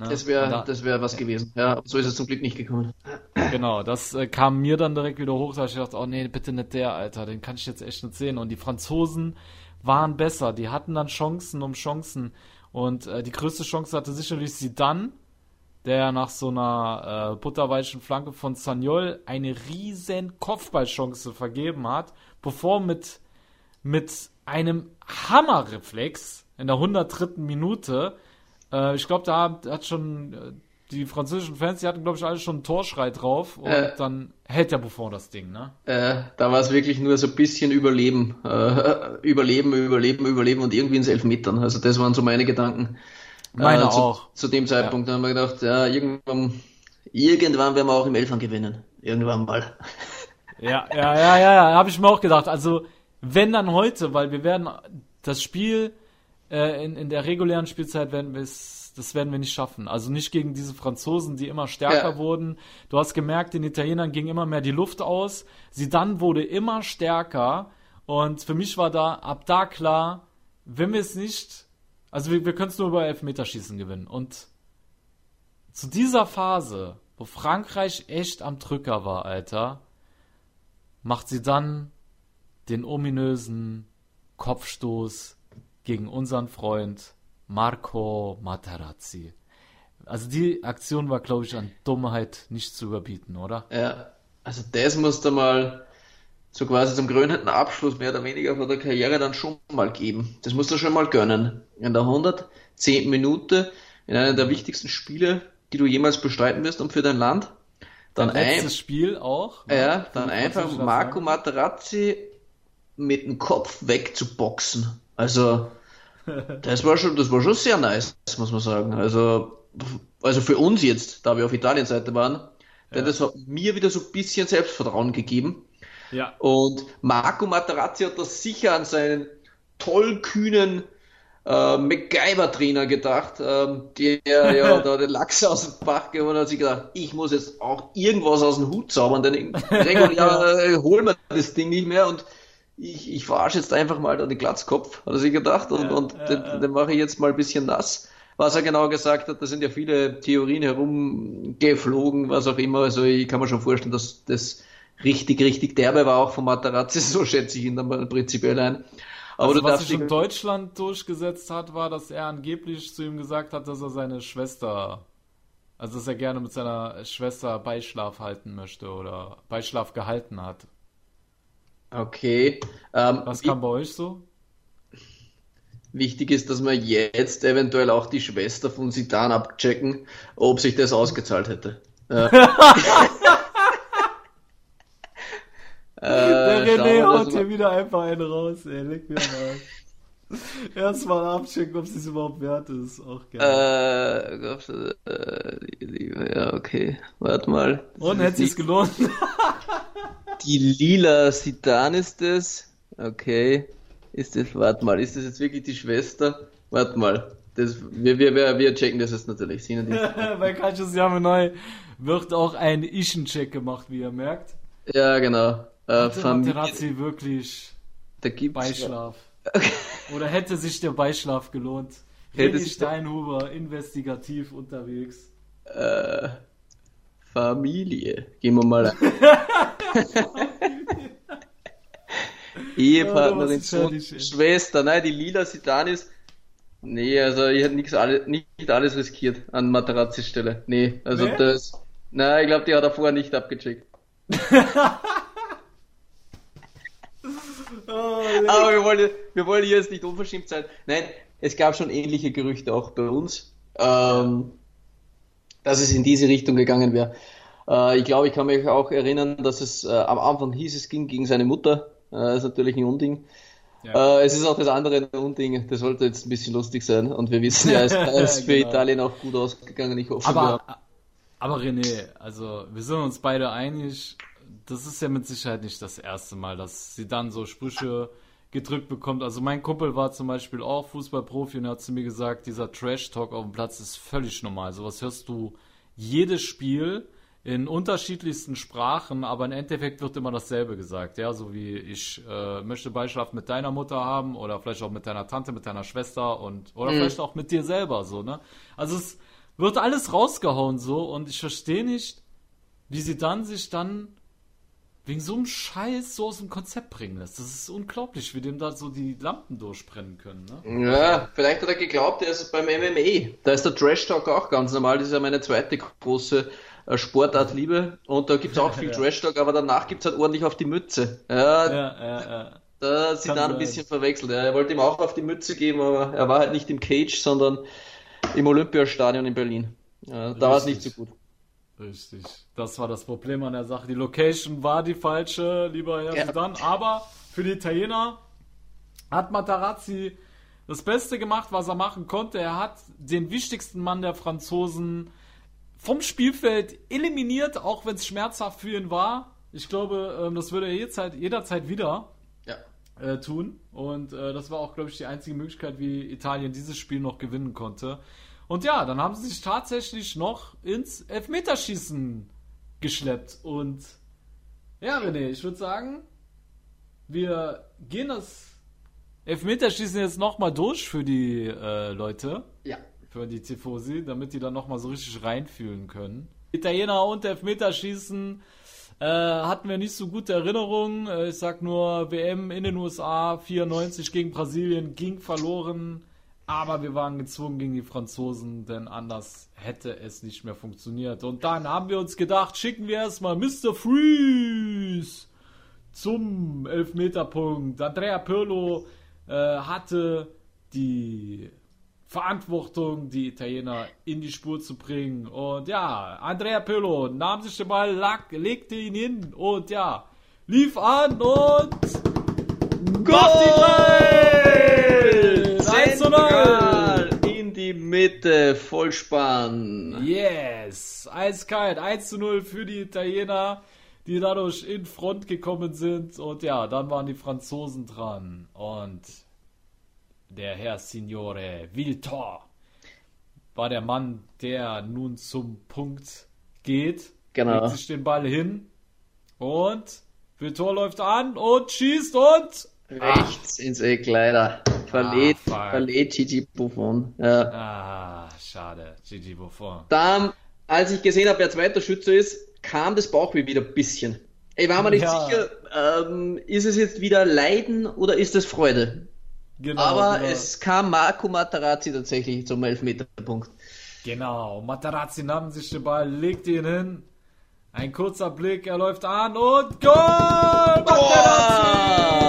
[SPEAKER 2] Ne?
[SPEAKER 3] das wäre
[SPEAKER 2] da-
[SPEAKER 3] das wär was gewesen. Ja, so ist es zum Glück nicht gekommen.
[SPEAKER 2] Genau, das äh, kam mir dann direkt wieder hoch, da ich gedacht, oh nee, bitte nicht der, Alter, den kann ich jetzt echt nicht sehen. Und die Franzosen waren besser, die hatten dann Chancen um Chancen. Und äh, die größte Chance hatte sicherlich Zidane, der nach so einer äh, butterweichen Flanke von Sagnol eine riesen Kopfballchance vergeben hat, bevor mit, mit einem Hammerreflex in der 103. Minute, äh, ich glaube, da hat, hat schon äh, die französischen Fans, die hatten, glaube ich, alle schon einen Torschrei drauf und
[SPEAKER 3] Äh.
[SPEAKER 2] dann hält der Buffon das Ding, ne?
[SPEAKER 3] Äh, da war es wirklich nur so ein bisschen Überleben. Äh, überleben, Überleben, Überleben und irgendwie ins Elfmetern. Also das waren so meine Gedanken.
[SPEAKER 2] Meine
[SPEAKER 3] äh, zu,
[SPEAKER 2] auch.
[SPEAKER 3] Zu dem Zeitpunkt da haben wir gedacht, ja, irgendwann, irgendwann werden wir auch im Elfern gewinnen. Irgendwann mal.
[SPEAKER 2] Ja, ja, ja, ja, ja, habe ich mir auch gedacht. Also, wenn dann heute, weil wir werden das Spiel äh, in, in der regulären Spielzeit werden wir es, das werden wir nicht schaffen. Also nicht gegen diese Franzosen, die immer stärker
[SPEAKER 3] Ja.
[SPEAKER 2] wurden. Du hast gemerkt, den Italienern ging immer mehr die Luft aus. Sie dann wurde immer stärker. Und für mich war da ab da klar, wenn wir es nicht, also wir, wir können es nur über Elfmeterschießen gewinnen. Und zu dieser Phase, wo Frankreich echt am Drücker war, Alter, macht sie dann den ominösen Kopfstoß gegen unseren Freund Marco Materazzi. Also die Aktion war, glaube ich, an Dummheit nicht zu überbieten, oder?
[SPEAKER 3] Ja, also das musst du mal so quasi zum krönenden Abschluss mehr oder weniger von der Karriere dann schon mal geben. Das musst du schon mal gönnen. In der 110. Minute, in einer der wichtigsten Spiele, die du jemals bestreiten wirst und für dein Land. Dann ein,
[SPEAKER 2] Spiel auch.
[SPEAKER 3] ja, dann einfach Marco. Materazzi mit dem Kopf wegzuboxen. Also, das war schon, das war schon sehr nice, muss man sagen. Also, also für uns jetzt, da wir auf Italienseite waren, denn das hat mir wieder so ein bisschen Selbstvertrauen gegeben.
[SPEAKER 2] Ja.
[SPEAKER 3] Und Marco Materazzi hat das sicher an seinen tollkühnen äh, MacGyver-Trainer gedacht, ähm, der ja da den Lachs aus dem Bach geholt hat, sich gedacht, ich muss jetzt auch irgendwas aus dem Hut zaubern, denn regulär äh, holen wir das Ding nicht mehr und ich, ich verarsche jetzt einfach mal da den Glatzkopf, hat er sich gedacht, und,
[SPEAKER 2] Ja,
[SPEAKER 3] und
[SPEAKER 2] ja,
[SPEAKER 3] den,
[SPEAKER 2] ja.
[SPEAKER 3] den mache ich jetzt mal ein bisschen nass. Was er genau gesagt hat, da sind ja viele Theorien herumgeflogen, was auch immer. Also ich kann mir schon vorstellen, dass das richtig, richtig derbe war auch von Materazzi, so schätze ich ihn dann mal prinzipiell ein. Aber
[SPEAKER 2] Also was sich in Deutschland durchgesetzt hat, war, dass er angeblich zu ihm gesagt hat, dass er seine Schwester, also dass er gerne mit seiner Schwester Beischlaf halten möchte oder Beischlaf gehalten hat.
[SPEAKER 3] Okay. Ähm,
[SPEAKER 2] Was kam bei euch so?
[SPEAKER 3] wichtig ist, dass wir jetzt eventuell auch die Schwester von Sidan abchecken, ob sich das ausgezahlt hätte. Ja.
[SPEAKER 2] Der
[SPEAKER 3] Äh,
[SPEAKER 2] René haut hier wieder einfach einen raus, ey, leg mir mal. Erstmal abchecken, ob es überhaupt wert ist. Auch geil.
[SPEAKER 3] Äh, äh, ja, okay. Warte mal.
[SPEAKER 2] Und hätte es gelohnt?
[SPEAKER 3] Die lila Sitan ist das. Okay. Ist das, warte mal, ist das jetzt wirklich die Schwester? Warte mal. Das, wir, wir, wir, wir checken das jetzt natürlich.
[SPEAKER 2] Bei Kalcius Jahre neu wird auch ein Ischen-Check gemacht, wie ihr merkt.
[SPEAKER 3] Ja, genau.
[SPEAKER 2] Äh, Materazzi wirklich
[SPEAKER 3] da gibt's
[SPEAKER 2] Beischlaf. Okay. Oder hätte sich der Beischlaf gelohnt? René Steinhuber, investigativ unterwegs.
[SPEAKER 3] Äh, Familie. Gehen wir mal. Ehepartnerin, oh, Schwester, nein, die lila Sitanis. Nee, also ich hätte nichts alle, nicht alles riskiert an Materazzi Stelle. Nee, also nee? das. Nein, ich glaube, die hat er vorher nicht abgecheckt. oh, Aber wir wollen, wir wollen hier jetzt nicht unverschämt sein. Nein, es gab schon ähnliche Gerüchte auch bei uns, ähm, dass es in diese Richtung gegangen wäre. Äh, ich glaube, ich kann mich auch erinnern, dass es äh, am Anfang hieß, es ging gegen seine Mutter. Äh, das ist natürlich ein Unding. Ja. Äh, es ist auch das andere Unding. Das sollte jetzt ein bisschen lustig sein. Und wir wissen ja, es ist für genau. Italien auch gut ausgegangen. Ich hoffe,
[SPEAKER 2] aber, aber René, also wir sind uns beide einig, das ist ja mit Sicherheit nicht das erste Mal, dass sie dann so Sprüche gedrückt bekommt. Also mein Kumpel war zum Beispiel auch Fußballprofi und er hat zu mir gesagt, dieser Trash-Talk auf dem Platz ist völlig normal. Sowas hörst du jedes Spiel in unterschiedlichsten Sprachen, aber im Endeffekt wird immer dasselbe gesagt. Ja, so wie ich äh, möchte Beischlaf mit deiner Mutter haben oder vielleicht auch mit deiner Tante, mit deiner Schwester und oder mhm. vielleicht auch mit dir selber so, ne? Also es wird alles rausgehauen so und ich verstehe nicht, wie sie dann sich dann wegen so einem Scheiß so aus dem Konzept bringen lässt. Das ist unglaublich, wie dem da so die Lampen durchbrennen können. Ne?
[SPEAKER 3] Ja, vielleicht hat er geglaubt, er ist beim MMA. Da ist der Trash Talk auch ganz normal. Das ist ja meine zweite große äh, Sportart Liebe. Und da gibt es auch viel ja. Trash Talk, aber danach gibt es halt ordentlich auf die Mütze. Ja, ja, ja. ja. Da sind dann ein bisschen verwechselt. Er wollte ihm auch auf die Mütze geben, aber er war halt nicht im Cage, sondern im Olympiastadion in Berlin. Ja, da war es nicht so gut.
[SPEAKER 2] Richtig. Das war das Problem an der Sache. Die Location war die falsche, lieber Herr ja. Sudan. Aber für die Italiener hat Matarazzi das Beste gemacht, was er machen konnte. Er hat den wichtigsten Mann der Franzosen vom Spielfeld eliminiert, auch wenn es schmerzhaft für ihn war. Ich glaube, ähm, das würde er jederzeit, jederzeit wieder ja. äh, tun. Und äh, das war auch, glaube ich, die einzige Möglichkeit, wie Italien dieses Spiel noch gewinnen konnte. Und ja, dann haben sie sich tatsächlich noch ins Elfmeterschießen geschleppt. Und ja, René, ich würde sagen, wir gehen das Elfmeterschießen jetzt nochmal durch für die äh, Leute.
[SPEAKER 3] Ja.
[SPEAKER 2] Für die Tifosi, damit die dann nochmal so richtig reinfühlen können. Italiener und Elfmeterschießen äh, hatten wir nicht so gute Erinnerungen. Äh, ich sag nur, WM in den USA 94 gegen Brasilien ging verloren. Aber wir waren gezwungen gegen die Franzosen, denn anders hätte es nicht mehr funktioniert. Und dann haben wir uns gedacht, schicken wir erstmal Mr. Freeze zum Elfmeterpunkt. Andrea Pirlo äh, hatte die Verantwortung, die Italiener in die Spur zu bringen. Und ja, Andrea Pirlo nahm sich den Ball, lag, legte ihn hin und ja, lief an und
[SPEAKER 3] macht ihn rein! 1 zu 0! In die Mitte, Vollspann.
[SPEAKER 2] Yes, eiskalt, 1 zu 0 für die Italiener, die dadurch in Front gekommen sind. Und ja, dann waren die Franzosen dran. Und der Herr Signore Viltor war der Mann, der nun zum Punkt geht.
[SPEAKER 3] Genau.
[SPEAKER 2] Legt sich den Ball hin und Viltor läuft an und schießt und
[SPEAKER 3] rechts Ach. ins Eck leider. Verlädt, ah, verlädt Gigi Buffon. Ja.
[SPEAKER 2] Ah, schade, Gigi Buffon.
[SPEAKER 3] Dann, als ich gesehen habe, wer zweiter Schütze ist, kam das Bauchweh wieder ein bisschen. Ich war mir nicht ja. sicher, ähm, ist es jetzt wieder Leiden oder ist es Freude? Genau, Aber genau. es kam Marco Materazzi tatsächlich zum Elfmeterpunkt.
[SPEAKER 2] Genau, Materazzi nahm sich den Ball, legte ihn hin. Ein kurzer Blick, er läuft an und Goal!
[SPEAKER 3] Materazzi! War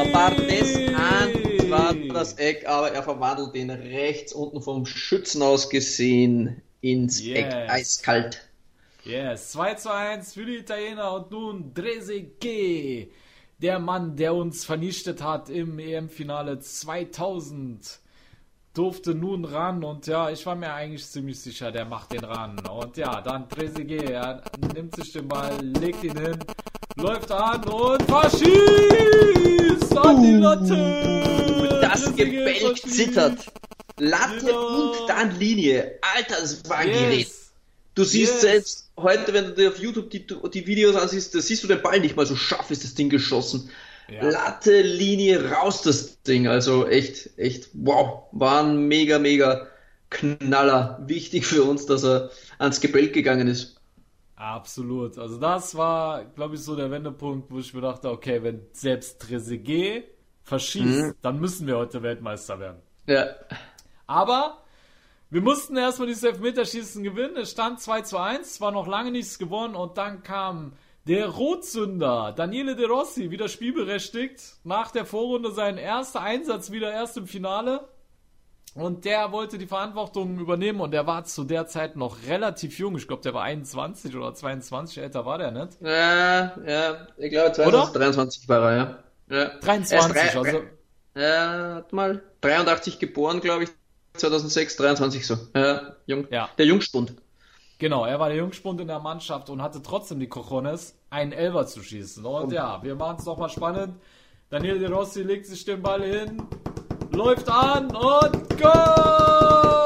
[SPEAKER 3] das Eck, aber er verwandelt ihn rechts unten vom Schützen aus gesehen ins yes. Eck, eiskalt.
[SPEAKER 2] Yes, 2 zu 1 für die Italiener und nun Dresege der Mann, der uns vernichtet hat im EM-Finale 2000, durfte nun ran und ja, ich war mir eigentlich ziemlich sicher, der macht den ran. Und ja, dann Trezeguet, er nimmt sich den Ball, legt ihn hin, läuft an und verschießt an die Latte. Verschießt.
[SPEAKER 3] zittert. Latte
[SPEAKER 2] Genau.
[SPEAKER 3] und dann Linie. Alter, das war ein
[SPEAKER 2] Yes.
[SPEAKER 3] Gerät. Du siehst
[SPEAKER 2] Yes.
[SPEAKER 3] selbst heute, wenn du dir auf YouTube die, die Videos ansiehst, da siehst du den Ball nicht mal so scharf ist das Ding geschossen.
[SPEAKER 2] Ja.
[SPEAKER 3] Latte, Linie, raus das Ding. Also echt, echt, wow. War ein mega, mega Knaller. Wichtig für uns, dass er ans Gebälk gegangen ist.
[SPEAKER 2] Absolut. Also das war, glaube ich, so der Wendepunkt, wo ich mir dachte, okay, wenn selbst Trezeguet verschießt,
[SPEAKER 3] Mhm.
[SPEAKER 2] dann müssen wir heute Weltmeister werden.
[SPEAKER 3] Ja.
[SPEAKER 2] Aber wir mussten erstmal dieses Elfmeterschießen gewinnen. Es stand 2 zu 1, war noch lange nichts gewonnen und dann kam der Rotsünder Daniele De Rossi wieder spielberechtigt. Nach der Vorrunde sein erster Einsatz wieder erst im Finale. Und der wollte die Verantwortung übernehmen und der war zu der Zeit noch relativ jung. Ich glaube, der war 21 oder 22, älter war der nicht.
[SPEAKER 3] Ja, ja, ich glaube
[SPEAKER 2] Oder?
[SPEAKER 3] 2023 war er, ja. Ja.
[SPEAKER 2] 23,
[SPEAKER 3] Er ist drei-
[SPEAKER 2] also
[SPEAKER 3] Ja, mal. 83 geboren, glaube ich. 2006, 23 so. Ja, jung.
[SPEAKER 2] Ja.
[SPEAKER 3] Der Jungspund.
[SPEAKER 2] Genau, er war der Jungspund in der Mannschaft und hatte trotzdem die Cojones, einen Elfer zu schießen. Und ja, wir machen es nochmal spannend. Daniel De Rossi legt sich den Ball hin, läuft an und Goal!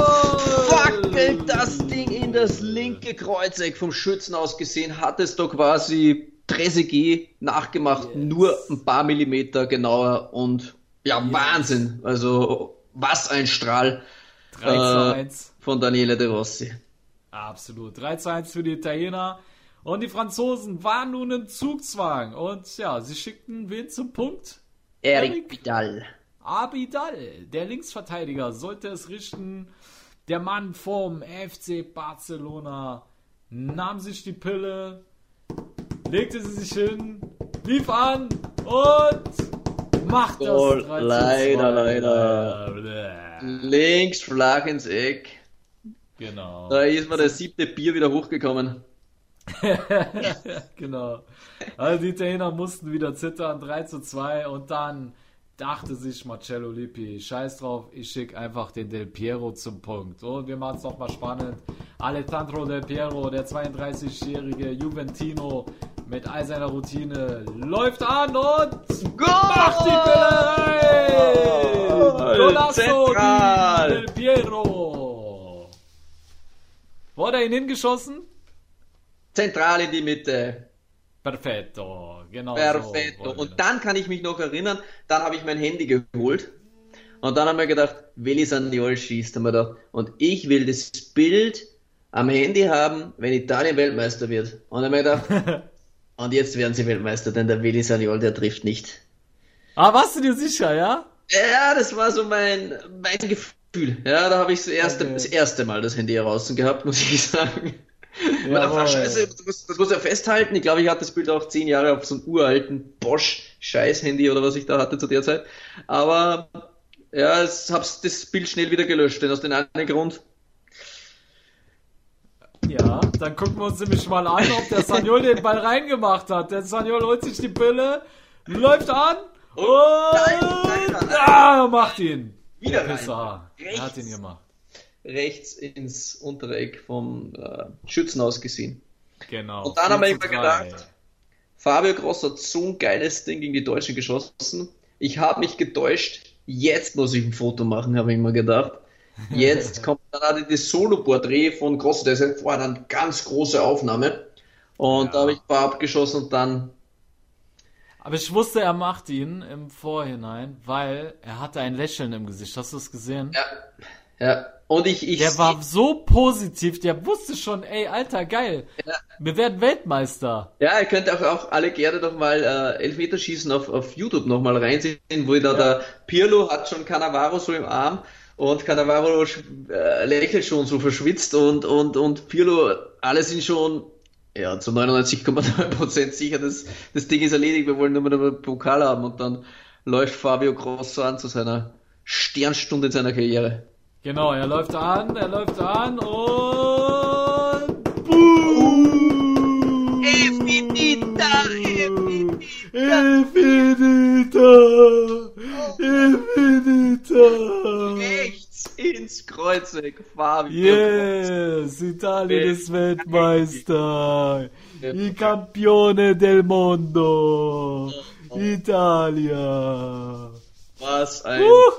[SPEAKER 3] Wackelt das Ding in das linke Kreuzeck vom Schützen aus gesehen, hat es da quasi Trezeguet nachgemacht, nur ein paar Millimeter genauer und ja, Wahnsinn. Also, was ein Strahl
[SPEAKER 2] 3 zu
[SPEAKER 3] äh,
[SPEAKER 2] 1.
[SPEAKER 3] von Daniele De Rossi.
[SPEAKER 2] Absolut. 3 zu 1 für die Italiener. Und die Franzosen waren nun im Zugzwang. Und ja, sie schickten wen zum Punkt?
[SPEAKER 3] Eric
[SPEAKER 2] Eric. Abidal, der Linksverteidiger, sollte es richten. Der Mann vom FC Barcelona nahm sich die Pille, legte sie sich hin, lief an und macht das
[SPEAKER 3] Goal.
[SPEAKER 2] 3 zu
[SPEAKER 3] Leider,
[SPEAKER 2] 2.
[SPEAKER 3] leider. Links flach ins Eck.
[SPEAKER 2] Genau.
[SPEAKER 3] Da ist mir der siebte Bier wieder hochgekommen.
[SPEAKER 2] genau. Also die Italiener mussten wieder zittern, 3 zu 2 und dann dachte sich Marcello Lippi, scheiß drauf, ich schicke einfach den Del Piero zum Punkt. Und wir machen es nochmal spannend. Alessandro Del Piero, der 32-jährige Juventino mit all seiner Routine, läuft an und macht die Bälle rein! Golasso Del Piero! Wo hat er ihn hingeschossen?
[SPEAKER 3] Zentral in die Mitte.
[SPEAKER 2] Perfetto, genau
[SPEAKER 3] Perfetto.
[SPEAKER 2] so.
[SPEAKER 3] Und dann kann ich mich noch erinnern, dann habe ich mein Handy geholt und dann haben wir gedacht, Willi Saniol schießt, haben wir gedacht. Und ich will das Bild am Handy haben, wenn Italien Weltmeister wird. Und dann haben wir gedacht, und jetzt werden sie Weltmeister, denn der Willi Saniol, der trifft nicht.
[SPEAKER 2] Ah, warst du dir sicher, ja?
[SPEAKER 3] Ja, das war so mein, mein Gefühl. Ja, da habe ich das erste,
[SPEAKER 2] Okay.
[SPEAKER 3] das erste Mal das Handy heraus gehabt, muss ich sagen. Aber das war scheiße, das muss, das muss er festhalten. Ich glaube, ich hatte das Bild auch zehn Jahre auf so einem uralten Bosch-Scheiß-Handy oder was ich da hatte zu der Zeit. Aber ja, ich hab's das Bild schnell wieder gelöscht, denn aus dem einen Grund.
[SPEAKER 2] Ja, dann gucken wir uns nämlich mal an, ob der Saniol den Ball reingemacht hat. Der Saniol holt sich die Pille, läuft an und
[SPEAKER 3] nein.
[SPEAKER 2] ah, macht ihn.
[SPEAKER 3] Wieder
[SPEAKER 2] Der. Pisser. Er hat
[SPEAKER 3] Rechts.
[SPEAKER 2] ihn gemacht.
[SPEAKER 3] Rechts ins untere Eck vom äh, Schützen aus gesehen.
[SPEAKER 2] Genau.
[SPEAKER 3] Und dann haben wir
[SPEAKER 2] 4
[SPEAKER 3] immer
[SPEAKER 2] zu 3.
[SPEAKER 3] gedacht, Fabio Gross hat so ein geiles Ding gegen die Deutschen geschossen. Ich habe mich getäuscht. Jetzt muss ich ein Foto machen, habe ich immer gedacht. Jetzt kommt dann auch das Solo-Porträt von Gross. Der ist ja vorher eine ganz große Aufnahme. Und
[SPEAKER 2] Ja.
[SPEAKER 3] da habe ich ein paar abgeschossen und dann.
[SPEAKER 2] Aber ich wusste, er macht ihn im Vorhinein, weil er hatte ein Lächeln im Gesicht. Hast du es gesehen?
[SPEAKER 3] Ja. Ja. Und ich. ich
[SPEAKER 2] Der war so positiv, der wusste schon, ey, Alter, geil.
[SPEAKER 3] Ja.
[SPEAKER 2] Wir werden Weltmeister.
[SPEAKER 3] Ja, ihr könnt auch, auch alle gerne noch mal äh, Elfmeterschießen auf, auf YouTube noch mal reinsehen, wo da der Pirlo hat schon Cannavaro so im Arm und Cannavaro äh, lächelt schon so verschwitzt und, und, und Pirlo, alle sind schon ja, zu 99,9% sicher, das, das Ding ist erledigt, wir wollen nur mal einen Pokal haben und dann läuft Fabio Grosso an zu seiner Sternstunde in seiner Karriere.
[SPEAKER 2] Genau, er läuft an, er läuft an und boom!
[SPEAKER 3] Efinita,
[SPEAKER 2] Elfmeter! Infinita! Infinita!
[SPEAKER 3] Rechts ins Kreuzeck, Fabio.
[SPEAKER 2] Yes, Italien ist Weltmeister. I campione del mondo. Italia.
[SPEAKER 3] Was ein
[SPEAKER 2] Uh.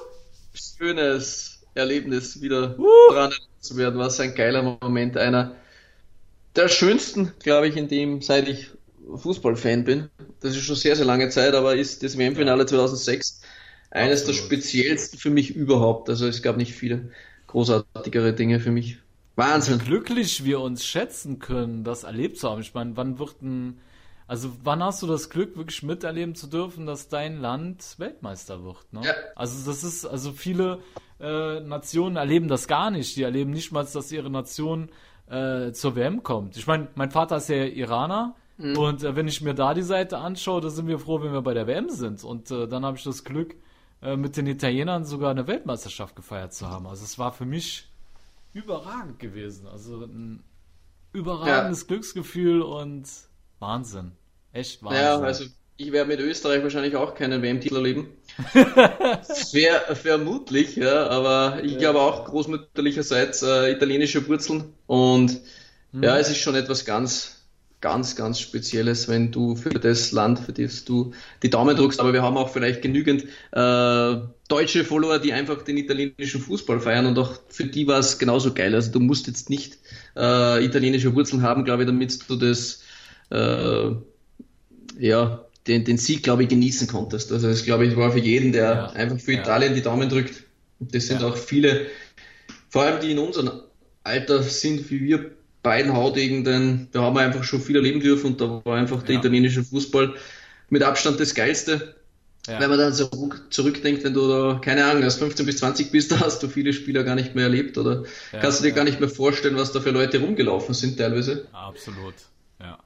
[SPEAKER 3] schönes Erlebnis, wieder
[SPEAKER 2] Uh.
[SPEAKER 3] dran zu werden. Was ein geiler Moment. Einer der schönsten, glaube ich, in dem, seit ich Fußballfan bin. Das ist schon sehr, sehr lange Zeit, aber ist das WM-Finale 2006 eines der speziellsten für mich überhaupt. Also es gab nicht viele großartigere Dinge für mich. Wahnsinn.
[SPEAKER 2] glücklich wir uns schätzen können, das erlebt zu haben. Ich meine, wann wird ein, also wann hast du das Glück, wirklich miterleben zu dürfen, dass dein Land Weltmeister wird? Ne?
[SPEAKER 3] Ja.
[SPEAKER 2] Also das ist, also viele äh, Nationen erleben das gar nicht. Die erleben nicht mal, dass ihre Nation äh, zur WM kommt. Ich meine, mein Vater ist ja Iraner. Und äh, wenn ich mir da die Seite anschaue, da sind wir froh, wenn wir bei der WM sind. Und äh, dann habe ich das Glück, äh, mit den Italienern sogar eine Weltmeisterschaft gefeiert zu haben. Also es war für mich überragend gewesen. Also ein überragendes Glücksgefühl und Wahnsinn. Echt Wahnsinn.
[SPEAKER 3] Ja, also ich werde mit Österreich wahrscheinlich auch keinen WM-Titel erleben. Ver, vermutlich, ja, aber ich glaube auch großmütterlicherseits äh, italienische Wurzeln und ja, es ist schon etwas ganz, ganz, ganz Spezielles, wenn du für das Land, für das du die Daumen drückst, aber wir haben auch vielleicht genügend äh, deutsche Follower, die einfach den italienischen Fußball feiern und auch für die war es genauso geil. Also du musst jetzt nicht äh, italienische Wurzeln haben, glaube ich, damit du das äh, ja, den, den Sieg, glaube ich, genießen konntest. Also das, glaube ich, war für jeden, der
[SPEAKER 2] Ja.
[SPEAKER 3] einfach für
[SPEAKER 2] Ja.
[SPEAKER 3] Italien die Daumen drückt. Und das sind
[SPEAKER 2] Ja.
[SPEAKER 3] auch viele, vor allem die in unserem Alter sind, wie wir beiden Hautigen, denn da haben wir einfach schon viel erleben dürfen und da war einfach der
[SPEAKER 2] Ja.
[SPEAKER 3] italienische Fußball mit Abstand das Geilste.
[SPEAKER 2] Ja.
[SPEAKER 3] Wenn man dann so zurückdenkt, wenn du da, keine Ahnung, als 15 bis 20 bist, da hast du viele Spieler gar nicht mehr erlebt oder
[SPEAKER 2] Ja,
[SPEAKER 3] kannst du dir gar nicht mehr vorstellen, was da für Leute rumgelaufen sind teilweise.
[SPEAKER 2] Absolut. Ja.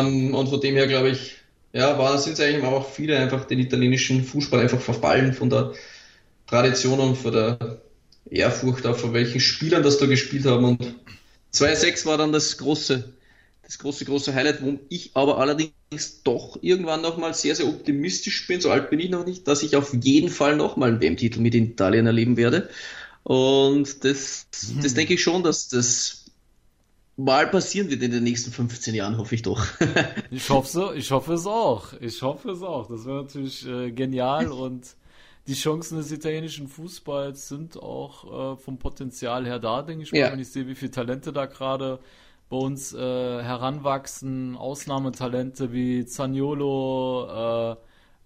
[SPEAKER 3] Ähm, und von dem her glaube ich, ja, war, sind es eigentlich auch viele einfach den italienischen Fußball einfach verfallen von der Tradition und von der Ehrfurcht auch von welchen Spielern das da gespielt haben. Und 2-6 war dann das große, das große, große Highlight, wo ich aber allerdings doch irgendwann nochmal sehr, sehr optimistisch bin, so alt bin ich noch nicht, dass ich auf jeden Fall nochmal einen WM-Titel mit Italien erleben werde. Und das, das denke ich schon, dass das mal passieren wird in den nächsten 15 Jahren, hoffe ich doch.
[SPEAKER 2] Ich hoffe so, ich hoffe es auch. Ich hoffe es auch. Das wäre natürlich äh, genial und die Chancen des italienischen Fußballs sind auch äh, vom Potenzial her da, denke ich mal,
[SPEAKER 3] Ja.
[SPEAKER 2] wenn ich sehe, wie viele Talente da gerade bei uns äh, heranwachsen, Ausnahmetalente wie Zaniolo, äh,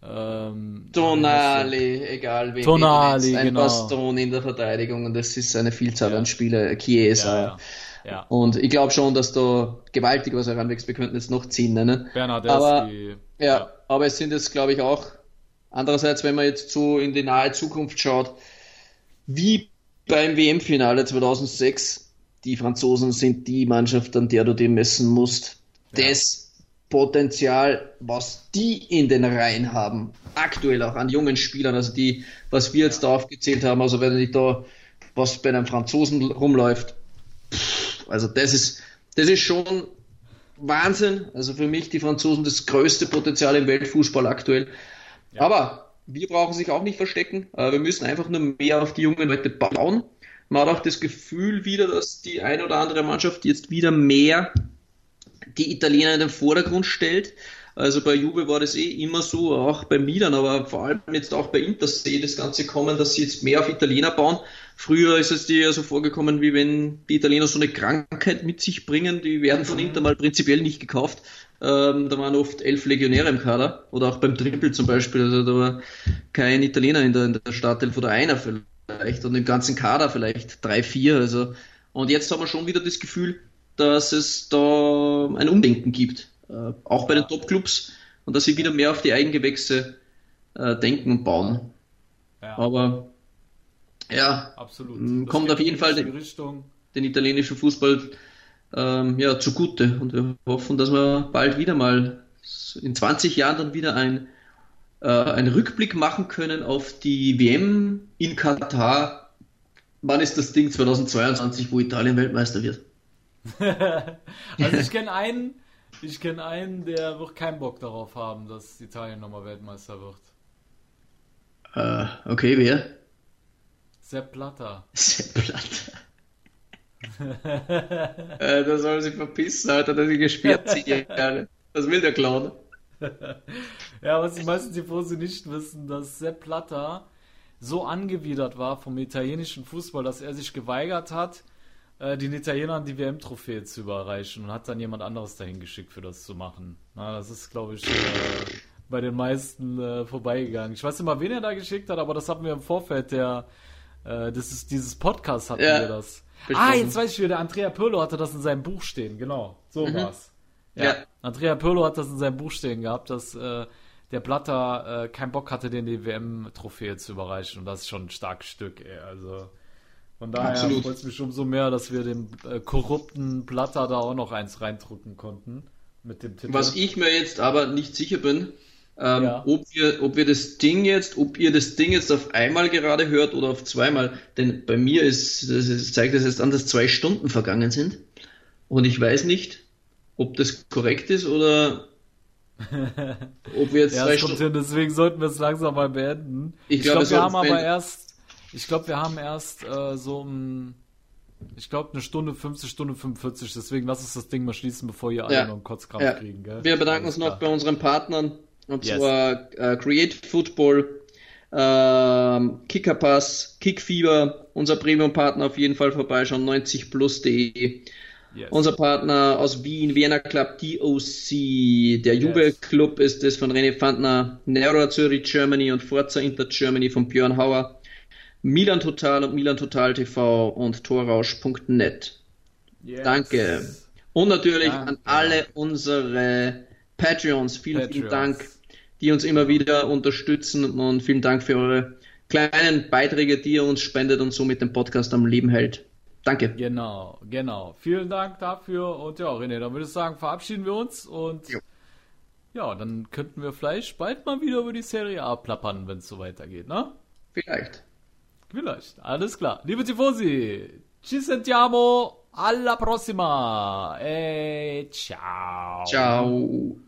[SPEAKER 2] ähm,
[SPEAKER 3] Tonali, egal wen
[SPEAKER 2] Tonali,
[SPEAKER 3] ein
[SPEAKER 2] genau.
[SPEAKER 3] Baston in der Verteidigung und das ist eine Vielzahl
[SPEAKER 2] Ja.
[SPEAKER 3] an Spielern, Chiesa.
[SPEAKER 2] ja, ja.
[SPEAKER 3] Und ich glaube schon, dass da gewaltig was heranwächst. Wir könnten jetzt noch zehn nennen.
[SPEAKER 2] Bernardeschi,
[SPEAKER 3] Ja, aber es sind jetzt, glaube ich, auch andererseits, wenn man jetzt so in die nahe Zukunft schaut, wie beim WM-Finale 2006, die Franzosen sind die Mannschaft, an der du dir messen musst. Das Potenzial, was die in den Reihen haben, aktuell auch an jungen Spielern, also die, was wir jetzt da aufgezählt haben, also wenn ich da, was bei einem Franzosen rumläuft, pff, also das ist, das ist schon Wahnsinn. Also für mich die Franzosen das größte Potenzial im Weltfußball aktuell. Aber wir brauchen sich auch nicht verstecken. Äh, Wir müssen einfach nur mehr auf die jungen Leute bauen. Man hat auch das Gefühl wieder, dass die eine oder andere Mannschaft jetzt wieder mehr die Italiener in den Vordergrund stellt. Also bei Juve war das eh immer so, auch bei Milan, aber vor allem jetzt auch bei Inter sehe das Ganze kommen, dass sie jetzt mehr auf Italiener bauen. Früher ist es dir ja so vorgekommen, wie wenn die Italiener so eine Krankheit mit sich bringen, die werden von Inter mal prinzipiell nicht gekauft. Ähm, da waren oft elf Legionäre im Kader oder auch beim Triple zum Beispiel, also da war kein Italiener in der, in der Startelf oder einer vielleicht und im ganzen Kader vielleicht drei, vier. Also und jetzt haben wir schon wieder das Gefühl, dass es da ein Umdenken gibt, äh, auch bei den Top-Clubs und dass sie wieder mehr auf die Eigengewächse äh, denken und bauen.
[SPEAKER 2] Ja,
[SPEAKER 3] Aber ja,
[SPEAKER 2] absolut.
[SPEAKER 3] m,
[SPEAKER 2] Das
[SPEAKER 3] kommt auf jeden Fall
[SPEAKER 2] Richtung.
[SPEAKER 3] den italienischen Fußball ähm, ja, zugute und wir hoffen, dass wir bald wieder mal in 20 Jahren dann wieder ein, äh, einen Rückblick machen können auf die WM in Katar. Wann ist das Ding 2022, wo Italien Weltmeister wird?
[SPEAKER 2] Also ich kenne einen, ich kenne einen, der wird keinen Bock darauf haben, dass Italien nochmal Weltmeister wird.
[SPEAKER 3] Äh, okay, wer?
[SPEAKER 2] Sepp Blatter.
[SPEAKER 3] Sepp Blatter. äh, da soll sich verpissen, Alter, dass ich gesperrt ziehe. Was will der Clown?
[SPEAKER 2] ja, was die meisten Tifosi nicht wissen, dass Sepp Blatter so angewidert war vom italienischen Fußball, dass er sich geweigert hat, äh, den Italienern die WM-Trophäe zu überreichen und hat dann jemand anderes dahin geschickt, für das zu machen. Na, das ist, glaube ich, äh, bei den meisten äh, vorbeigegangen. Ich weiß nicht mal, wen er da geschickt hat, aber das hatten wir im Vorfeld der, äh, das ist, dieses Podcast hatten ja, wir das. Ah, jetzt weiß ich wieder, Andrea Pirlo hatte das in seinem Buch stehen, genau. So mhm. war's. Ja. ja. Andrea Pirlo hat das in seinem Buch stehen gehabt, dass äh, der Blatter äh, keinen Bock hatte, den die WM-Trophäe zu überreichen. Und das ist schon ein starkes Stück, ey. Also von daher freut es mich umso mehr, dass wir dem äh, korrupten Blatter da auch noch eins reindrücken konnten. Mit dem
[SPEAKER 3] Titel. Was ich mir jetzt aber nicht sicher bin, ähm, ja. ob, wir, ob wir das Ding jetzt, ob ihr das Ding jetzt auf einmal gerade hört oder auf zweimal. Denn bei mir ist, das ist, zeigt das jetzt an, dass zwei Stunden vergangen sind. Und ich weiß nicht, ob das korrekt ist oder
[SPEAKER 2] ob wir jetzt ja, zwei Stunden. Hin, deswegen sollten wir es langsam mal beenden. Ich, ich glaube, glaub, wir haben aber erst, ich glaube, wir haben erst äh, so um, ich glaube, eine Stunde 50, Stunde 45. Deswegen lass uns das Ding mal schließen, bevor ihr alle ja. noch einen Kotzkrampf ja. kriegen. Gell?
[SPEAKER 3] Wir bedanken Alles uns klar. noch bei unseren Partnern und yes. zwar äh, Create Football, ähm, Kickerpass, Kickfieber, unser Premium-Partner auf jeden Fall vorbeischauen, 90plus.de. Yes. Unser Partner aus Wien, Vienna Club DOC, der Jubelclub yes. ist es von René Fandner, Nero Zürich Germany und Forza Inter Germany von Björn Hauer, Milan Total und Milan Total TV und Torrausch.net. Yes. Danke. Und natürlich Danke. an alle unsere Patreons. Vielen, Patreons. vielen Dank die uns immer wieder unterstützen und vielen Dank für eure kleinen Beiträge, die ihr uns spendet und somit den Podcast am Leben hält. Danke.
[SPEAKER 2] Genau, genau. Vielen Dank dafür und ja, René, dann würde ich sagen, verabschieden wir uns und jo. ja, dann könnten wir vielleicht bald mal wieder über die Serie A plappern, wenn es so weitergeht, ne?
[SPEAKER 3] Vielleicht.
[SPEAKER 2] Vielleicht, alles klar. Liebe Tifosi, ci sentiamo alla prossima e ciao.
[SPEAKER 3] Ciao.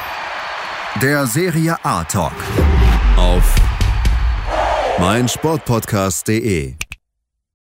[SPEAKER 1] Der Serie A Talk. Auf meinsportpodcast.de